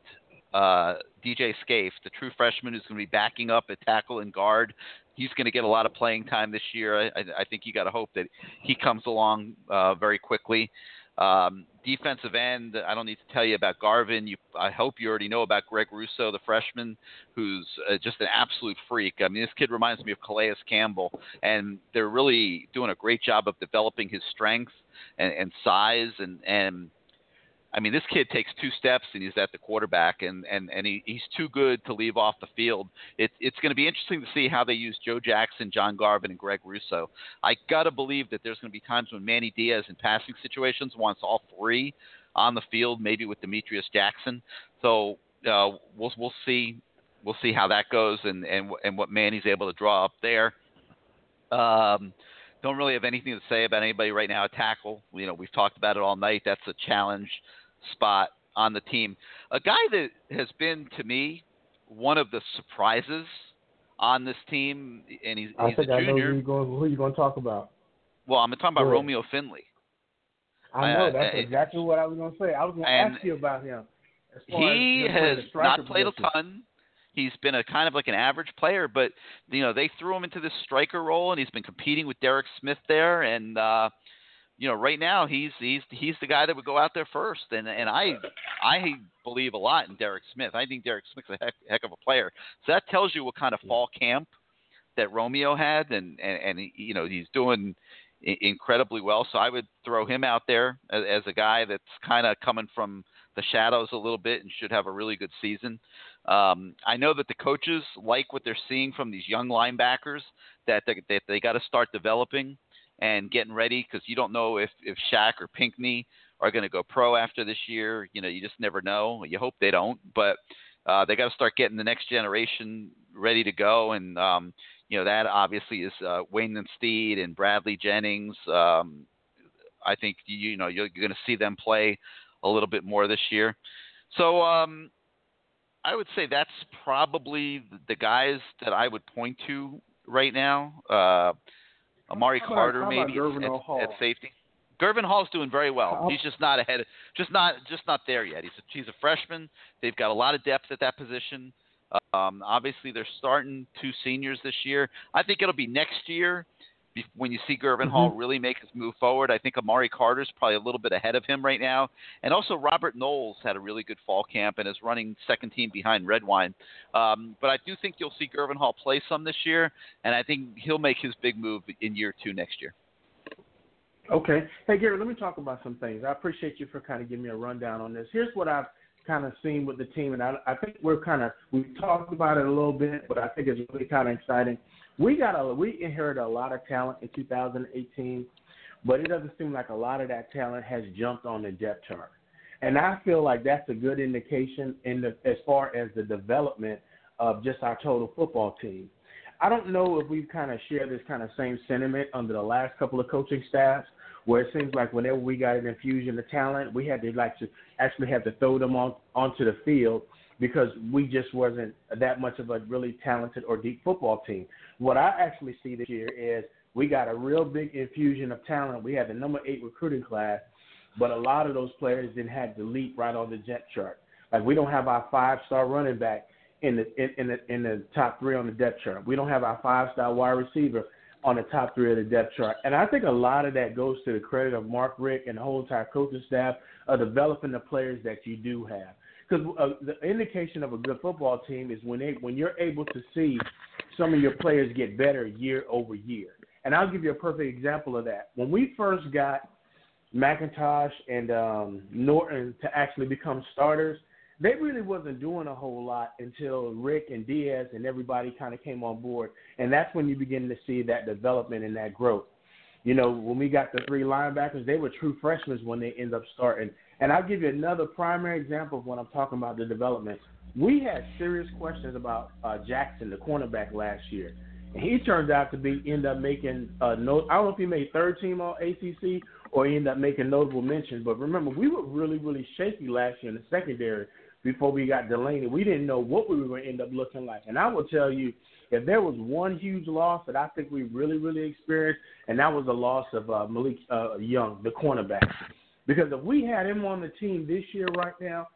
uh, DJ Scaife, the true freshman who's going to be backing up at tackle and guard. He's going to get a lot of playing time this year. I, I, think you got to hope that he comes along uh, very quickly. Um, defensive end, I don't need to tell you about Garvin. You, I hope you already know about Greg Rousseau, the freshman, who's uh, just an absolute freak. I mean, this kid reminds me of Calais Campbell, and they're really doing a great job of developing his strength and, and size. And, and I mean, this kid takes two steps and he's at the quarterback, and and and he, he's too good to leave off the field. It, it's going to be interesting to see how they use Joe Jackson, John Garvin, and Greg Rousseau. I gotta believe that there's going to be times when Manny Diaz in passing situations wants all three on the field, maybe with Demetrius Jackson. So uh, we'll we'll see we'll see how that goes and and and what Manny's able to draw up there. Um, don't really have anything to say about anybody right now at tackle. You know, we've talked about it all night. That's a challenge spot on the team. A guy that has been to me one of the surprises on this team, and he's, I he's think a I know junior. who you're going, who you're going to talk about. Well, I'm talking about Go ahead. Romeo Finley. I know Uh, that's uh, exactly what I was going to say. I was going to ask you about him. He as him playing has not played position. a ton. He's been a kind of like an average player, but you know they threw him into this striker role, and he's been competing with Derek Smith there. And uh, you know right now he's he's he's the guy that would go out there first. And and I I believe a lot in Derek Smith. I think Derek Smith's a heck, heck of a player. So that tells you what kind of fall camp that Romeo had, and and, and he, you know he's doing incredibly well. So I would throw him out there as, as a guy that's kind of coming from the shadows a little bit and should have a really good season. Um, I know that the coaches like what they're seeing from these young linebackers that they, that they got to start developing and getting ready because you don't know if if Shaq or Pinckney are going to go pro after this year. You know, you just never know. You hope they don't, but uh, they got to start getting the next generation ready to go. And um, you know that obviously is uh, Waynmon Steed and Bradley Jennings. Um, I think you, know you're, you're going to see them play a little bit more this year. So um, I would say that's probably the guys that I would point to right now. Uh, Amari about- Carter maybe at, at safety. Gurvan Hall's doing very well. He's just not ahead, of, just not just not there yet. He's a, he's a freshman. They've got a lot of depth at that position. Um, obviously, they're starting two seniors this year. I think it'll be next year when you see Gurvan Hall Mm-hmm. really make his move forward. I think Amari Carter's probably a little bit ahead of him right now, and also Robert Knowles had a really good fall camp and is running second team behind Redwine. Um, but I do think you'll see Gurvan Hall play some this year, and I think he'll make his big move in year two next year. Okay. Hey, Gary, let me talk about some things. I appreciate you for kind of giving me a rundown on this. Here's what I've kind of seen with the team, and I, I think we're kind of we've talked about it a little bit, but I think it's really kind of exciting. We got a we inherited a lot of talent in 2018, but it doesn't seem like a lot of that talent has jumped on the depth chart, and I feel like that's a good indication in the as far as the development of just our total football team. I don't know if we've kind of shared this kind of same sentiment under the last couple of coaching staffs, where it seems like whenever we got an infusion of talent, we had to like to actually have to throw them on onto the field because we just wasn't that much of a really talented or deep football team. What I actually see this year is we got a real big infusion of talent. We had the number eight recruiting class, but a lot of those players didn't have the leap right on the jet chart. Like we don't have our five star running back in the in, in the in the top three on the depth chart. We don't have our five star wide receiver on the top three of the depth chart. And I think a lot of that goes to the credit of Mark Richt and the whole entire coaching staff of developing the players that you do have. Because uh, the indication of a good football team is when they when you're able to see some of your players get better year over year. And I'll give you a perfect example of that. When we first got McIntosh and um, Norton to actually become starters, they really wasn't doing a whole lot until Richt and Diaz and everybody kind of came on board, and that's when you begin to see that development and that growth. You know, when we got the three linebackers, they were true freshmen when they end up starting. And I'll give you another primary example of what I'm talking about the development. We had serious questions about uh, Jackson, the cornerback, last year. And he turned out to be end up making uh, no. I don't know if he made third team all ACC or he ended up making notable mention. But remember, we were really really shaky last year in the secondary before we got Delaney. We didn't know what we were going to end up looking like. And I will tell you, if there was one huge loss that I think we really really experienced, and that was the loss of uh, Malik uh, Young, the cornerback. Because if we had him on the team this year right now,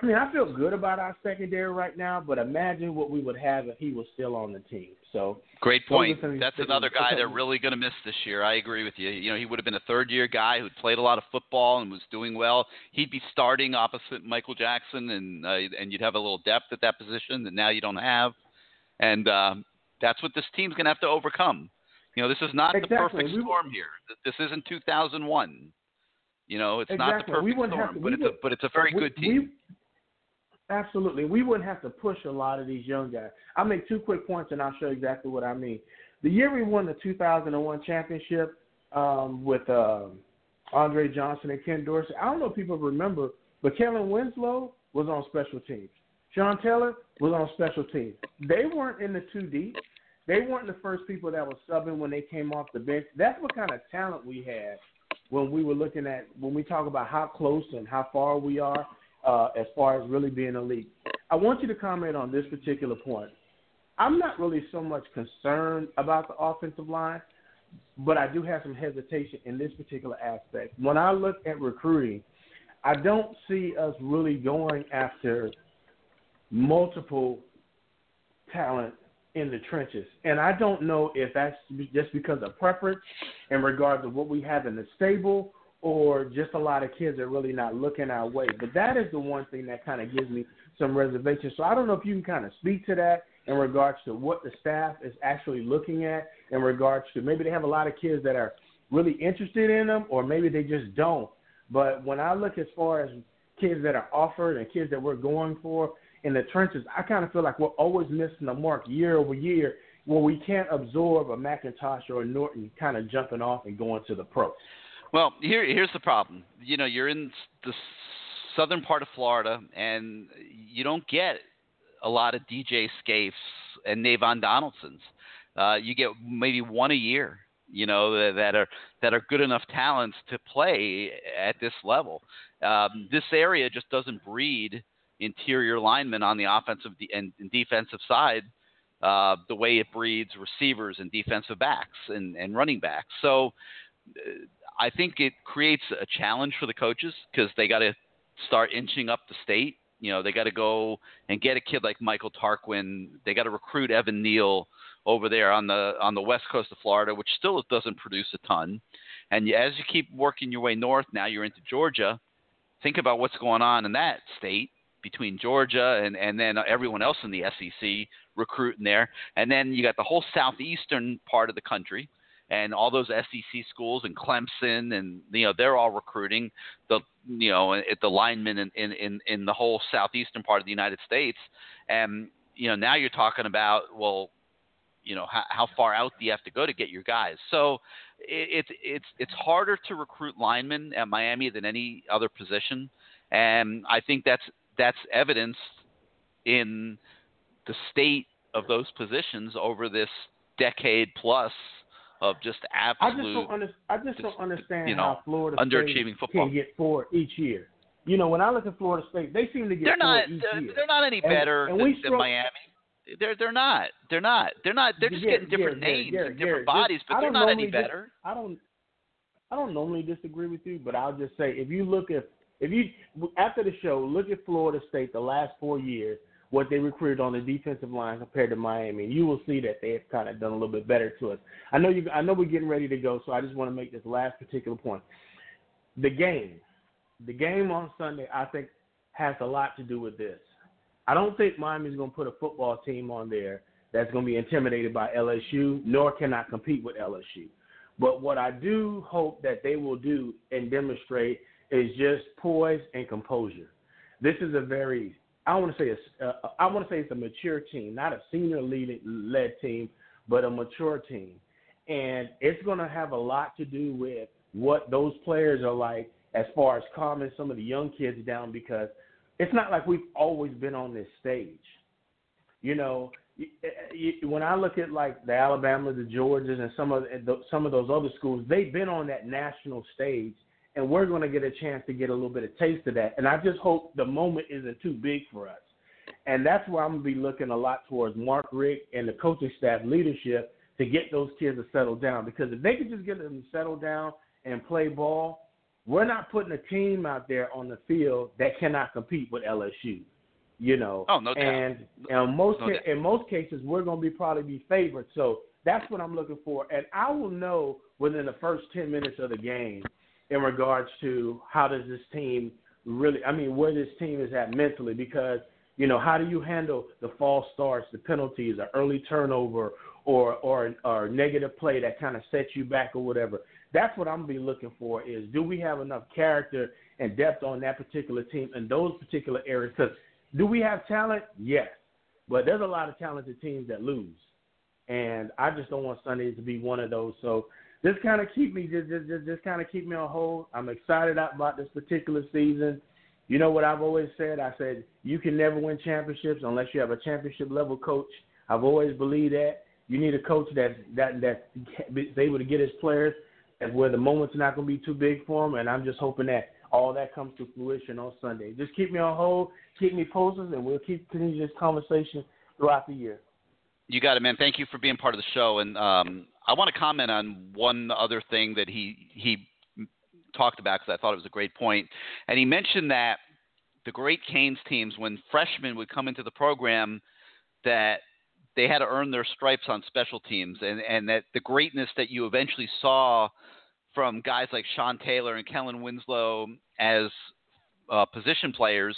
I mean, I feel good about our secondary right now, but imagine what we would have if he was still on the team. So Great point. some of the That's another guy they're really going to miss this year. I agree with you. You know, he would have been a third year guy who'd played a lot of football and was doing well. He'd be starting opposite Michael Jackson, and uh, and you'd have a little depth at that position that now you don't have. And um, that's what this team's going to have to overcome. You know, this is not Exactly. the perfect storm here. This isn't 2001. You know, it's not the perfect storm, to- but it's a but it's a very we- good team. we- absolutely. We wouldn't have to push a lot of these young guys. I'll make two quick points and I'll show you exactly what I mean. The year we won the 2001 championship um, with um Andre Johnson and Ken Dorsey, I don't know if people remember, but Kellen Winslow was on special teams. Sean Taylor was on special teams. They weren't in the two deep. They weren't the first people that were subbing when they came off the bench. That's what kind of talent we had when we were looking at when we talk about how close and how far we are uh, as far as really being elite. I want you to comment on this particular point. I'm not really so much concerned about the offensive line, but I do have some hesitation in this particular aspect. When I look at recruiting, I don't see us really going after multiple talent in the trenches. And I don't know if that's just because of preference in regards to what we have in the stable or just a lot of kids are really not looking our way. But that is the one thing that kind of gives me some reservation. So I don't know if you can kind of speak to that in regards to what the staff is actually looking at in regards to maybe they have a lot of kids that are really interested in them or maybe they just don't. But when I look as far as kids that are offered and kids that we're going for in the trenches, I kind of feel like we're always missing the mark year over year where we can't absorb a McIntosh or a Norton kind of jumping off and going to the pro. Well, here here's the problem. You know, you're in the southern part of Florida, and you don't get a lot of DJ Scaifes and Navaughn Donaldsons. Uh, you get maybe one a year. You know that, that are that are good enough talents to play at this level. Um, this area just doesn't breed interior linemen on the offensive and, defensive side uh, the way it breeds receivers and defensive backs and, and running backs. So uh, I think it creates a challenge for the coaches because they got to start inching up the state. You know, they got to go and get a kid like Michael Tarquin. They got to recruit Evan Neal over there on the on the west coast of Florida, which still doesn't produce a ton. And as you keep working your way north, now you're into Georgia. Think about what's going on in that state between Georgia and and then everyone else in the SEC recruiting there, and then you got the whole southeastern part of the country and all those SEC schools and Clemson and you know they're all recruiting the you know at the linemen in, in in in the whole southeastern part of the United States. And you know now you're talking about well you know how, how far out do you have to go to get your guys? So it, it's it's it's harder to recruit linemen at Miami than any other position. And I think that's that's evidenced in the state of those positions over this decade plus of just absolute. I just don't, under, I just don't understand you know, how Florida underachieving State football. can get four each year. You know, when I look at Florida State, they seem to get They're four not. They're, they're not any better and than, we than Miami. They're they're not. They're not. They're not. They're just Garrett, getting different Garrett, names Garrett, and different bodies, but they're don't any better. I don't. I don't normally disagree with you, but I'll just say if you look at if you after the show look at Florida State the last four years, what they recruited on the defensive line compared to Miami, you will see that they have kind of done a little bit better to us. I know you. I know we're getting ready to go, so I just want to make this last particular point. The game, the game on Sunday, I think has a lot to do with this. I don't think Miami's going to put a football team on there that's going to be intimidated by LSU, nor can I compete with LSU. But what I do hope that they will do and demonstrate is just poise and composure. This is a very I want to say a, uh, I want to say it's a mature team, not a senior lead led team, but a mature team, and it's going to have a lot to do with what those players are like as far as calming some of the young kids down because it's not like we've always been on this stage. You know, when I look at like the Alabama, the Georgias, and some of the, some of those other schools, they've been on that national stage, and we're going to get a chance to get a little bit of taste of that. And I just hope the moment isn't too big for us. And that's where I'm going to be looking a lot towards Mark Richt and the coaching staff leadership to get those kids to settle down. Because if they could just get them to settle down and play ball, we're not putting a team out there on the field that cannot compete with LSU. You know, Oh, no doubt. and in most No ca- in most cases we're going to be probably be favored. So that's what I'm looking for, and I will know within the first ten minutes of the game in regards to how does this team really. I mean, where this team is at mentally, because you know how do you handle the false starts, the penalties, the early turnover, or or or negative play that kind of sets you back or whatever. That's what I'm gonna be looking for. Is do we have enough character and depth on that particular team in those particular areas? Because do we have talent? Yes, but there's a lot of talented teams that lose, and I just don't want Sunday to be one of those. So this kind of keep me just just just, just kind of keep me on hold. I'm excited about this particular season. You know what I've always said? I said you can never win championships unless you have a championship level coach. I've always believed that. You need a coach that that that's able to get his players where the moment's not going to be too big for them. And I'm just hoping that all that comes to fruition on Sunday. Just keep me on hold, keep me posted, and we'll keep continuing this conversation throughout the year. You got it, man. Thank you for being part of the show. And um, I want to comment on one other thing that he he talked about because I thought it was a great point. And he mentioned that the great Canes teams, when freshmen would come into the program, that they had to earn their stripes on special teams, and and that the greatness that you eventually saw from guys like Sean Taylor and Kellen Winslow as uh, position players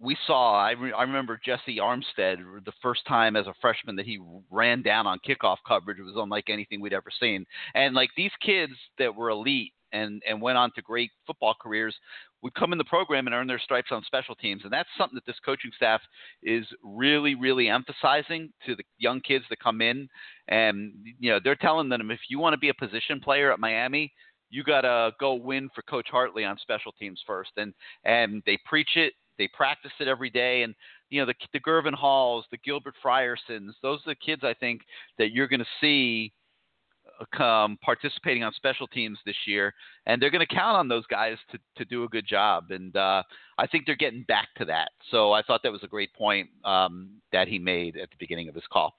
we saw. I, re- I remember Jessie Armstead the first time as a freshman that he ran down on kickoff coverage. It was unlike anything we'd ever seen. And like these kids that were elite and and went on to great football careers would come in the program and earn their stripes on special teams. And that's something that this coaching staff is really, really emphasizing to the young kids that come in. And you know, they're telling them if you want to be a position player at Miami, you got to go win for Coach Hartley on special teams first. And and they preach it they practice it every day, and you know the the Gurvan Halls, the Gilbert Friersons, those are the kids I think that you're going to see um, participating on special teams this year, and they're going to count on those guys to to do a good job. And uh, I think they're getting back to that. So I thought that was a great point um, that he made at the beginning of his call.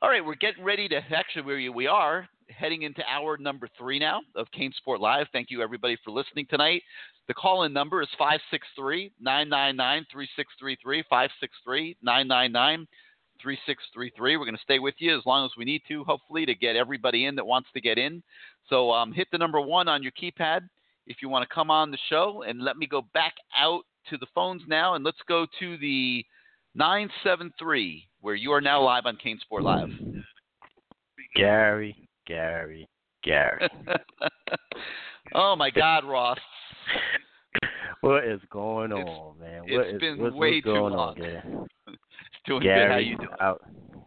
All right, we're getting ready to actually where we are heading into hour number three now of CaneSport Live. Thank you everybody for listening tonight. The call in number is 563 999 3633. 563 999 3633. We're going to stay with you as long as we need to, hopefully, to get everybody in that wants to get in. So um, hit the number one on your keypad if you want to come on the show. And let me go back out to the phones now and let's go to the 973 where you are now live on CaneSport Live. Gary, Gary, Gary. [laughs] oh my God, Ross. [laughs] what is going on, man? What It's is- been what's, way what's going too on, long. Gary? [laughs] Doing Gary, good. How you doing? I,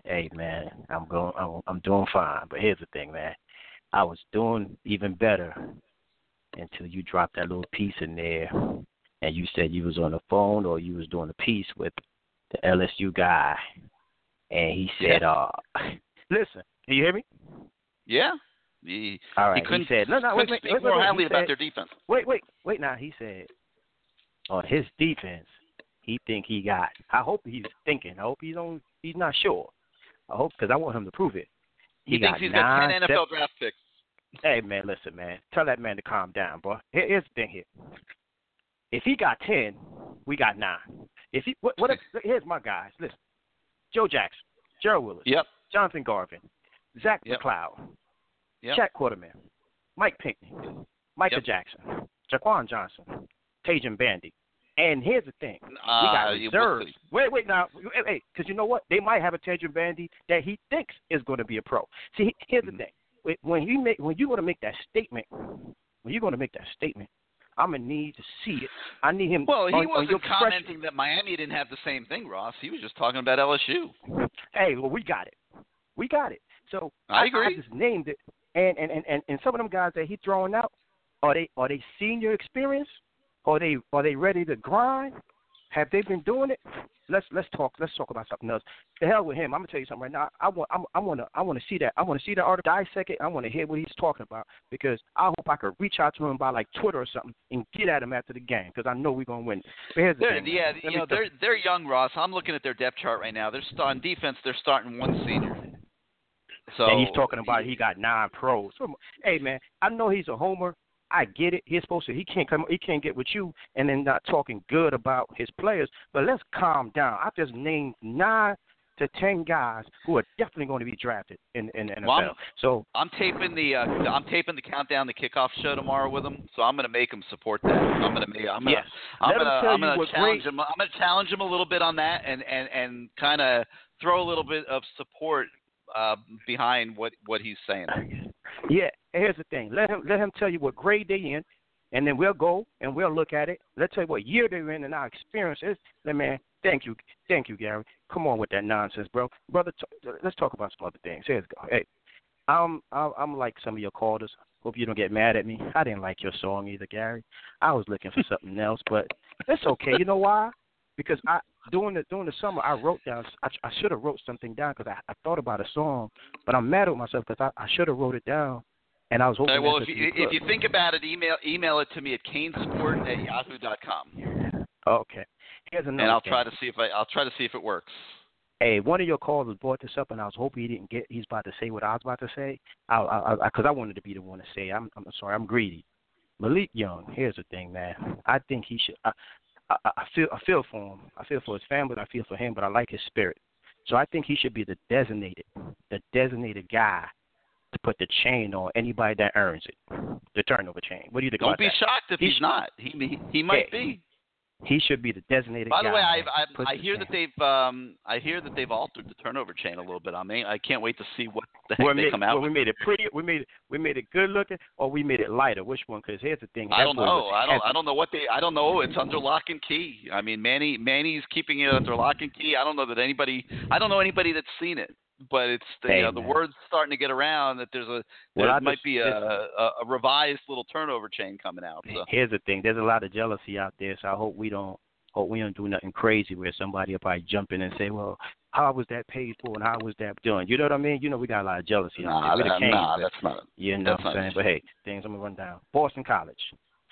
hey man, I'm going. I'm, I'm doing fine. But here's the thing, man. I was doing even better until you dropped that little piece in there, and you said you was on the phone or you was doing a piece with the LSU guy, and he said, Yeah. "Uh, listen, can you hear me? Yeah. He, All right." he couldn't, said, "No, no, wait, couldn't wait, speak wait, wait, more wait." highly about said- their defense. Wait, wait, wait. Now he said, on his defense, he think he got. I hope he's thinking. I hope he's on. He's not sure. I hope because I want him to prove it. He, thinks got he's got 10 NFL seven- draft picks. Hey man, listen, man. Tell that man to calm down, bro. Here, here's the thing here. If he got ten, we got nine. If he, what, what if, here's my guys. Listen, Joe Jackson, Gerald Willis, yep, Jonathan Garvin, Zach Yep. McCloud, Yep. Shaq Quarterman, Mike Pinckney, Micah Yep. Jackson, Jaquan Johnson, Trajan Bandy. And here's the thing: we got Uh, reserves. Wait, wait, now, hey, because you know what? They might have a Trajan Bandy that he thinks is going to be a pro. See, here's Mm-hmm. the thing: When- when you make, when you're going to make that statement, when you're going to make that statement, I'm gonna need to see it. I need him. Well, he on, on wasn't fresh- commenting that Miami didn't have the same thing, Ross. He was just talking about LSU. Hey, well, we got it. We got it. So I agree. I just named it, and and and and, and some of them guys that he throwing out are they are they senior experience? Are they are they ready to grind? Have they been doing it? Let's let's talk let's talk about something else. The hell with him. I'm gonna tell you something right now. I want I'm, I want to I want to see that. I want to see that article, dissect it. I want to hear what he's talking about because I hope I could reach out to him by like Twitter or something and get at him after the game because I know we're gonna win. The thing. yeah, you know they're they're young, Ross. I'm looking at their depth chart right now. They're st- on defense. They're starting one senior. So and he's talking about he got nine pros. Hey man, I know he's a homer. I get it. He's supposed to. He can't come. He can't get with you and then not talking good about his players. But let's calm down. I just named nine to ten guys who are definitely going to be drafted in in the NFL. Well, I'm- so I'm taping the uh, I'm taping the countdown the kickoff show tomorrow with him. So I'm going to make him support that. I'm going to make I'm going Yes. I'm going to I'm going to challenge him. I'm going to challenge him a little bit on that and and and kind of throw a little bit of support uh, behind what what he's saying. [laughs] yeah, here's the thing. Let him let him tell you what grade they're in, and then we'll go and we'll look at it. Let's tell you what year they're in and our experience is. Then man, thank you, thank you, Gary. Come on with that nonsense, bro. Brother, t- let's talk about some other things. Here's go. Hey, I'm I'm I'm like some of your callers. Hope you don't get mad at me. I didn't like your song either, Gary. I was looking for something else, but it's okay. You know why? Because I during the during the summer I wrote down. I, I should have wrote something down because I, I thought about a song, but I'm mad at myself because I, I should have wrote it down And I was hoping. Okay, well, if you, if you think about it, email email it to me at canesport at yahoo.com, Okay. Here's another and I'll thing. try to see if I I'll try to see if it works. Hey, one of your callers brought this up, and I was hoping he didn't get. He's about to say what I was about to say. I, I, because I, wanted to be the one to say. I'm, I'm sorry. I'm greedy. Malik Young. Here's the thing, man. I think he should. I, I, I feel. I feel for him. I feel for his family. I feel for him. But I like his spirit. So I think he should be the designated, the designated guy to put the chain on anybody that earns it, the turnover chain. What do you think Don't be that? shocked if He he's not. He he, he might Yeah, be. He should be the designated By the way, I. I, I hear that they've um I hear that they've altered the turnover chain a little bit. I mean, I can't wait to see what the heck Well, they made, come out well, with. we made it pretty. We made it. We made it good looking, or we made it lighter. Which one? Because here's the thing. I don't know. I don't. I don't know what they. I don't know. It's under lock and key. I mean, Manny. Manny's keeping it under lock and key. I don't know that anybody. I don't know anybody that's seen it. But it's the you know, the word's starting to get around that there's a there Well, might just- be a, a a revised little turnover chain coming out. So. Here's the thing. There's a lot of jealousy out there, so I hope we don't. Hope we don't do nothing crazy where somebody will probably jump in and say, "Well, how was that paid for and how was that done?" You know what I mean? You know we got a lot of jealousy Nah, that- nah, but- that's not. You know what I'm saying? But hey, things I'm gonna run down. Boston College,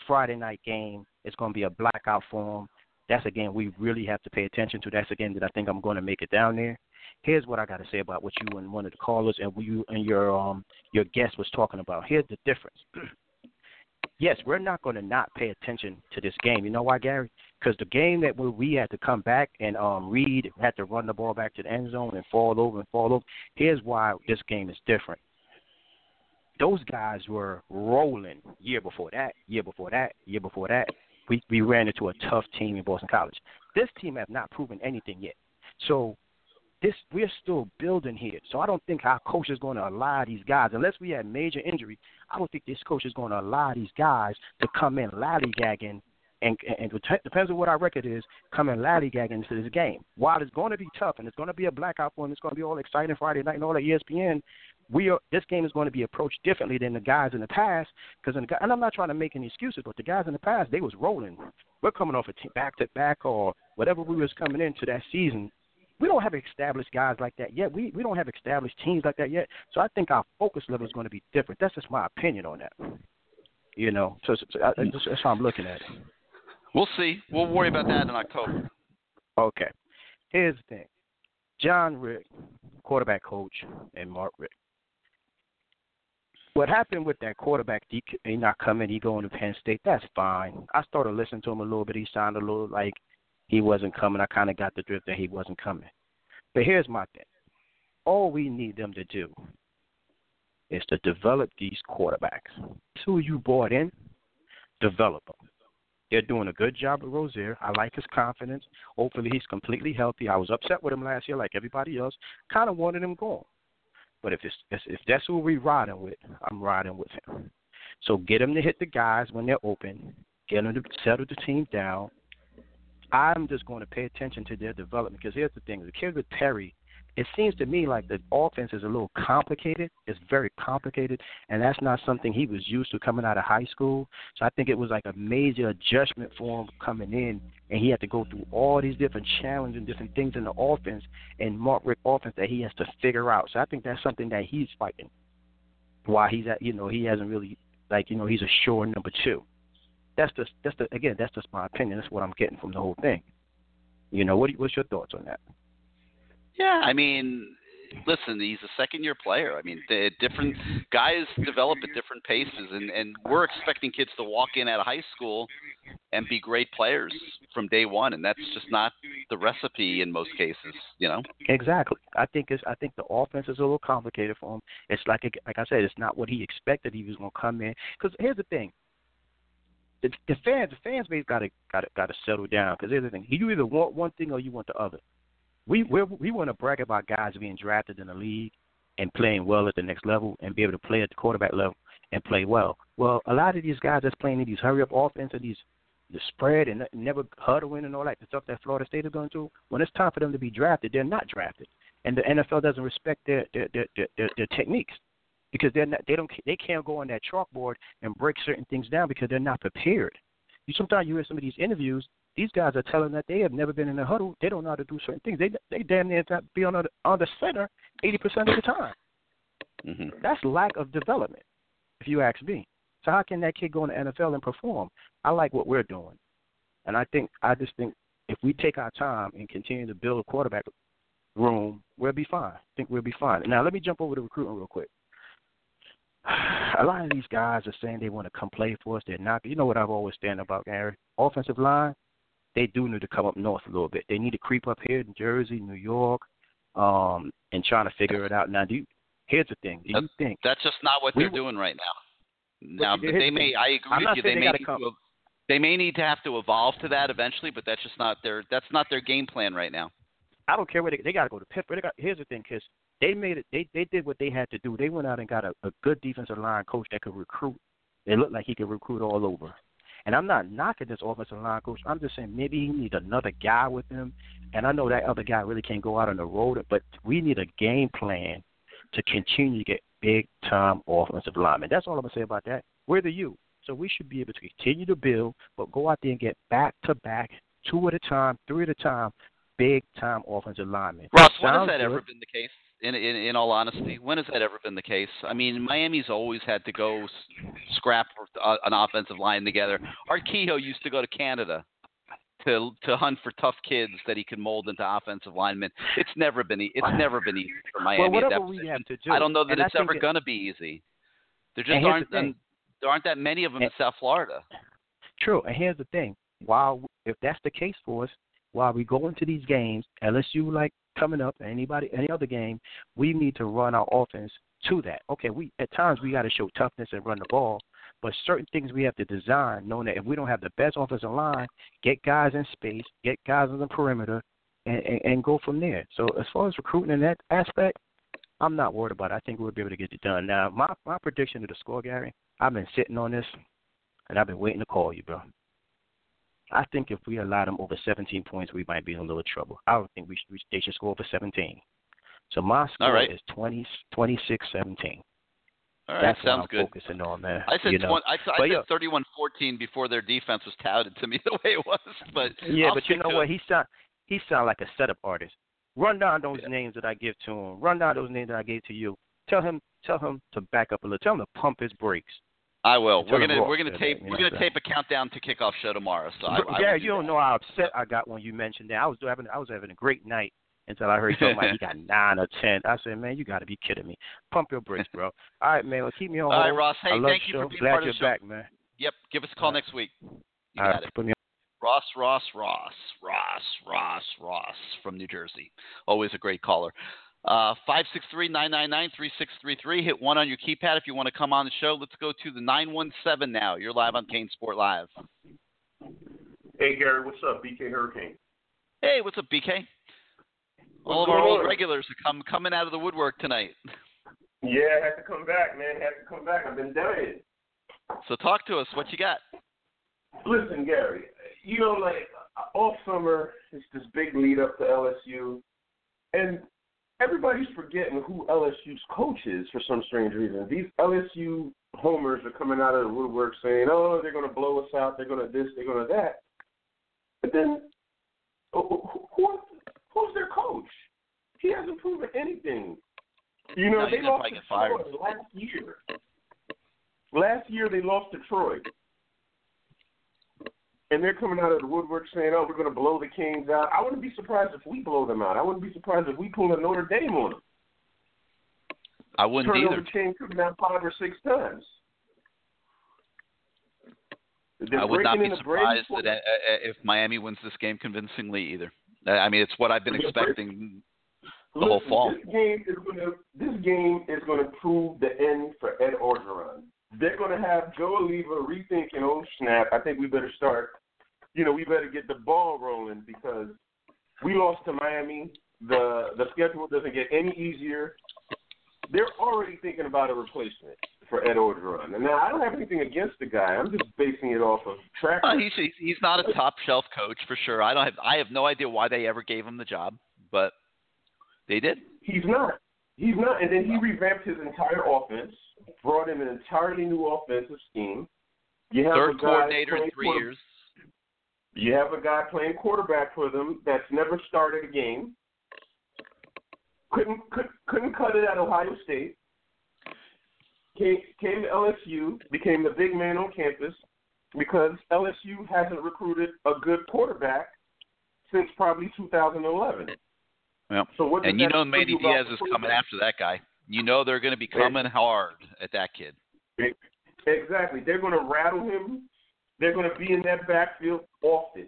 Friday night game. It's gonna be a blackout for 'em. That's a game we really have to pay attention to. That's a game that I think I'm gonna make it down there. Here's what I got to say about what you and one of the callers and you and your um your guest was talking about. Here's the difference. [clears throat] yes, we're not going to not pay attention to this game. You know why, Gary? Because the game that where we had to come back and um read, had to run the ball back to the end zone and fall over and fall over. Here's why this game is different those guys were rolling year before that, year before that, year before that. We we ran into a tough team in Boston College. This team has not proven anything yet. So this we're still building here. So I don't think our coach is going to allow these guys, unless we have major injury. I don't think this coach is going to allow these guys to come in lollygagging. And, and it depends on what our record is, come in lollygagging into this game. While it's going to be tough and it's going to be a blackout for them, it's going to be all exciting Friday night and all at ESPN we are this game is going to be approached differently than the guys in the past because the, and I'm not trying to make any excuses, but the guys in the past they was rolling. We're coming off a back to back or whatever we was coming into that season. We don't have established guys like that yet. We we don't have established teams like that yet. So I think our focus level is going to be different. That's just my opinion on that. You know, so, so, I, that's that's how I'm looking at it. We'll see. We'll worry about that in October. Okay. Here's the thing. Jon Richt, quarterback coach, and Mark Richt. What happened with that quarterback? He, he not coming. He going to Penn State. That's fine. I started listening to him a little bit. He sounded a little like he wasn't coming. I kind of got the drift that he wasn't coming. But here's my thing. All we need them to do is to develop these quarterbacks. Who you brought in, develop them. They're doing a good job with Rosier. I like his confidence. Hopefully, he's completely healthy. I was upset with him last year, like everybody else. Kind of wanted him gone. But if it's if that's who we're riding with, I'm riding with him. So get him to hit the guys when they're open. Get him to settle the team down. I'm just going to pay attention to their development because here's the thing: the kid with Perry, it seems to me like the offense is a little complicated. It's very complicated, and that's not something he was used to coming out of high school. So I think it was like a major adjustment for him coming in, and he had to go through all these different challenges and different things in the offense and Mark Richt offense that he has to figure out. So I think that's something that he's fighting. Why he's at, you know, he hasn't really like, you know, he's a sure number two. That's just that's the again, that's just my opinion. That's what I'm getting from the whole thing. You know, what what's your thoughts on that? Yeah, I mean, listen, he's a second year player. I mean, the different guys develop at different paces, and and we're expecting kids to walk in out of high school and be great players from day one, and that's just not the recipe in most cases. You know. Exactly. I think it's. I think the offense is a little complicated for him. It's like like I said, it's not what he expected he was going to come in. Because here's the thing. The, the fans, the fans base got to got to got to settle down. Because here's the thing: you either want one thing or you want the other. We we we want to brag about guys being drafted in the league and playing well at the next level and be able to play at the quarterback level and play well. Well, a lot of these guys that's playing in these hurry up offense and these the spread and never huddling and all that the stuff that Florida State is going through. When it's time for them to be drafted, they're not drafted, and the NFL doesn't respect their their their their, their, their techniques because they're not they don't they can't go on that chalkboard and break certain things down because they're not prepared. You sometimes you hear some of these interviews. These guys are telling that they have never been in a huddle. They don't know how to do certain things. They they damn near to be on the on the center eighty percent of the time. Mm-hmm. That's lack of development. if you ask me. So how can that kid go in the NFL and perform? I like what we're doing, and I think I just think if we take our time and continue to build a quarterback room, we'll be fine. I think we'll be fine. Now let me jump over to recruiting real quick. [sighs] A lot of these guys are saying they want to come play for us. They're not. You know what I've always stand about, Gary? Offensive line, they do need to come up north a little bit. They need to creep up here in Jersey, New York, um, and trying to figure it out. Now, do you, here's the thing: Do you think That's just not what We they're doing right now. Now, But they may. I agree I'm with you. They they may need come- to. They may need to have to evolve to that eventually, but that's just not their. That's not their game plan right now. I don't care where they they got to go to Pittsburgh. They got, here's the thing, kids. They made it. They they did what they had to do. They went out and got a, a good defensive line coach that could recruit. It looked like he could recruit all over. And I'm not knocking this offensive line coach. I'm just saying maybe he need another guy with him. And I know that other guy really can't go out on the road, but we need a game plan to continue to get big time offensive linemen. That's all I'm gonna say about that. We're the U. So we should be able to continue to build, but go out there and get back to back, two at a time, three at a time, big time offensive linemen. Ross, when has that good. ever been the case? In, in in all honesty, when has that ever been the case? I mean, Miami's always had to go scrap uh, an offensive line together. Art Kehoe used to go to Canada to to hunt for tough kids that he could mold into offensive linemen. It's never been it's never been easy for Miami. well, whatever we have to do. I don't know that and it's ever that- going to be easy. There just aren't the and there aren't that many of them in South Florida. True, and here's the thing: while if that's the case for us, while we go into these games, LSU like coming up, anybody, any other game, we need to run our offense to that. Okay, we at times we got to show toughness and run the ball, but certain things we have to design, knowing that if we don't have the best offensive line, get guys in space, get guys on the perimeter, and, and, and go from there. So as far as recruiting in that aspect, I'm not worried about it. I think we'll be able to get it done. Now, my my prediction of the score, Gary, I've been sitting on this, and I've been waiting to call you, bro. I think if we allow them over 17 points, we might be in a little trouble. I don't think we should, they should score over 17. So my score right. is 20, 26 17. All right, That's sounds good. focusing on. I said you know? twen- I, I said yeah. 31-14 before their defense was touted to me [laughs] the way it was, but Yeah, I'll but you know what? it. He sound he sound like a setup artist. Run down those names that I give to him. Run down those names that I gave to you. Tell him tell him to back up a little. Tell him to pump his brakes. I will. We're gonna we're gonna tape we're gonna tape a countdown to kickoff show tomorrow. So I, I do you don't know how upset I got when you mentioned that. I was having I was having a great night until I heard somebody he got nine or ten. I said, man, you got to be kidding me. Pump your brakes, bro. All right, man. Well, keep me on. All right, hold. Ross. Hey, thank you for being Glad part of you're the show. back, man. Yep. Give us a call next week. You All got right, it. put me on. Ross, Ross, Ross, Ross, Ross, Ross from New Jersey. Always a great caller. Uh, 563-999-3633. Hit one on your keypad if you want to come on the show. Let's go to the 917 now. You're live on CaneSport Live. Hey Gary, what's up? BK Hurricane. Hey, what's up, BK? All of our old on? regulars are come, coming out of the woodwork tonight. Yeah, I had to come back, man. I Had to come back. I've been dying. So talk to us. What you got? Listen, Gary, you know, like all summer, it's this big lead up to LSU, and everybody's forgetting who LSU's coach is for some strange reason. These LSU homers are coming out of the woodwork saying, "Oh, they're going to blow us out. They're going to this. They're going to that." But then, who, who who's their coach? He hasn't proven anything. You know, No, they lost to. Troy last year. Last year they lost to Troy. And they're coming out of the woodwork saying, "Oh, we're going to blow the Kings out." I wouldn't be surprised if we blow them out. I wouldn't be surprised if we pull a Notre Dame on them. I wouldn't Turnover either. chain coming down five or six times. They're I would not be surprised that uh, uh, if Miami wins this game convincingly either. Uh, I mean, it's what I've been expecting the whole fall. This game is going to this game is going to prove the end for Ed Orgeron. They're going to have Joe Alleva rethinking. Oh snap! I think we better start. You know, we better get the ball rolling because we lost to Miami. The the schedule doesn't get any easier. They're already thinking about a replacement for Ed Orgeron. And now I don't have anything against the guy. I'm just basing it off of track. Uh, he's he's- he's not a top shelf coach for sure. I don't have I have no idea why they ever gave him the job, but they did. He's not. He's not. And then he revamped his entire offense, brought in an entirely new offensive scheme. You have Third coordinator in three years. You have a guy playing quarterback for them that's never started a game. Couldn't could, couldn't cut it at Ohio State. came came to LSU, became the big man on campus because LSU hasn't recruited a good quarterback since probably 2011. Well, So what and you know Manny Diaz is coming after that guy. You know they're going to be coming hard at that kid. Exactly. They're going to rattle him. They're going to be in that backfield often.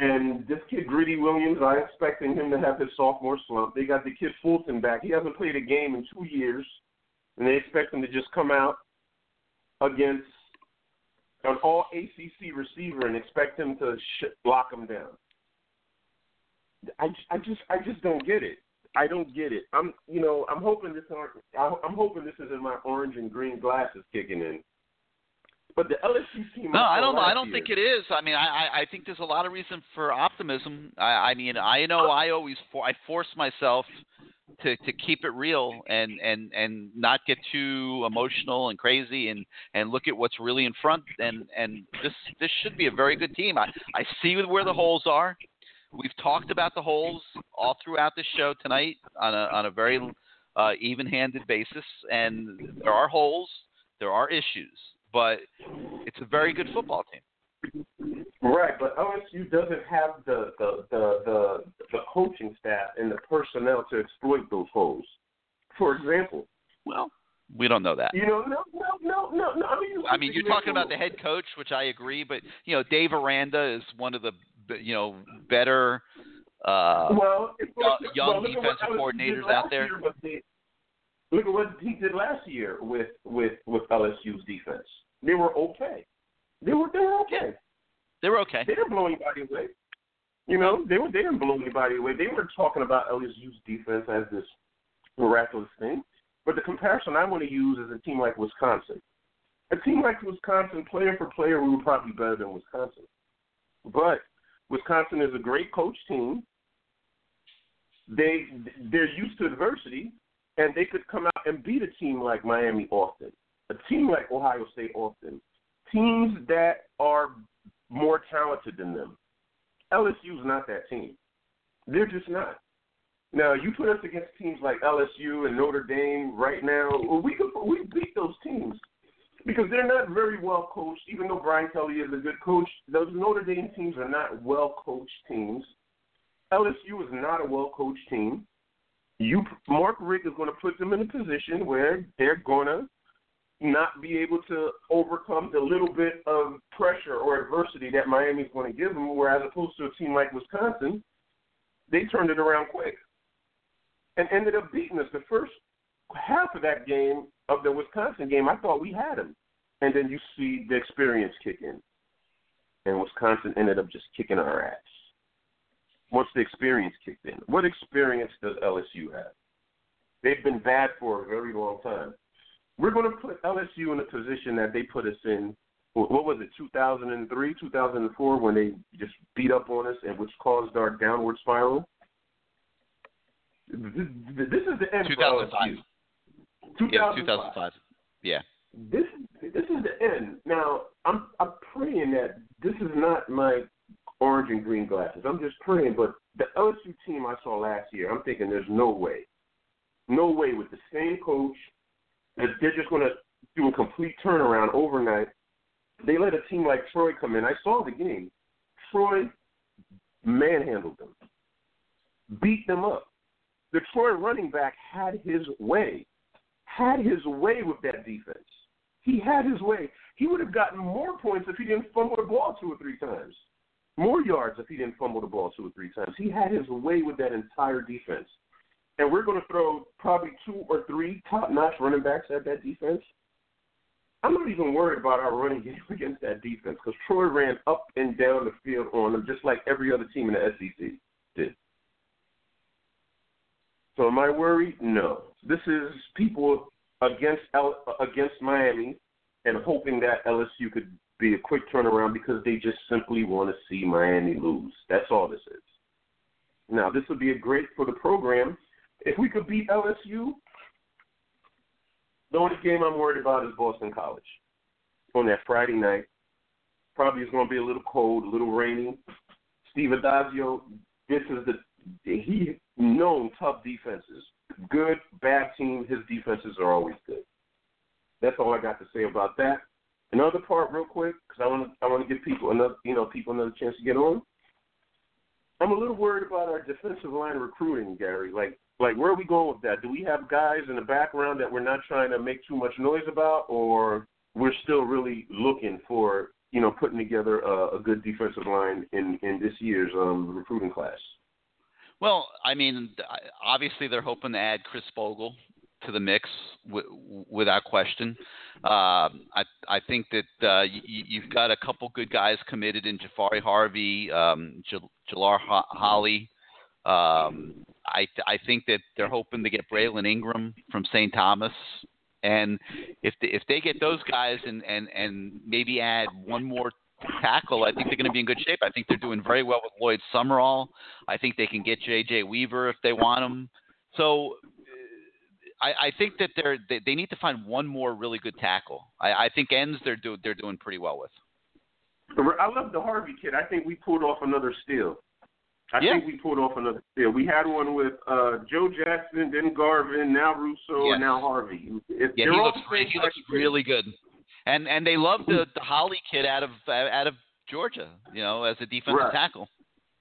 And this kid, Greedy Williams, I'm expecting him to have his sophomore slump. They got the kid Fulton back. He hasn't played a game in two years, and they expect him to just come out against an all ACC receiver and expect him to sh- lock him down. I, I just I just don't get it. I don't get it. I'm you know I'm hoping this aren't I'm hoping this isn't my orange and green glasses kicking in. But the LSU team. No, I don't. I don't year- think it is. I mean, I, I I think there's a lot of reason for optimism. I, I mean, I know I always for, I force myself to to keep it real and and and not get too emotional and crazy and and look at what's really in front. And and this this should be a very good team. I I see where the holes are. We've talked about the holes all throughout the show tonight on a on a very uh, even-handed basis, and there are holes, there are issues, but it's a very good football team. Right, but OSU doesn't have the the the the, the coaching staff and the personnel to exploit those holes. For example, well, we don't know that. you know, no, no, no, no, no. I mean, I mean, you're talking about the head coach, which I agree, but you know, Dave Aranda is one of the you know better uh, well, young, well, look at what defensive coordinators out there. year, they- look at what he did last year with with with LSU's defense. They were okay. They were they were okay. They were okay. They didn't blow anybody away. You know, they were they didn't blow anybody away. They were talking about LSU's defense as this miraculous thing. But the comparison I want to use is a team like Wisconsin. A team like Wisconsin, player for player, we were probably better than Wisconsin. But Wisconsin is a great coach team. They they're used to adversity, and they could come out and beat a team like Miami often, a team like Ohio State often, teams that are more talented than them. LSU's not that team. They're just not. Now you put us against teams like LSU and Notre Dame right now. We could we beat those teams because they're not very well coached. Even though Brian Kelly is a good coach, those Notre Dame teams are not well coached teams. LSU is not a well coached team. You Mark Richt is going to put them in a position where they're going to not be able to overcome the little bit of pressure or adversity that Miami's going to give them. Whereas opposed to a team like Wisconsin, they turned it around quick and ended up beating us. The first half of that game, of the Wisconsin game, I thought we had them. And then you see the experience kick in. And Wisconsin ended up just kicking our ass. Once the experience kicked in. What experience does LSU have? They've been bad for a very long time. We're going to put LSU in a position that they put us in. What was it, 2003, 2004, when they just beat up on us and which caused our downward spiral? This this is the end for 2005. LSU. Yeah, 2005. 2005. Yeah. This this is the end. Now I'm I'm praying that this is not my orange and green glasses. I'm just praying, but the LSU team I saw last year, I'm thinking there's no way, no way with the same coach that they're just going to do a complete turnaround overnight. They let a team like Troy come in. I saw the game. Troy manhandled them, beat them up. The Troy running back had his way, had his way with that defense. He had his way. He would have gotten more points if he didn't fumble the ball two or three times. More yards if he didn't fumble the ball two or three times. He had his way with that entire defense. And we're going to throw probably two or three top notch running backs at that defense. I'm not even worried about our running game [laughs] against that defense because Troy ran up and down the field on them just like every other team in the SEC did. So am I worried? No. This is people against against Miami and hoping that LSU could be a quick turnaround because they just simply want to see Miami lose. That's all this is. Now, this would be a great for the program. If we could beat LSU, the only game I'm worried about is Boston College on that Friday night. Probably it's going to be a little cold, a little rainy. Steve Addazio, this is the he known tough defenses. Good, bad team, his defenses are always good. That's all I got to say about that. Another part, real quick, because I want to I want to give people another you know people another chance to get on. I'm a little worried about our defensive line recruiting, Gary. Like like where are we going with that? Do we have guys in the background that we're not trying to make too much noise about, or we're still really looking for you know putting together a, a good defensive line in in this year's um, recruiting class? Well, I mean, obviously they're hoping to add Khris Bogle to the mix w- without question. Uh, I I think that uh, y- you've got a couple good guys committed in Jabari Harvey, um, J- Jalar Ho- Holley. Um, I I think that they're hoping to get Braylon Ingram from St. Thomas, and if they, if they get those guys and and and maybe add one more tackle, I think they're going to be in good shape. I think they're doing very well with Lloyd Summerall. I think they can get J.J. Weaver if they want him. So I, I think that they're they, they need to find one more really good tackle. I, I think ends they're do, they're doing pretty well with. I love the Harvey kid. I think we pulled off another steal. I Yeah. think we pulled off another steal. We had one with uh Joe Jackson, then Garvin, now Rousseau, Yes. and now Harvey. If Yeah, he looks same he looks really good, and and they love the the Holley kid out of uh, out of Georgia, you know, as a defensive Right. tackle.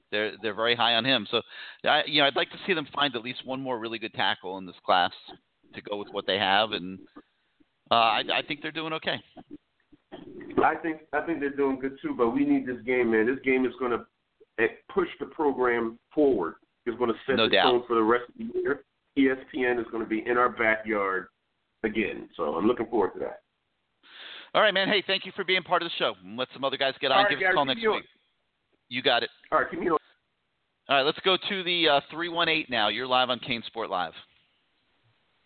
They're they're very high on him. So, I, you know, I'd like to see them find at least one more really good tackle in this class to go with what they have, and uh, I I think they're doing okay. I think I think they're doing good too, but we need this game, man. This game is going to push the program forward. It's going to set No the doubt. tone for the rest of the year. ESPN is going to be in our backyard again, so I'm looking forward to that. All right, man. Hey, thank you for being part of the show. Let some other guys get on. Right, Give us a call next me on. week. You got it. All right, keep me on. All right, let's go to the uh, 318 now. You're live on CaneSport Live.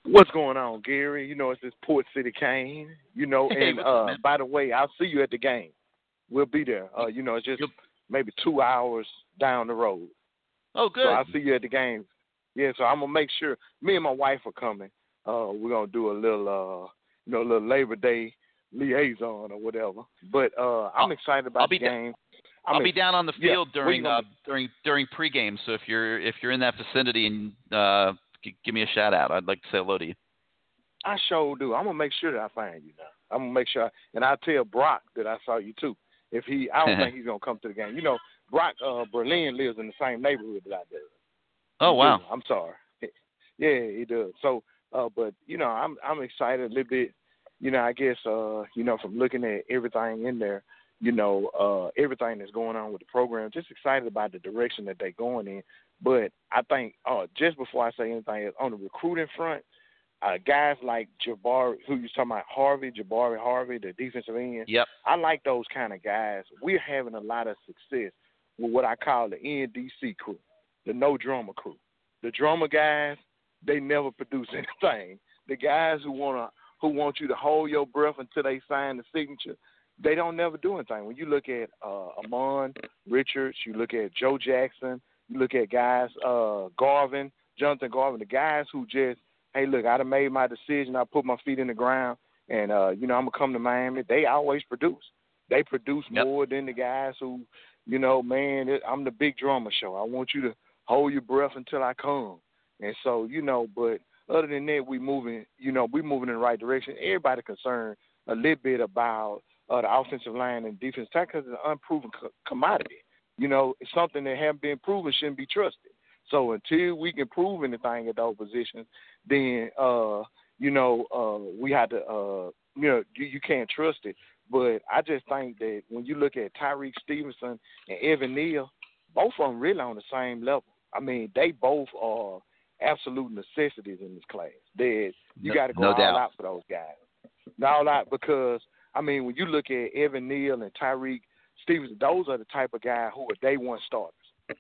What's going on, Gary? You know, it's this Port City Kane. You know, [laughs] and uh by the way, I'll see you at the game. We'll be there. Uh, you know, it's just maybe two hours down the road. Oh, good. So I'll see you at the game. Yeah, so I'm gonna make sure me and my wife are coming. Uh, we're gonna do a little, uh, you know, a little Labor Day liaison or whatever. But uh, I'm excited about I'll the da- game. I'll I'm be down on the field you during uh, during during pregame. So if you're if you're in that vicinity and uh, g- give me a shout out, I'd like to say hello to you. I sure do. I'm gonna make sure that I find you now. I'm gonna make sure, I, and I'll tell Brock that I saw you too. If he, I don't [laughs] think he's gonna come to the game. You know, Brock uh, Berlin lives in the same neighborhood that I do. Oh wow. do. I'm sorry. [laughs] Yeah, he does. So, uh, but you know, I'm I'm excited a little bit. You know, I guess uh, you know, from looking at everything in there, you know, uh, everything that's going on with the program, just excited about the direction that they're going in. But I think, uh, just before I say anything, on the recruiting front, uh, guys like Jabari, who you talking about, Harvey, Jabari Harvey, the defensive end. Yep. I like those kind of guys. We're having a lot of success with what I call the NDC crew, the no drama crew. The drama guys, they never produce [laughs] anything. The guys who wanna who want you to hold your breath until they sign the signature, they don't never do anything. When you look at uh Ahmmon Richards, you look at Joe Jackson, look at guys uh Garvin, Jonathan Garvin, the guys who just, hey look, I done made my decision, I put my feet in the ground and uh, you know, I'm gonna come to Miami, they always produce. They produce more than the guys who, you know, man, it, I'm the big drama show. I want you to hold your breath until I come. And so, you know, but other than that, we moving, you know, we moving in the right direction. Everybody concerned a little bit about uh, the offensive line and defense tackle because it's an unproven co- commodity. You know, something that haven't been proven shouldn't be trusted. So until we can prove anything at those positions, then uh, you know, uh, we had to, uh, you know, you, you can't trust it. But I just think that when you look at Tyrique Stevenson and Evan Neal, both of them really on the same level. I mean, they both are absolute necessities in this class. That you No- got to go no all doubt. out for those guys. All out because I mean, when you look at Evan Neal and Tyrique Stevenson, those are the type of guys who are day one starters.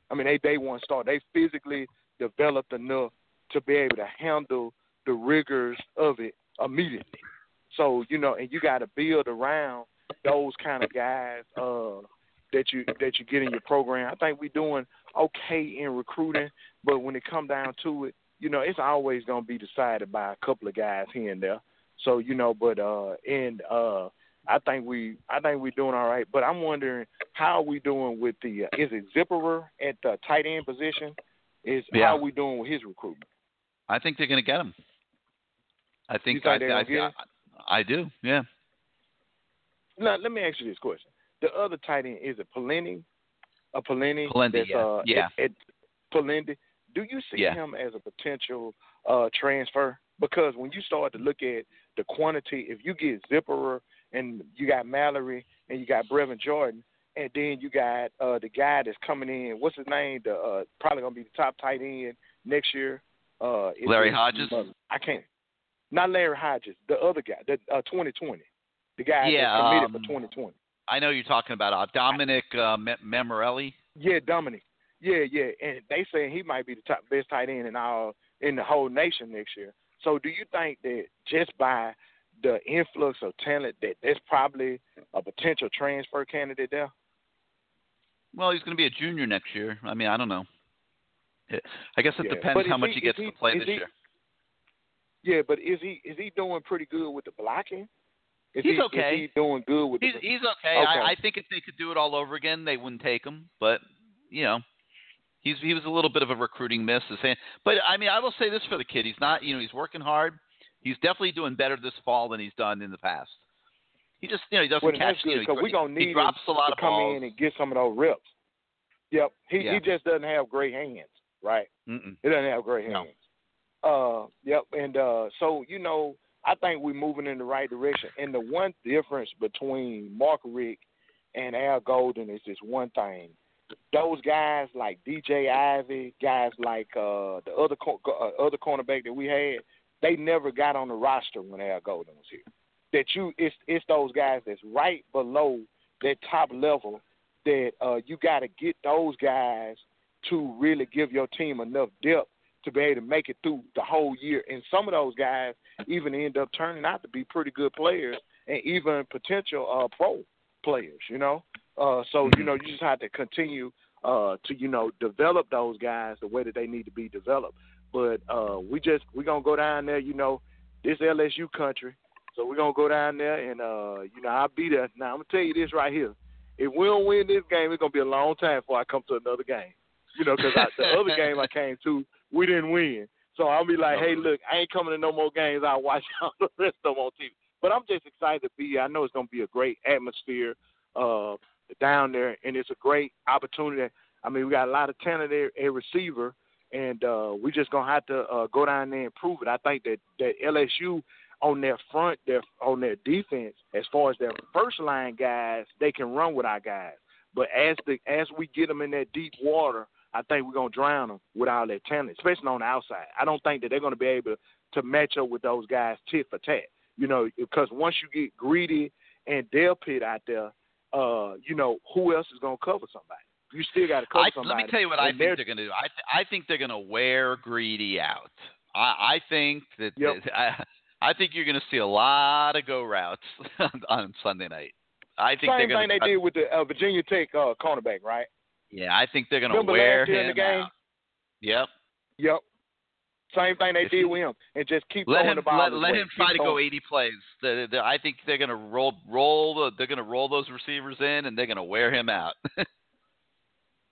I mean, they day one start. They physically developed enough to be able to handle the rigors of it immediately. So you know, and you got to build around those kind of guys uh, that you that you get in your program. I think we're doing okay in recruiting, but when it come down to it, you know, it's always going to be decided by a couple of guys here and there. So you know, but uh, and uh, I think we I think we're doing all right. But I'm wondering how are we doing with the uh, is it Zipperer at the tight end position? Is Yeah. how are we doing with his recruitment? I think they're going to get him. I think think I, I, get him? I do. Yeah. Now, let me ask you this question: The other tight end is it Polini? A Polini? Polendey, yeah. Uh, Yeah. At, at. Do you see Yeah. him as a potential uh, transfer? Because when you start to look at the quantity, if you get Zipperer and you got Mallory and you got Brevin Jordan, and then you got uh, the guy that's coming in, what's his name? The uh, probably gonna be the top tight end next year. Uh, Larry Hodges? I can't. Not Larry Hodges. The other guy. The uh, 2020. The guy Yeah, that's committed um, for 2020. I know you're talking about uh, Dominic uh, Mammarelli. Yeah, Dominic. Yeah, yeah, and they saying he might be the top best tight end in all in the whole nation next year. So, do you think that just by the influx of talent, that that's probably a potential transfer candidate there? Well, he's going to be a junior next year. I mean, I don't know. It- I guess it Yeah. depends But how much he- he gets is to play this he- year. Yeah, but is he is he doing pretty good with the blocking? Is He's he, okay. Is he doing good with He's the? he's okay. Okay. I, I think if they could do it all over again, they wouldn't take him. But you know, he's he was a little bit of a recruiting miss. But I mean, I will say this for the kid: he's not you know he's working hard. He's definitely doing better this fall than he's done in the past. He just you know he doesn't Well, catch that's you know, he, we're gonna he need drops him a lot to of come balls. in and get some of those reps. Yep, he Yeah. he just doesn't have great hands, right? Mm-mm. He doesn't have great hands. Uh, yep, and uh, so you know, I think we're moving in the right direction. And the one difference between Mark Richt and Al Golden is this one thing: those guys like DJ Ivy, guys like uh, the other co- uh, other cornerback that we had, they never got on the roster when Al Golden was here. That you, it's it's those guys that's right below that top level that uh, you got to get those guys to really give your team enough depth to be able to make it through the whole year. And some of those guys even end up turning out to be pretty good players and even potential uh, pro players. You know, uh, so you know you just have to continue uh, to you know develop those guys the way that they need to be developed. But uh, we just we're gonna go down there. You know, this LSU country. So we're gonna go down there and uh, you know I'll be there. Now I'm gonna tell you this right here. If we don't win this game, it's gonna be a long time before I come to another game. You know, because the [laughs] other game I came to, we didn't win. So I'll be like, hey, look, I ain't coming to no more games. I'll watch [laughs] all the rest of them on TV. But I'm just excited to be here. I know it's gonna be a great atmosphere uh, down there, and it's a great opportunity. I mean, we got a lot of talent at, at receiver, and uh, we just gonna have to uh, go down there and prove it. I think that that LSU on their front, their on their defense, as far as their first line guys, they can run with our guys. But as the as we get them in that deep water, I think we're gonna drown them with all their talent, especially on the outside. I don't think that they're gonna be able to match up with those guys tit for tat. You know, because once you get greedy and Dale Pitt out there, uh, you know, who else is gonna cover somebody? You still got to cover I, somebody. let me tell you what I think they're- they're going to do. I th- I think they're going to wear Greedy out. I, I think that Yep. that- I, I think you're going to see a lot of go routes [laughs] on Sunday night. I think they're Same thing they did with the uh, Virginia Tech uh, cornerback, right? Yeah, I think they're going to wear him in the game? out. Yep. Yep. Same thing they If did with him, and just keep Let throwing him the ball. let, let him Keep try to go 80 plays. The, the, I think they're going to roll roll the, they're going to roll those receivers in and they're going to wear him out. [laughs]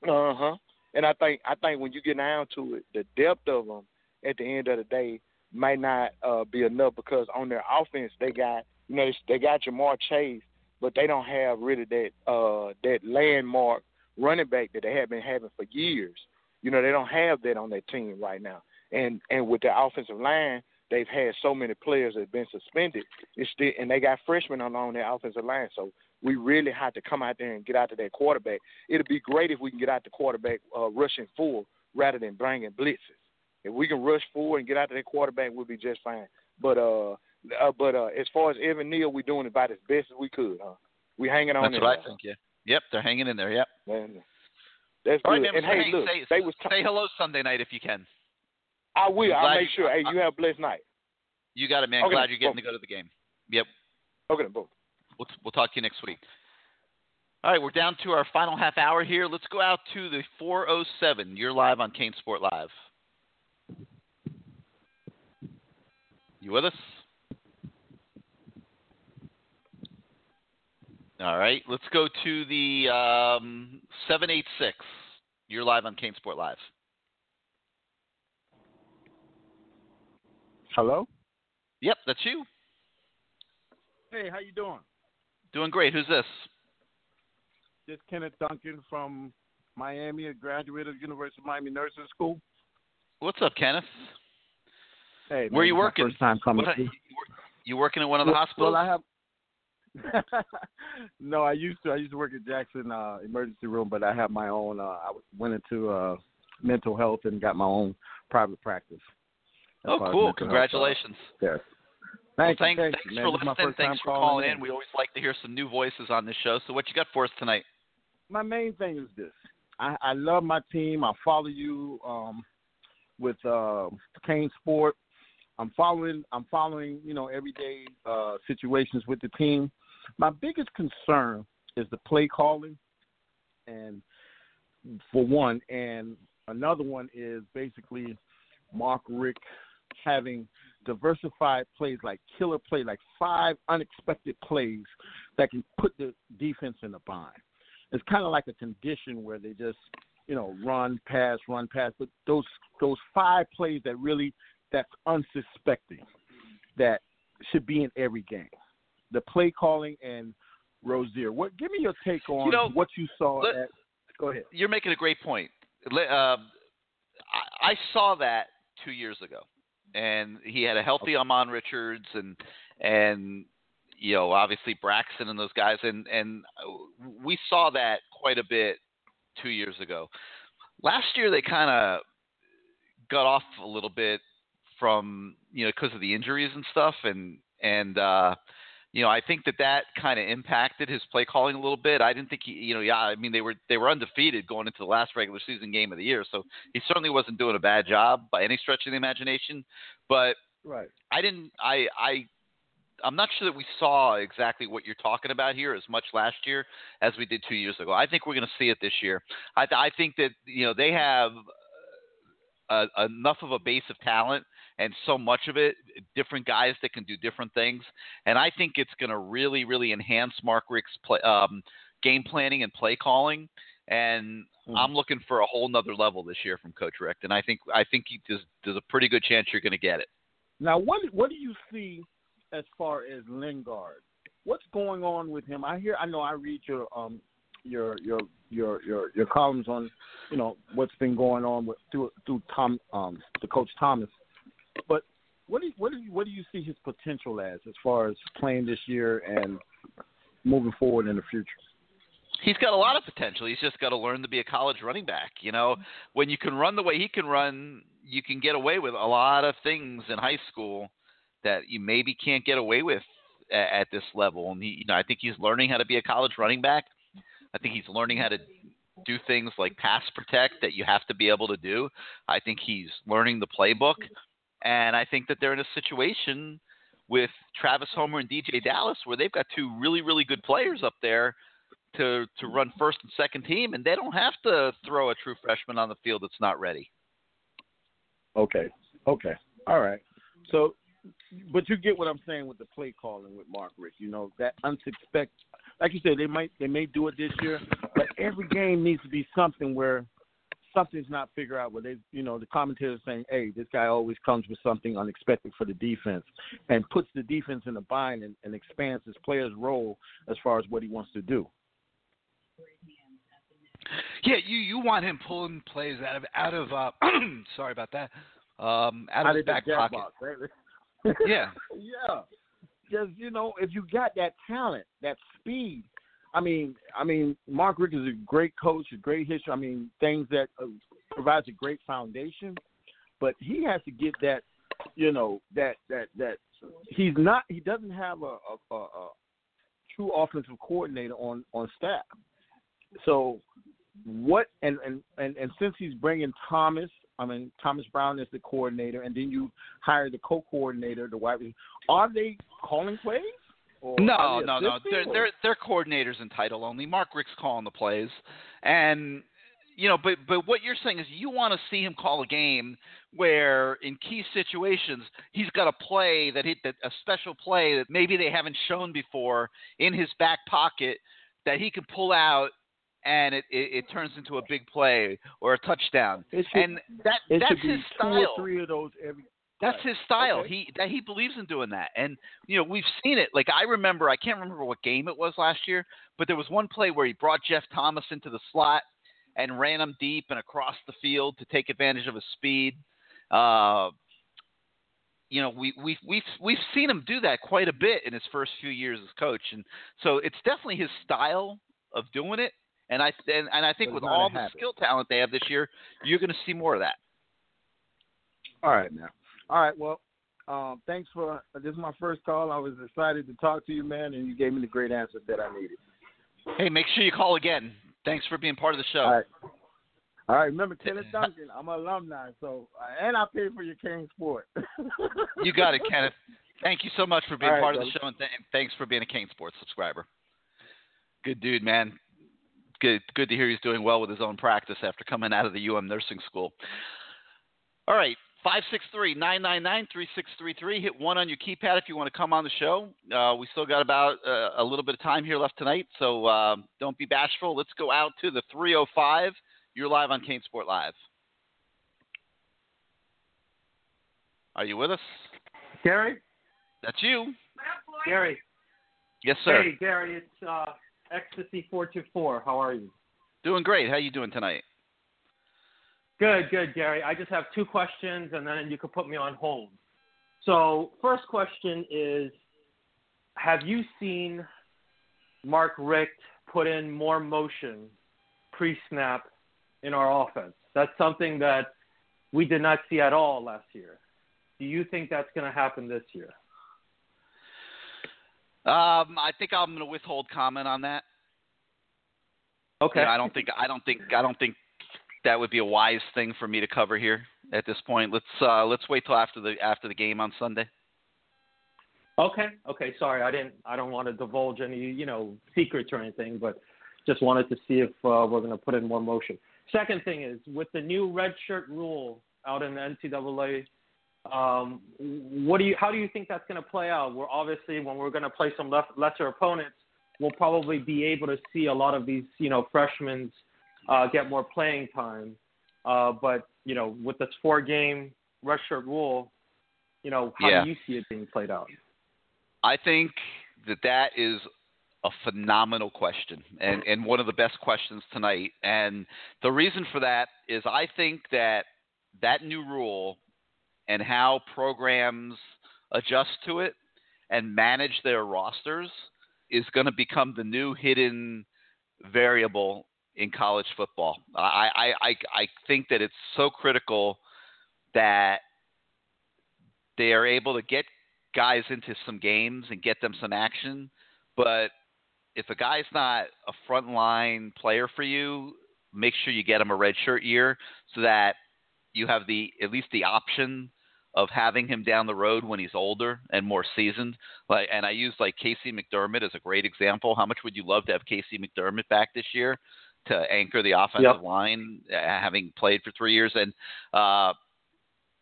Uh huh. And I think I think when you get down to it, the depth of them at the end of the day might not uh, be enough because on their offense they got you know they got Ja'Marr Chase, but they don't have really that uh, that landmark running back that they have been having for years. You know they don't have that on their team right now. And and with their offensive line, they've had so many players that have been suspended. It's still, and they got freshmen on, on their offensive line. So we really have to come out there and get out to that quarterback. It'd be great if we can get out the quarterback uh, rushing full rather than bringing blitzes. If we can rush full and get out to that quarterback, we'll be just fine. But uh, uh but uh, as far as Evan Neal, we're doing about as best as we could. Huh? We hanging on That's in what I there. think. Yeah. Yep, they're hanging in there. Yep. Man, that's All right, good. man, and hey, Hank, look, say, they was. say hello Sunday night if you can. I will. I'll make you- sure. Hey, I- you have a blessed night. You got it, man. Okay, Glad you're getting boom. to go to the game. Yep. Okay, then, boom. We'll, we'll talk to you next week. All right, we're down to our final half hour here. Let's go out to the 407. You're live on CaneSport Live. You with us? All right, let's go to the um, 786. You're live on CaneSport Live. Hello? Yep, that's you. Hey, how you doing? Doing great. Who's this? This is Kenneth Duncan from Miami, a graduate of University of Miami Nursing School. What's up, Kenneth? Hey, Where are you this is my working? First time coming. What-. You working at one of the well, hospitals? Well, I have. [laughs] no, I used to. I used to work at Jackson uh, Emergency Room, but I have my own. Uh, I went into uh, mental health and got my own private practice. oh, cool. uh, Congratulations. Yes. Thank you, thanks, thank thanks you, man. for This is my listening. Thanks for calling calling in. We always like to hear some new voices on this show. So, what you got for us tonight? my main thing is this. I, I love my team. I follow you um, with uh, Kane Sport. I'm following. I'm following. You know, everyday uh, situations with the team. My biggest concern is the play calling, and for one, and another one is basically Mark Richt having diversified plays like killer play, like five unexpected plays that can put the defense in a bind it's kind of like a condition where they just you know run pass run pass but those those five plays that really that's unsuspecting that should be in every game the play calling and Rosier. What give me your take on You know, what you saw let- at go ahead You're making a great point. Um, I, I saw that two years ago, and he had a healthy Ahmmon Richards and and you know obviously Braxton and those guys, and and we saw that quite a bit two years ago. Last year they kind of got off a little bit from you know because of the injuries and stuff, and and uh, you know I think that that kind of impacted his play calling a little bit. I didn't think he, you know, yeah, I mean they were they were undefeated going into the last regular season game of the year, so he certainly wasn't doing a bad job by any stretch of the imagination. But right I didn't. I I I'm not sure that we saw exactly what you're talking about here as much last year as we did two years ago. I think we're going to see it this year. I I think that you know they have uh, enough of a base of talent and so much of it, different guys that can do different things, and I think it's going to really really enhance Mark Richt's play, um, game planning and play calling. And I'm looking for a whole nother level this year from Coach Richt, and I think I think he, there's, there's a pretty good chance you're going to get it. Now, what what do you see as far as Lingard? What's going on with him? I hear, I know, I read your um your your your your your columns on you know what's been going on with through through Tom um the coach Thomas, what do you, what do you, what do you see his potential as as far as playing this year and moving forward in the future? He's got a lot of potential. He's just got to learn to be a college running back. You know, when you can run the way he can run, you can get away with a lot of things in high school that you maybe can't get away with at, at this level. And he, you know, I think he's learning how to be a college running back. I think he's learning how to do things like pass protect that you have to be able to do. I think he's learning the playbook, and I think that they're in a situation with Travis Homer and DJ Dallas where they've got two really, really good players up there to to run first and second team, and they don't have to throw a true freshman on the field that's not ready. Okay. Okay. All right. So, but you get what I'm saying with the play calling with Mark Richt. You know that unsuspected. Like you said, they might they may do it this year, but every game needs to be something where something's not figured out. Where they, you know, the commentators saying, "Hey, this guy always comes with something unexpected for the defense," and puts the defense in a bind and, and expands his player's role as far as what he wants to do. Yeah, you you want him pulling plays out of out of uh [clears throat] sorry about that. Um out of his the back pocket. box, right? Yeah. [laughs] yeah. Just you know, if you got that talent, that speed. I mean, I mean, Mark Richt is a great coach, a great history. I mean, things that uh, provides a great foundation, but he has to get that, you know, that that that he's not. He doesn't have a, a, a, true offensive coordinator on on staff. So what and, and and and since he's bringing Thomas, I mean Thomas Brown as the coordinator, and then you hire the co-coordinator, the wide are they calling plays? Or No, no, no. They're they're they're coordinators in title only. Mark Richt's calling the plays, and you know, but but what you're saying is you want to see him call a game where in key situations he's got a play that he that a special play that maybe they haven't shown before in his back pocket that he can pull out and it, it, it turns into a big play or a touchdown. Should- and that that's should be his two style. or three of those every That's Right. his style. Okay. He that he believes in doing that, and you know we've seen it. Like I remember, I can't remember what game it was last year, but there was one play where he brought Jeff Thomas into the slot and ran him deep and across the field to take advantage of his speed. Uh, you know, we we've we've we've seen him do that quite a bit in his first few years as coach, and so it's definitely his style of doing it. And I and, and I think with it's not a all the skill talent they have this year, you're going to see more of that. All right, now. All right, well, um, thanks for this is my first call. I was excited to talk to you, man, and you gave me the great answers that I needed. Hey, make sure you call again. Thanks for being part of the show. All right. All right, remember Kenneth Duncan. I'm an alumni, so and I paid for your CaneSport. [laughs] You got it, Kenneth. Thank you so much for being right, part of the show, and th- thanks for being a CaneSports subscriber. Good dude, man. Good, good to hear he's doing well with his own practice after coming out of the UM nursing school. All right, five six three nine nine nine three six three three. Hit one on your keypad if you want to come on the show. Uh, we still got about uh, a little bit of time here left tonight, so uh, don't be bashful. Let's go out to the three oh five. You're live on CaneSport Live. Are you with us? Gary? That's you. Gary. Yes, sir. Hey, Gary, it's uh, Ecstasy424. How are you? Doing great. How are you doing tonight? Good, good, Gary. I just have two questions, and then you could put me on hold. So, first question is Have you seen Mark Richt put in more motion pre snap in our offense? That's something that we did not see at all last year. Do you think that's going to happen this year? Um, I think I'm going to withhold comment on that. Okay. You know, I don't think I don't think I don't think that would be a wise thing for me to cover here at this point. Let's uh, let's wait till after the after the game on Sunday. Okay. Okay. Sorry, I didn't. I don't want to divulge any, you know, secrets or anything, but just wanted to see if uh, we're going to put in more motion. Second thing is with the new red shirt rule out in the NCAA. Um, what do you? How do you think that's going to play out? We're obviously when we're going to play some less, lesser opponents, we'll probably be able to see a lot of these, you know, freshmen uh, get more playing time. Uh, but you know, with this four-game red shirt rule, you know, how Yeah. do you see it being played out? I think that that is a phenomenal question and, and one of the best questions tonight. And the reason for that is I think that that new rule and how programs adjust to it and manage their rosters is going to become the new hidden variable in college football. I, I, I, I think that it's so critical that they are able to get guys into some games and get them some action. But if a guy's not a frontline player for you, make sure you get him a red shirt year so that you have the at least the option of having him down the road when he's older and more seasoned. Like, and I use like Casey McDermott as a great example. How much would you love to have Casey McDermott back this year to anchor the offensive Yep. line, uh, having played for three years? And uh,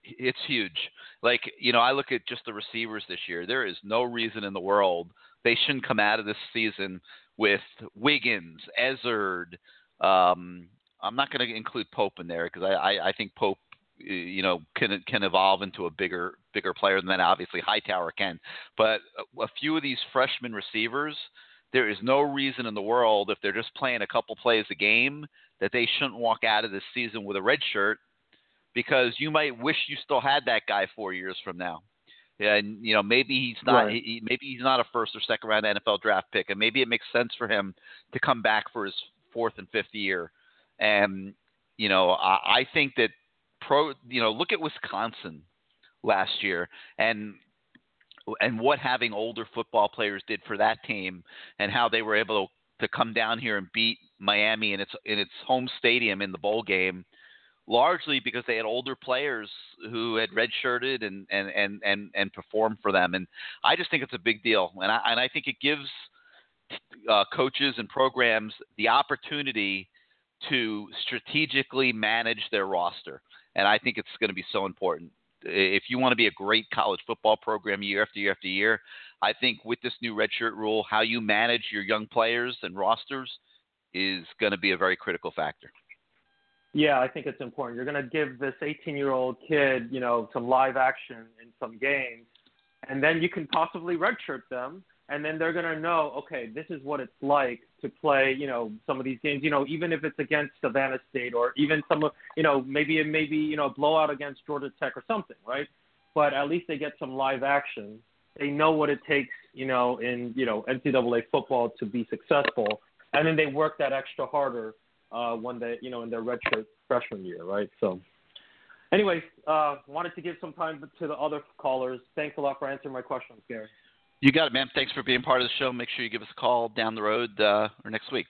it's huge. Like, you know, I look at just the receivers this year. There is no reason in the world they shouldn't come out of this season with Wiggins, Ezzard. Um, I'm not going to include Pope in there because I, I, I think Pope, you know, can can evolve into a bigger bigger player than that. Obviously, Hightower can, but a, a few of these freshman receivers, there is no reason in the world if they're just playing a couple plays a game that they shouldn't walk out of this season with a red shirt because you might wish you still had that guy four years from now. And you know maybe he's not Right. he, maybe he's not a first or second round NFL draft pick, and maybe it makes sense for him to come back for his fourth and fifth year. And you know I, I think that pro you know look at Wisconsin last year and and what having older football players did for that team and how they were able to come down here and beat Miami in its in its home stadium in the bowl game largely because they had older players who had redshirted and and and and and performed for them. And I just think it's a big deal. And I and I think it gives uh, coaches and programs the opportunity to strategically manage their roster. And I think it's going to be so important if you want to be a great college football program year after year after year, I think with this new redshirt rule, how you manage your young players and rosters is going to be a very critical factor. Yeah, I think it's important. You're going to give this 18-year-old kid, you know, some live action in some games, and then you can possibly redshirt them, and then they're going to know, okay, this is what it's like to play, you know, some of these games. You know, even if it's against Savannah State or even some, of, you know, maybe it may be, you know, a blowout against Georgia Tech or something, right? But at least they get some live action. They know what it takes, you know, in you know NCAA football to be successful, and then they work that extra harder uh, when they, you know, in their redshirt freshman year, right? So, anyways, uh, wanted to give some time to the other callers. Thanks a lot for answering my questions, Gary. You got it, man. Thanks for being part of the show. Make sure you give us a call down the road uh, or next week.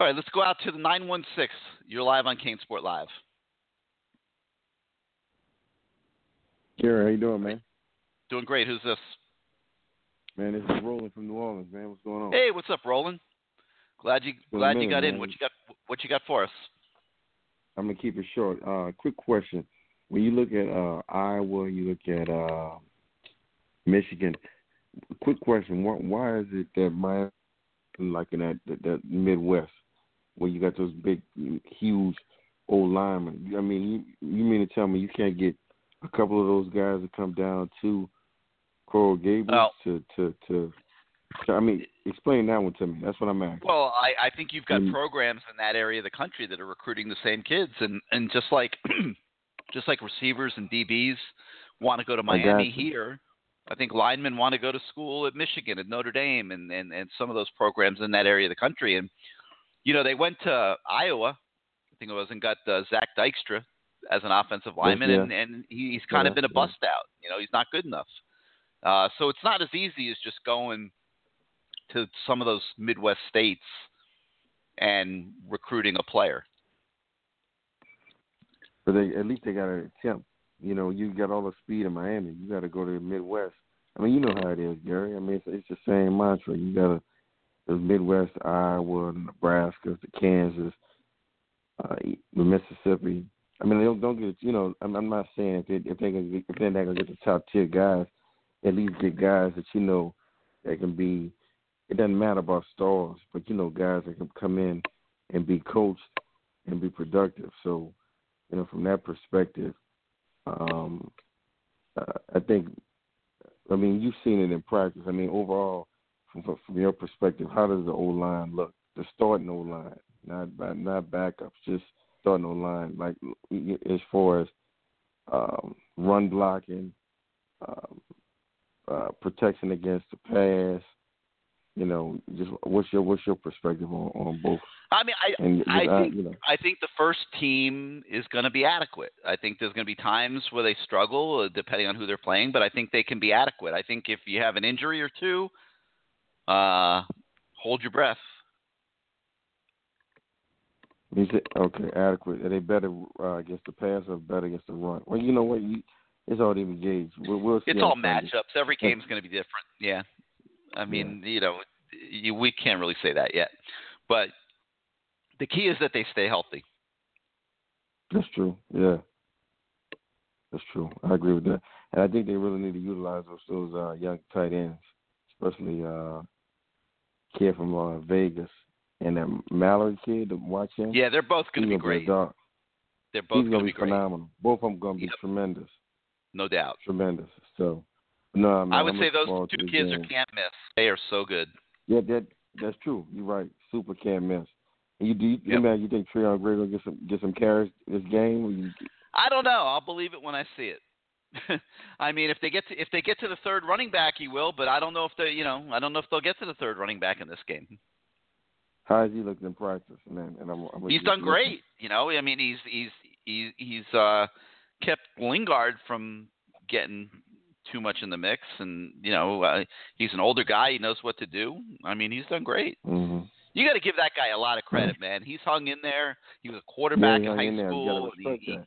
All right, let's go out to the 916. You're live on CaneSport Live. Gary, how you doing, man? Doing great. Who's this? Man, this is Roland from New Orleans, man. What's going on? Hey, what's up, Roland? Glad you glad you minute, got in. What you got? What you got for us? I'm gonna keep it short. Uh, quick question: When you look at uh, Iowa, you look at uh, Michigan. Quick question: Why, why is it that Miami, like in that, that that Midwest, where you got those big, huge old linemen? I mean, you, you mean to tell me you can't get a couple of those guys to come down to Coral Gables to, to to to? I mean, explain that one to me. That's what I'm asking. Well, I, I think you've got Mm. programs in that area of the country that are recruiting the same kids, and and just like [clears throat] just like receivers and DBs want to go to Miami here. I think linemen want to go to school at Michigan, at Notre Dame, and, and, and some of those programs in that area of the country. And, you know, they went to Iowa, I think it was, and got uh, Zach Dykstra as an offensive lineman, yeah. and, and he, he's kind of been a yeah. bust out. You know, he's not good enough. Uh, so it's not as easy as just going to some of those Midwest states and recruiting a player. But they at least they got to attempt. You know, you got all the speed in Miami. You got to go to the Midwest. I mean, you know how it is, Gary. I mean, it's, it's the same mantra. You got to the Midwest, Iowa, Nebraska, the Kansas, uh, the Mississippi. I mean, don't don't get you know. I'm, I'm not saying if they if they can if they're not gonna get the top tier guys, at least get guys that you know that can be. It doesn't matter about stars, but you know guys that can come in and be coached and be productive. So, you know, from that perspective, um, I think. I mean, you've seen it in practice. I mean, overall, from from your perspective, how does the O line look? The starting O line, not not backups, just starting O line. Like as far as um, run blocking, um, uh, protection against the pass. You know, just what's your what's your perspective on, on both? I mean, I And I uh, think you know. I think the first team is going to be adequate. I think there's going to be times where they struggle, uh, depending on who they're playing, but I think they can be adequate. I think if you have an injury or two, uh, hold your breath. Is it okay? Adequate? Are they better uh, against the pass or better against the run? Well, you know what? You, it's already engaged. We'll, we'll It's all matchups. Every game's going to be different. Yeah, I mean, you know, you, we can't really say that yet, but the key is that they stay healthy. That's true. Yeah, that's true. I agree with that. And I think they really need to utilize those those uh, young tight ends, especially uh, kid from uh, Vegas and that Mallory kid. To watch him. Yeah, they're both going to be great. dog. They're both going to be be phenomenal. Both of them going to be tremendous. no doubt. Tremendous. So, no, man, I would I'm say those two kids game. are can't miss. They are so good. Yeah, that that's true. You're right. Super can't miss. You do you, Yep. man, you think Trayone Gray will get some get some carries this game? I don't know. I'll believe it when I see it. [laughs] I mean, if they get to if they get to the third running back, he will. But I don't know if they, you know, I don't know if they'll get to the third running back in this game. how has he looked in practice? man? and I'm, I'm He's done great. You know, I mean, he's he's he's he's uh, kept Lingard from getting too much in the mix, and you know, uh, he's an older guy. He knows what to do. I mean, he's done great. hmm You got to give that guy a lot of credit, [laughs] man. He's hung in there. He was a quarterback yeah, in high in school. You gotta respect he, he, that.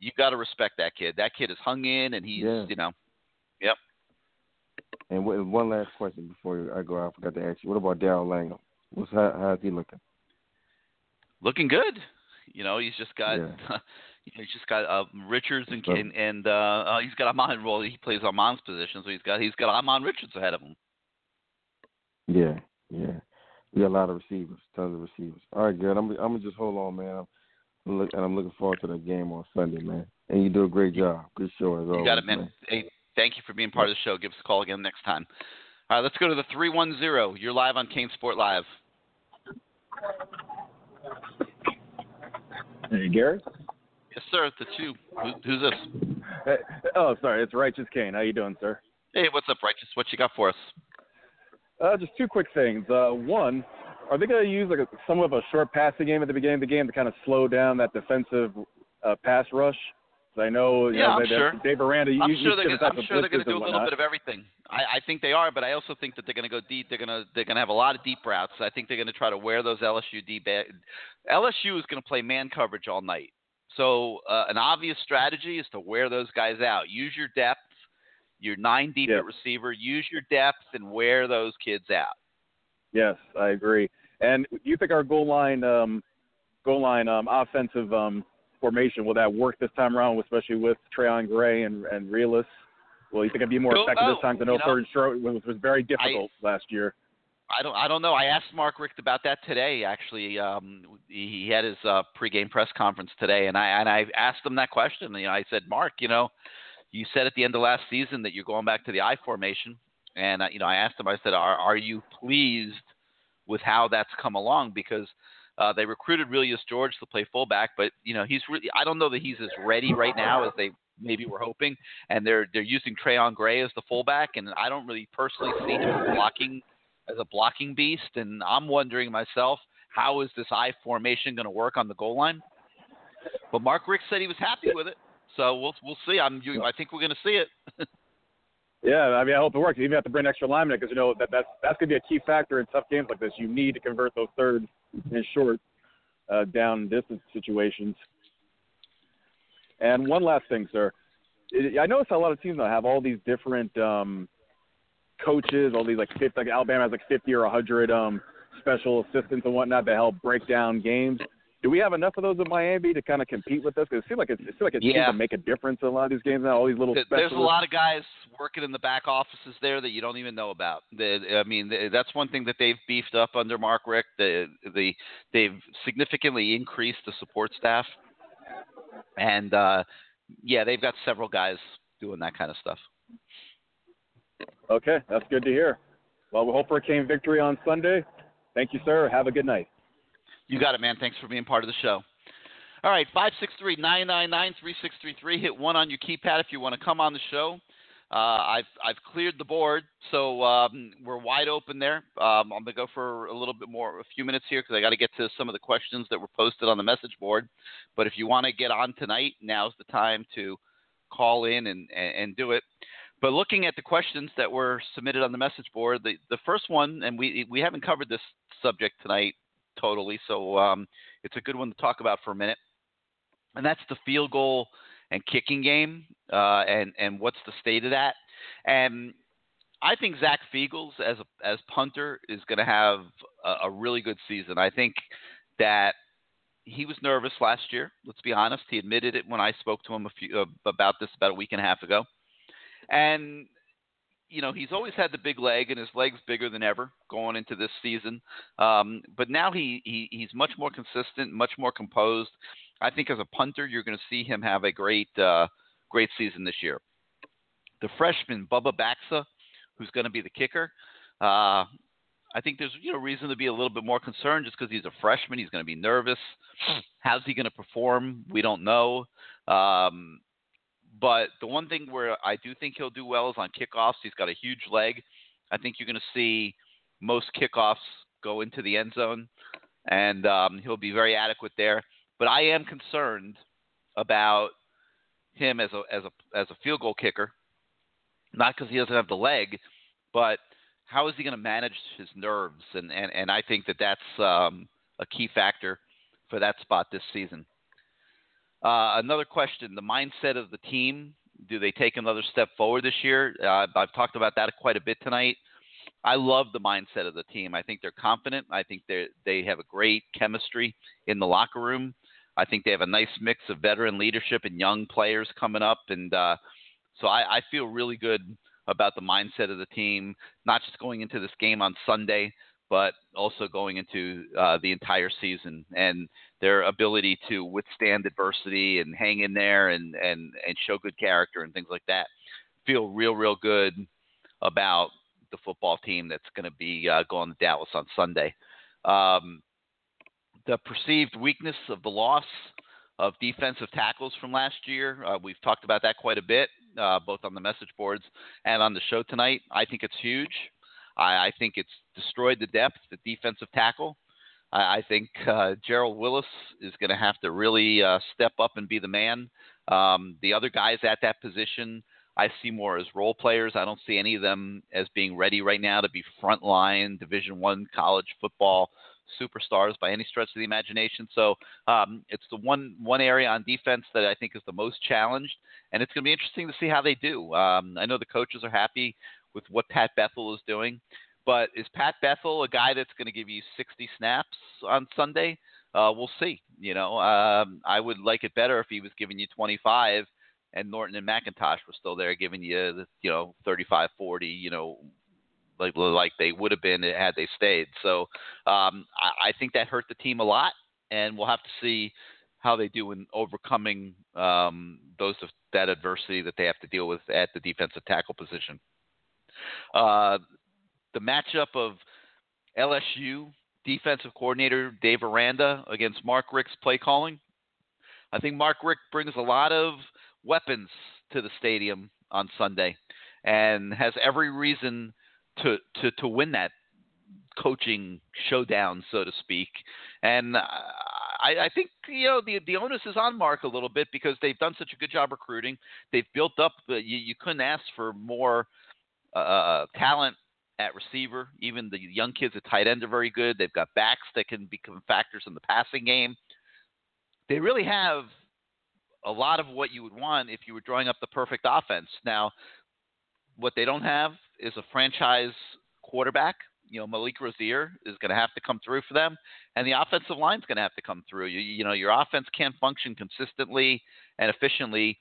you got to respect that kid. That kid is hung in, and he's, Yeah. you know, yep. And wh- one last question before I go. I forgot to ask you. What about Darrell Langham? What's how, how's he looking? looking good. You know, he's just got Yeah. [laughs] he's just got uh, Richards and and, and uh, uh, he's got Ahmmon. Well, he plays Ahmmon's position, so he's got he's got Ahmmon Richards ahead of him. Yeah, yeah. We got a lot of receivers, tons of receivers. All right, good. I'm I'm gonna just hold on, man. I'm Look, and I'm looking forward to that game on Sunday, man. And you do a great job. Good show as You always, got it, man. Hey, thank you for being part of the show. Give us a call again next time. All right, let's go to the 310. You're live on CaneSport Live. Hey, Gary. Yes, sir. That's you. Who, who's this? Hey, oh, sorry, it's Righteous Kane. How you doing, sir? Hey, what's up, Righteous? What you got for us? Uh, just two quick things. Uh, one, are they going to use like a, some of a short passing game at the beginning of the game to kind of slow down that defensive uh, pass rush? I know, you Yeah, know, I'm they, sure. Dave Aranda, you, I'm you sure they're gonna, I'm sure they're going to do a little bit of everything. I, I think they are, but I also think that they're going to go deep. They're going to they're going to have a lot of deep routes. I think they're going to try to wear those LSU deep. LSU is going to play man coverage all night. So uh, an obvious strategy is to wear those guys out. Use your depth. Your nine deep at receiver. Use your depth and wear those kids out. Yes, I agree. And do you think our goal line, um, goal line um, offensive um, formation will that work this time around, especially with Trayone Gray and and Realus? Will you think it'd be more effective oh, this time? 'Cause I know you know, third and short was, was very difficult last year. I don't I don't know. I asked Mark Richt about that today. Actually, um, he, he had his uh, pregame press conference today, and I and I asked him that question. You know, I said, Mark, you know, you said at the end of last season that you're going back to the I formation, and uh, you know, I asked him. I said, are are you pleased with how that's come along? Because uh, they recruited Realus George to play fullback, but you know, he's really I don't know that he's as ready right now as they maybe were hoping, and they're they're using Trayone Gray as the fullback, and I don't really personally see him blocking as a blocking beast, and I'm wondering myself, how is this I formation going to work on the goal line? But Mark Richt said he was happy with it, so we'll we'll see. I'm I think we're going to see it. [laughs] Yeah, I mean, I hope it works. You even have to bring extra linemen because you know that that's that's going to be a key factor in tough games like this. You need to convert those third and short uh, down distance situations. And one last thing, sir. I I notice a lot of teams now have all these different um, coaches, all these like 50, like Alabama has like 50 or a 100 um, special assistants and whatnot to help break down games. Do we have enough of those in Miami to kind of compete with us? Because it seems like it's, it seems like it seems Yeah. to make a difference in a lot of these games now. All these little specialists. There's a lot of guys working in the back offices there that you don't even know about. The, I mean, the, that's one thing that they've beefed up under Mark Richt. The, the they've significantly increased the support staff, and uh, yeah, they've got several guys doing that kind of stuff. Okay, that's good to hear. Well, we hope for a Cane victory on Sunday. Thank you, sir. Have a good night. You got it, man. Thanks for being part of the show. All right, five six three nine nine nine three six three three. Hit one on your keypad if you want to come on the show. Uh, I've I've cleared the board, so um, we're wide open there. Um, I'm gonna go for a little bit more, a few minutes here, because I got to get to some of the questions that were posted on the message board. But if you want to get on tonight, now's the time to call in and, and, and do it. But looking at the questions that were submitted on the message board, the, the first one, and we we haven't covered this subject tonight totally, so um, it's a good one to talk about for a minute, and that's the field goal and kicking game, uh, and and what's the state of that? And I think Zach Feagles as a, as punter is going to have a, a really good season. I think that he was nervous last year. Let's be honest. He admitted it when I spoke to him a few uh, about this about a week and a half ago. And you know he's always had the big leg, and his leg's bigger than ever going into this season. Um, but now he, he he's much more consistent, much more composed. I think as a punter, you're going to see him have a great uh, great season this year. The freshman Bubba Baxa, who's going to be the kicker. Uh, I think there's you know reason to be a little bit more concerned just because he's a freshman. He's going to be nervous. How's he going to perform? We don't know. Um, but the one thing where I do think he'll do well is on kickoffs. He's got a huge leg. I think you're going to see most kickoffs go into the end zone, and um, he'll be very adequate there. But I am concerned about him as a as a as a field goal kicker, not because he doesn't have the leg, but how is he going to manage his nerves? And, and, and I think that that's um, a key factor for that spot this season. Uh, another question the mindset of the team. Do they take another step forward this year? Uh, I've talked about that quite a bit tonight. I love the mindset of the team. I think they're confident. I think they they have a great chemistry in the locker room. I think they have a nice mix of veteran leadership and young players coming up, and uh, so I, I feel really good about the mindset of the team, not just going into this game on Sunday, but also going into uh, the entire season and their ability to withstand adversity and hang in there and, and, and show good character and things like that. Feel real, real good about the football team that's going to be uh, going to Dallas on Sunday. Um, the perceived weakness of the loss of defensive tackles from last year, uh, we've talked about that quite a bit, uh, both on the message boards and on the show tonight. I think it's huge. I, I think it's destroyed the depth at defensive tackle. I, I think uh, Gerald Willis is going to have to really uh, step up and be the man. Um, the other guys at that position, I see more as role players. I don't see any of them as being ready right now to be frontline Division One college football superstars by any stretch of the imagination. So um, it's the one one area on defense that I think is the most challenged, and it's going to be interesting to see how they do. Um, I know the coaches are happy with what Pat Bethel is doing. But is Pat Bethel a guy that's going to give you 60 snaps on Sunday? Uh, we'll see. You know, um, I would like it better if he was giving you 25 and Norton and McIntosh were still there giving you, you know, 35, 40, you know, like like they would have been had they stayed. So um, I, I think that hurt the team a lot, and we'll have to see how they do in overcoming um, those that adversity that they have to deal with at the defensive tackle position. Uh, the matchup of LSU defensive coordinator Dave Aranda against Mark Richt's play calling. I think Mark Richt brings a lot of weapons to the stadium on Sunday and has every reason to, to, to win that coaching showdown, so to speak. And I, I think you know the the onus is on Mark a little bit because they've done such a good job recruiting. They've built up. You, you couldn't ask for more uh, talent at receiver. Even the young kids at tight end are very good. They've got backs that can become factors in the passing game. They really have a lot of what you would want if you were drawing up the perfect offense. Now, what they don't have is a franchise quarterback. You know, Malik Rosier is going to have to come through for them, and the offensive line is going to have to come through. You, you know, your offense can't function consistently and efficiently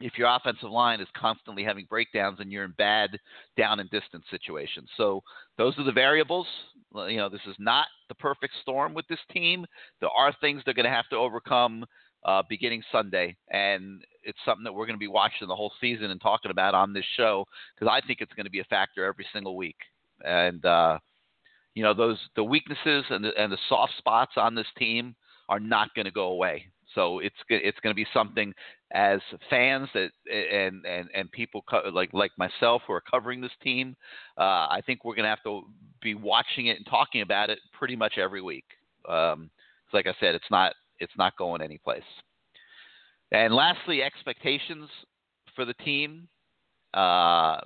if your offensive line is constantly having breakdowns and you're in bad down and distance situations. So those are the variables. You know, this is not the perfect storm with this team. There are things they're going to have to overcome uh, beginning Sunday, and it's something that we're going to be watching the whole season and talking about on this show because I think it's going to be a factor every single week. And uh, you know, those the weaknesses and the, and the soft spots on this team are not going to go away. So it's it's going to be something as fans that and and and people co- like like myself who are covering this team. Uh, I think we're going to have to be watching it and talking about it pretty much every week. Um, like I said, it's not it's not going anyplace. And lastly, expectations for the team. Uh,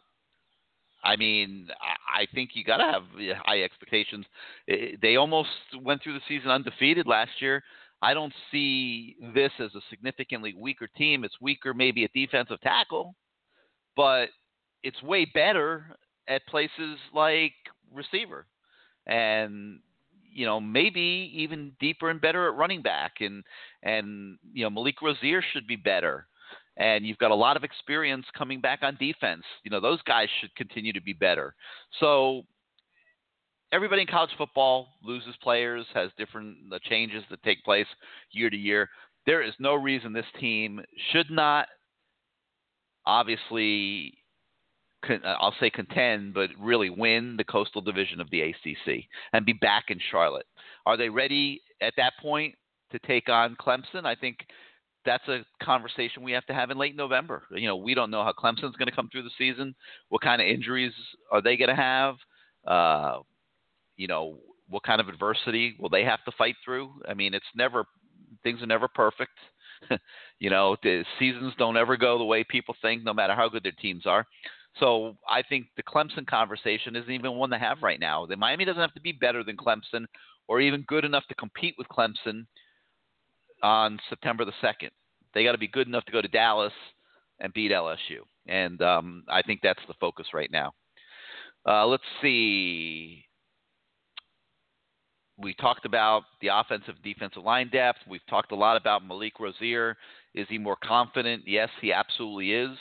I mean, I think you got to have high expectations. They almost went through the season undefeated last year. I don't see this as a significantly weaker team. It's weaker maybe at defensive tackle, but it's way better at places like receiver. And you know, maybe even deeper and better at running back and and you know, Malik Rosier should be better. And you've got a lot of experience coming back on defense. You know, those guys should continue to be better. So everybody in college football loses players, has different changes that take place year to year. There is no reason this team should not, obviously, uh, I'll say contend, but really win the Coastal Division of the ACC and be back in Charlotte. Are they ready at that point to take on Clemson? I think that's a conversation we have to have in late November. You know, we don't know how Clemson's going to come through the season. What kind of injuries are they going to have? Uh, you know, what kind of adversity will they have to fight through? I mean, it's never things are never perfect. [laughs] you know, the seasons don't ever go the way people think, no matter how good their teams are. So I think the Clemson conversation isn't even one to have right now. The Miami doesn't have to be better than Clemson or even good enough to compete with Clemson on September the second. They got to be good enough to go to Dallas and beat LSU, and um, I think that's the focus right now. Uh, let's see we talked about the offensive defensive line depth. We've talked a lot about Malik Rosier. Is he more confident? Yes, he absolutely is.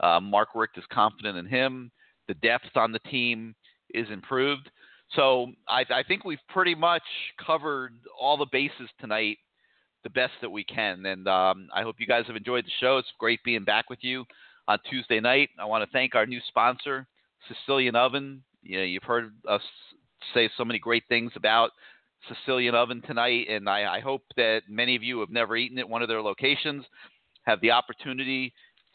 Uh, Mark Richt is confident in him. The depth on the team is improved. So I, I think we've pretty much covered all the bases tonight the best that we can. And um, I hope you guys have enjoyed the show. It's great being back with you on Tuesday night. I want to thank our new sponsor, Sicilian Oven. You know, you've heard us say so many great things about Sicilian Oven tonight, and I, I hope that many of you have never eaten at one of their locations have the opportunity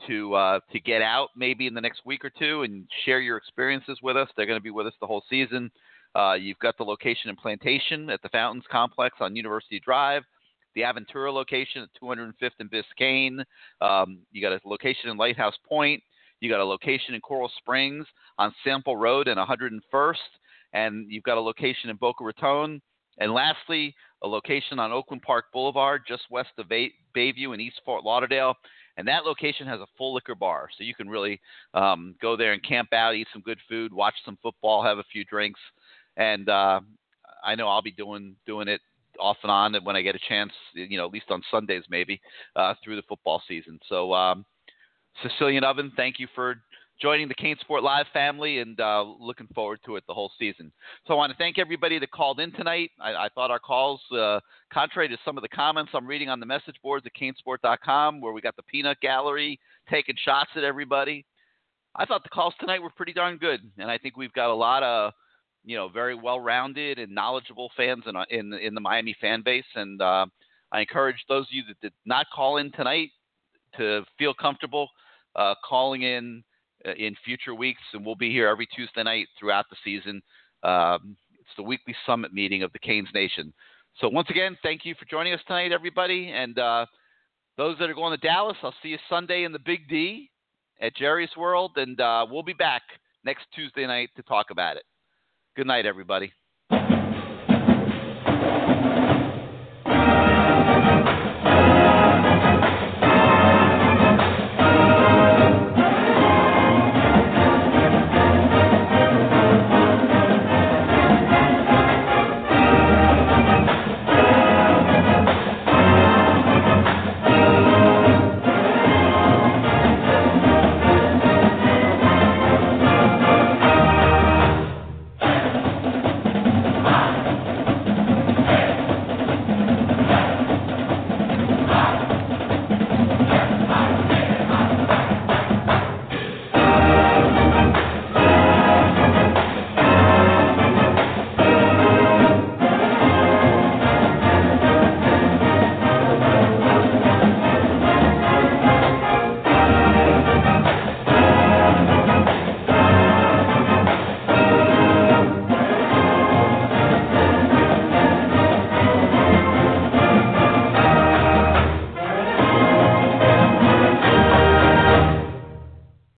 to uh, to get out maybe in the next week or two and share your experiences with us. They're going to be with us the whole season. Uh, you've got the location in Plantation at the Fountains Complex on University Drive, the Aventura location at 205th and Biscayne. Um, you got a location in Lighthouse Point. You got a location in Coral Springs on Sample Road and 101st, and you've got a location in Boca Raton. And lastly, a location on Oakland Park Boulevard, just west of Bay- Bayview in East Fort Lauderdale. And that location has a full liquor bar, so you can really um, go there and camp out, eat some good food, watch some football, have a few drinks, and uh, I know I'll be doing doing it off and on when I get a chance, you know, at least on Sundays maybe uh, through the football season. So, um, Sicilian Oven, thank you for joining the CaneSport Live family and uh, looking forward to it the whole season. So I want to thank everybody that called in tonight. I, I thought our calls, uh, contrary to some of the comments I'm reading on the message boards at canesport.com, where we got the peanut gallery taking shots at everybody, I thought the calls tonight were pretty darn good. And I think we've got a lot of, you know, very well-rounded and knowledgeable fans in, in, in the Miami fan base. And uh, I encourage those of you that did not call in tonight to feel comfortable uh, calling in in future weeks, and we'll be here every Tuesday night throughout the season. Um, it's the weekly summit meeting of the Canes Nation. So once again, thank you for joining us tonight, everybody, and uh, those that are going to Dallas, I'll see you Sunday in the Big D at Jerry's World, and uh, we'll be back next Tuesday night to talk about it. Good night, everybody.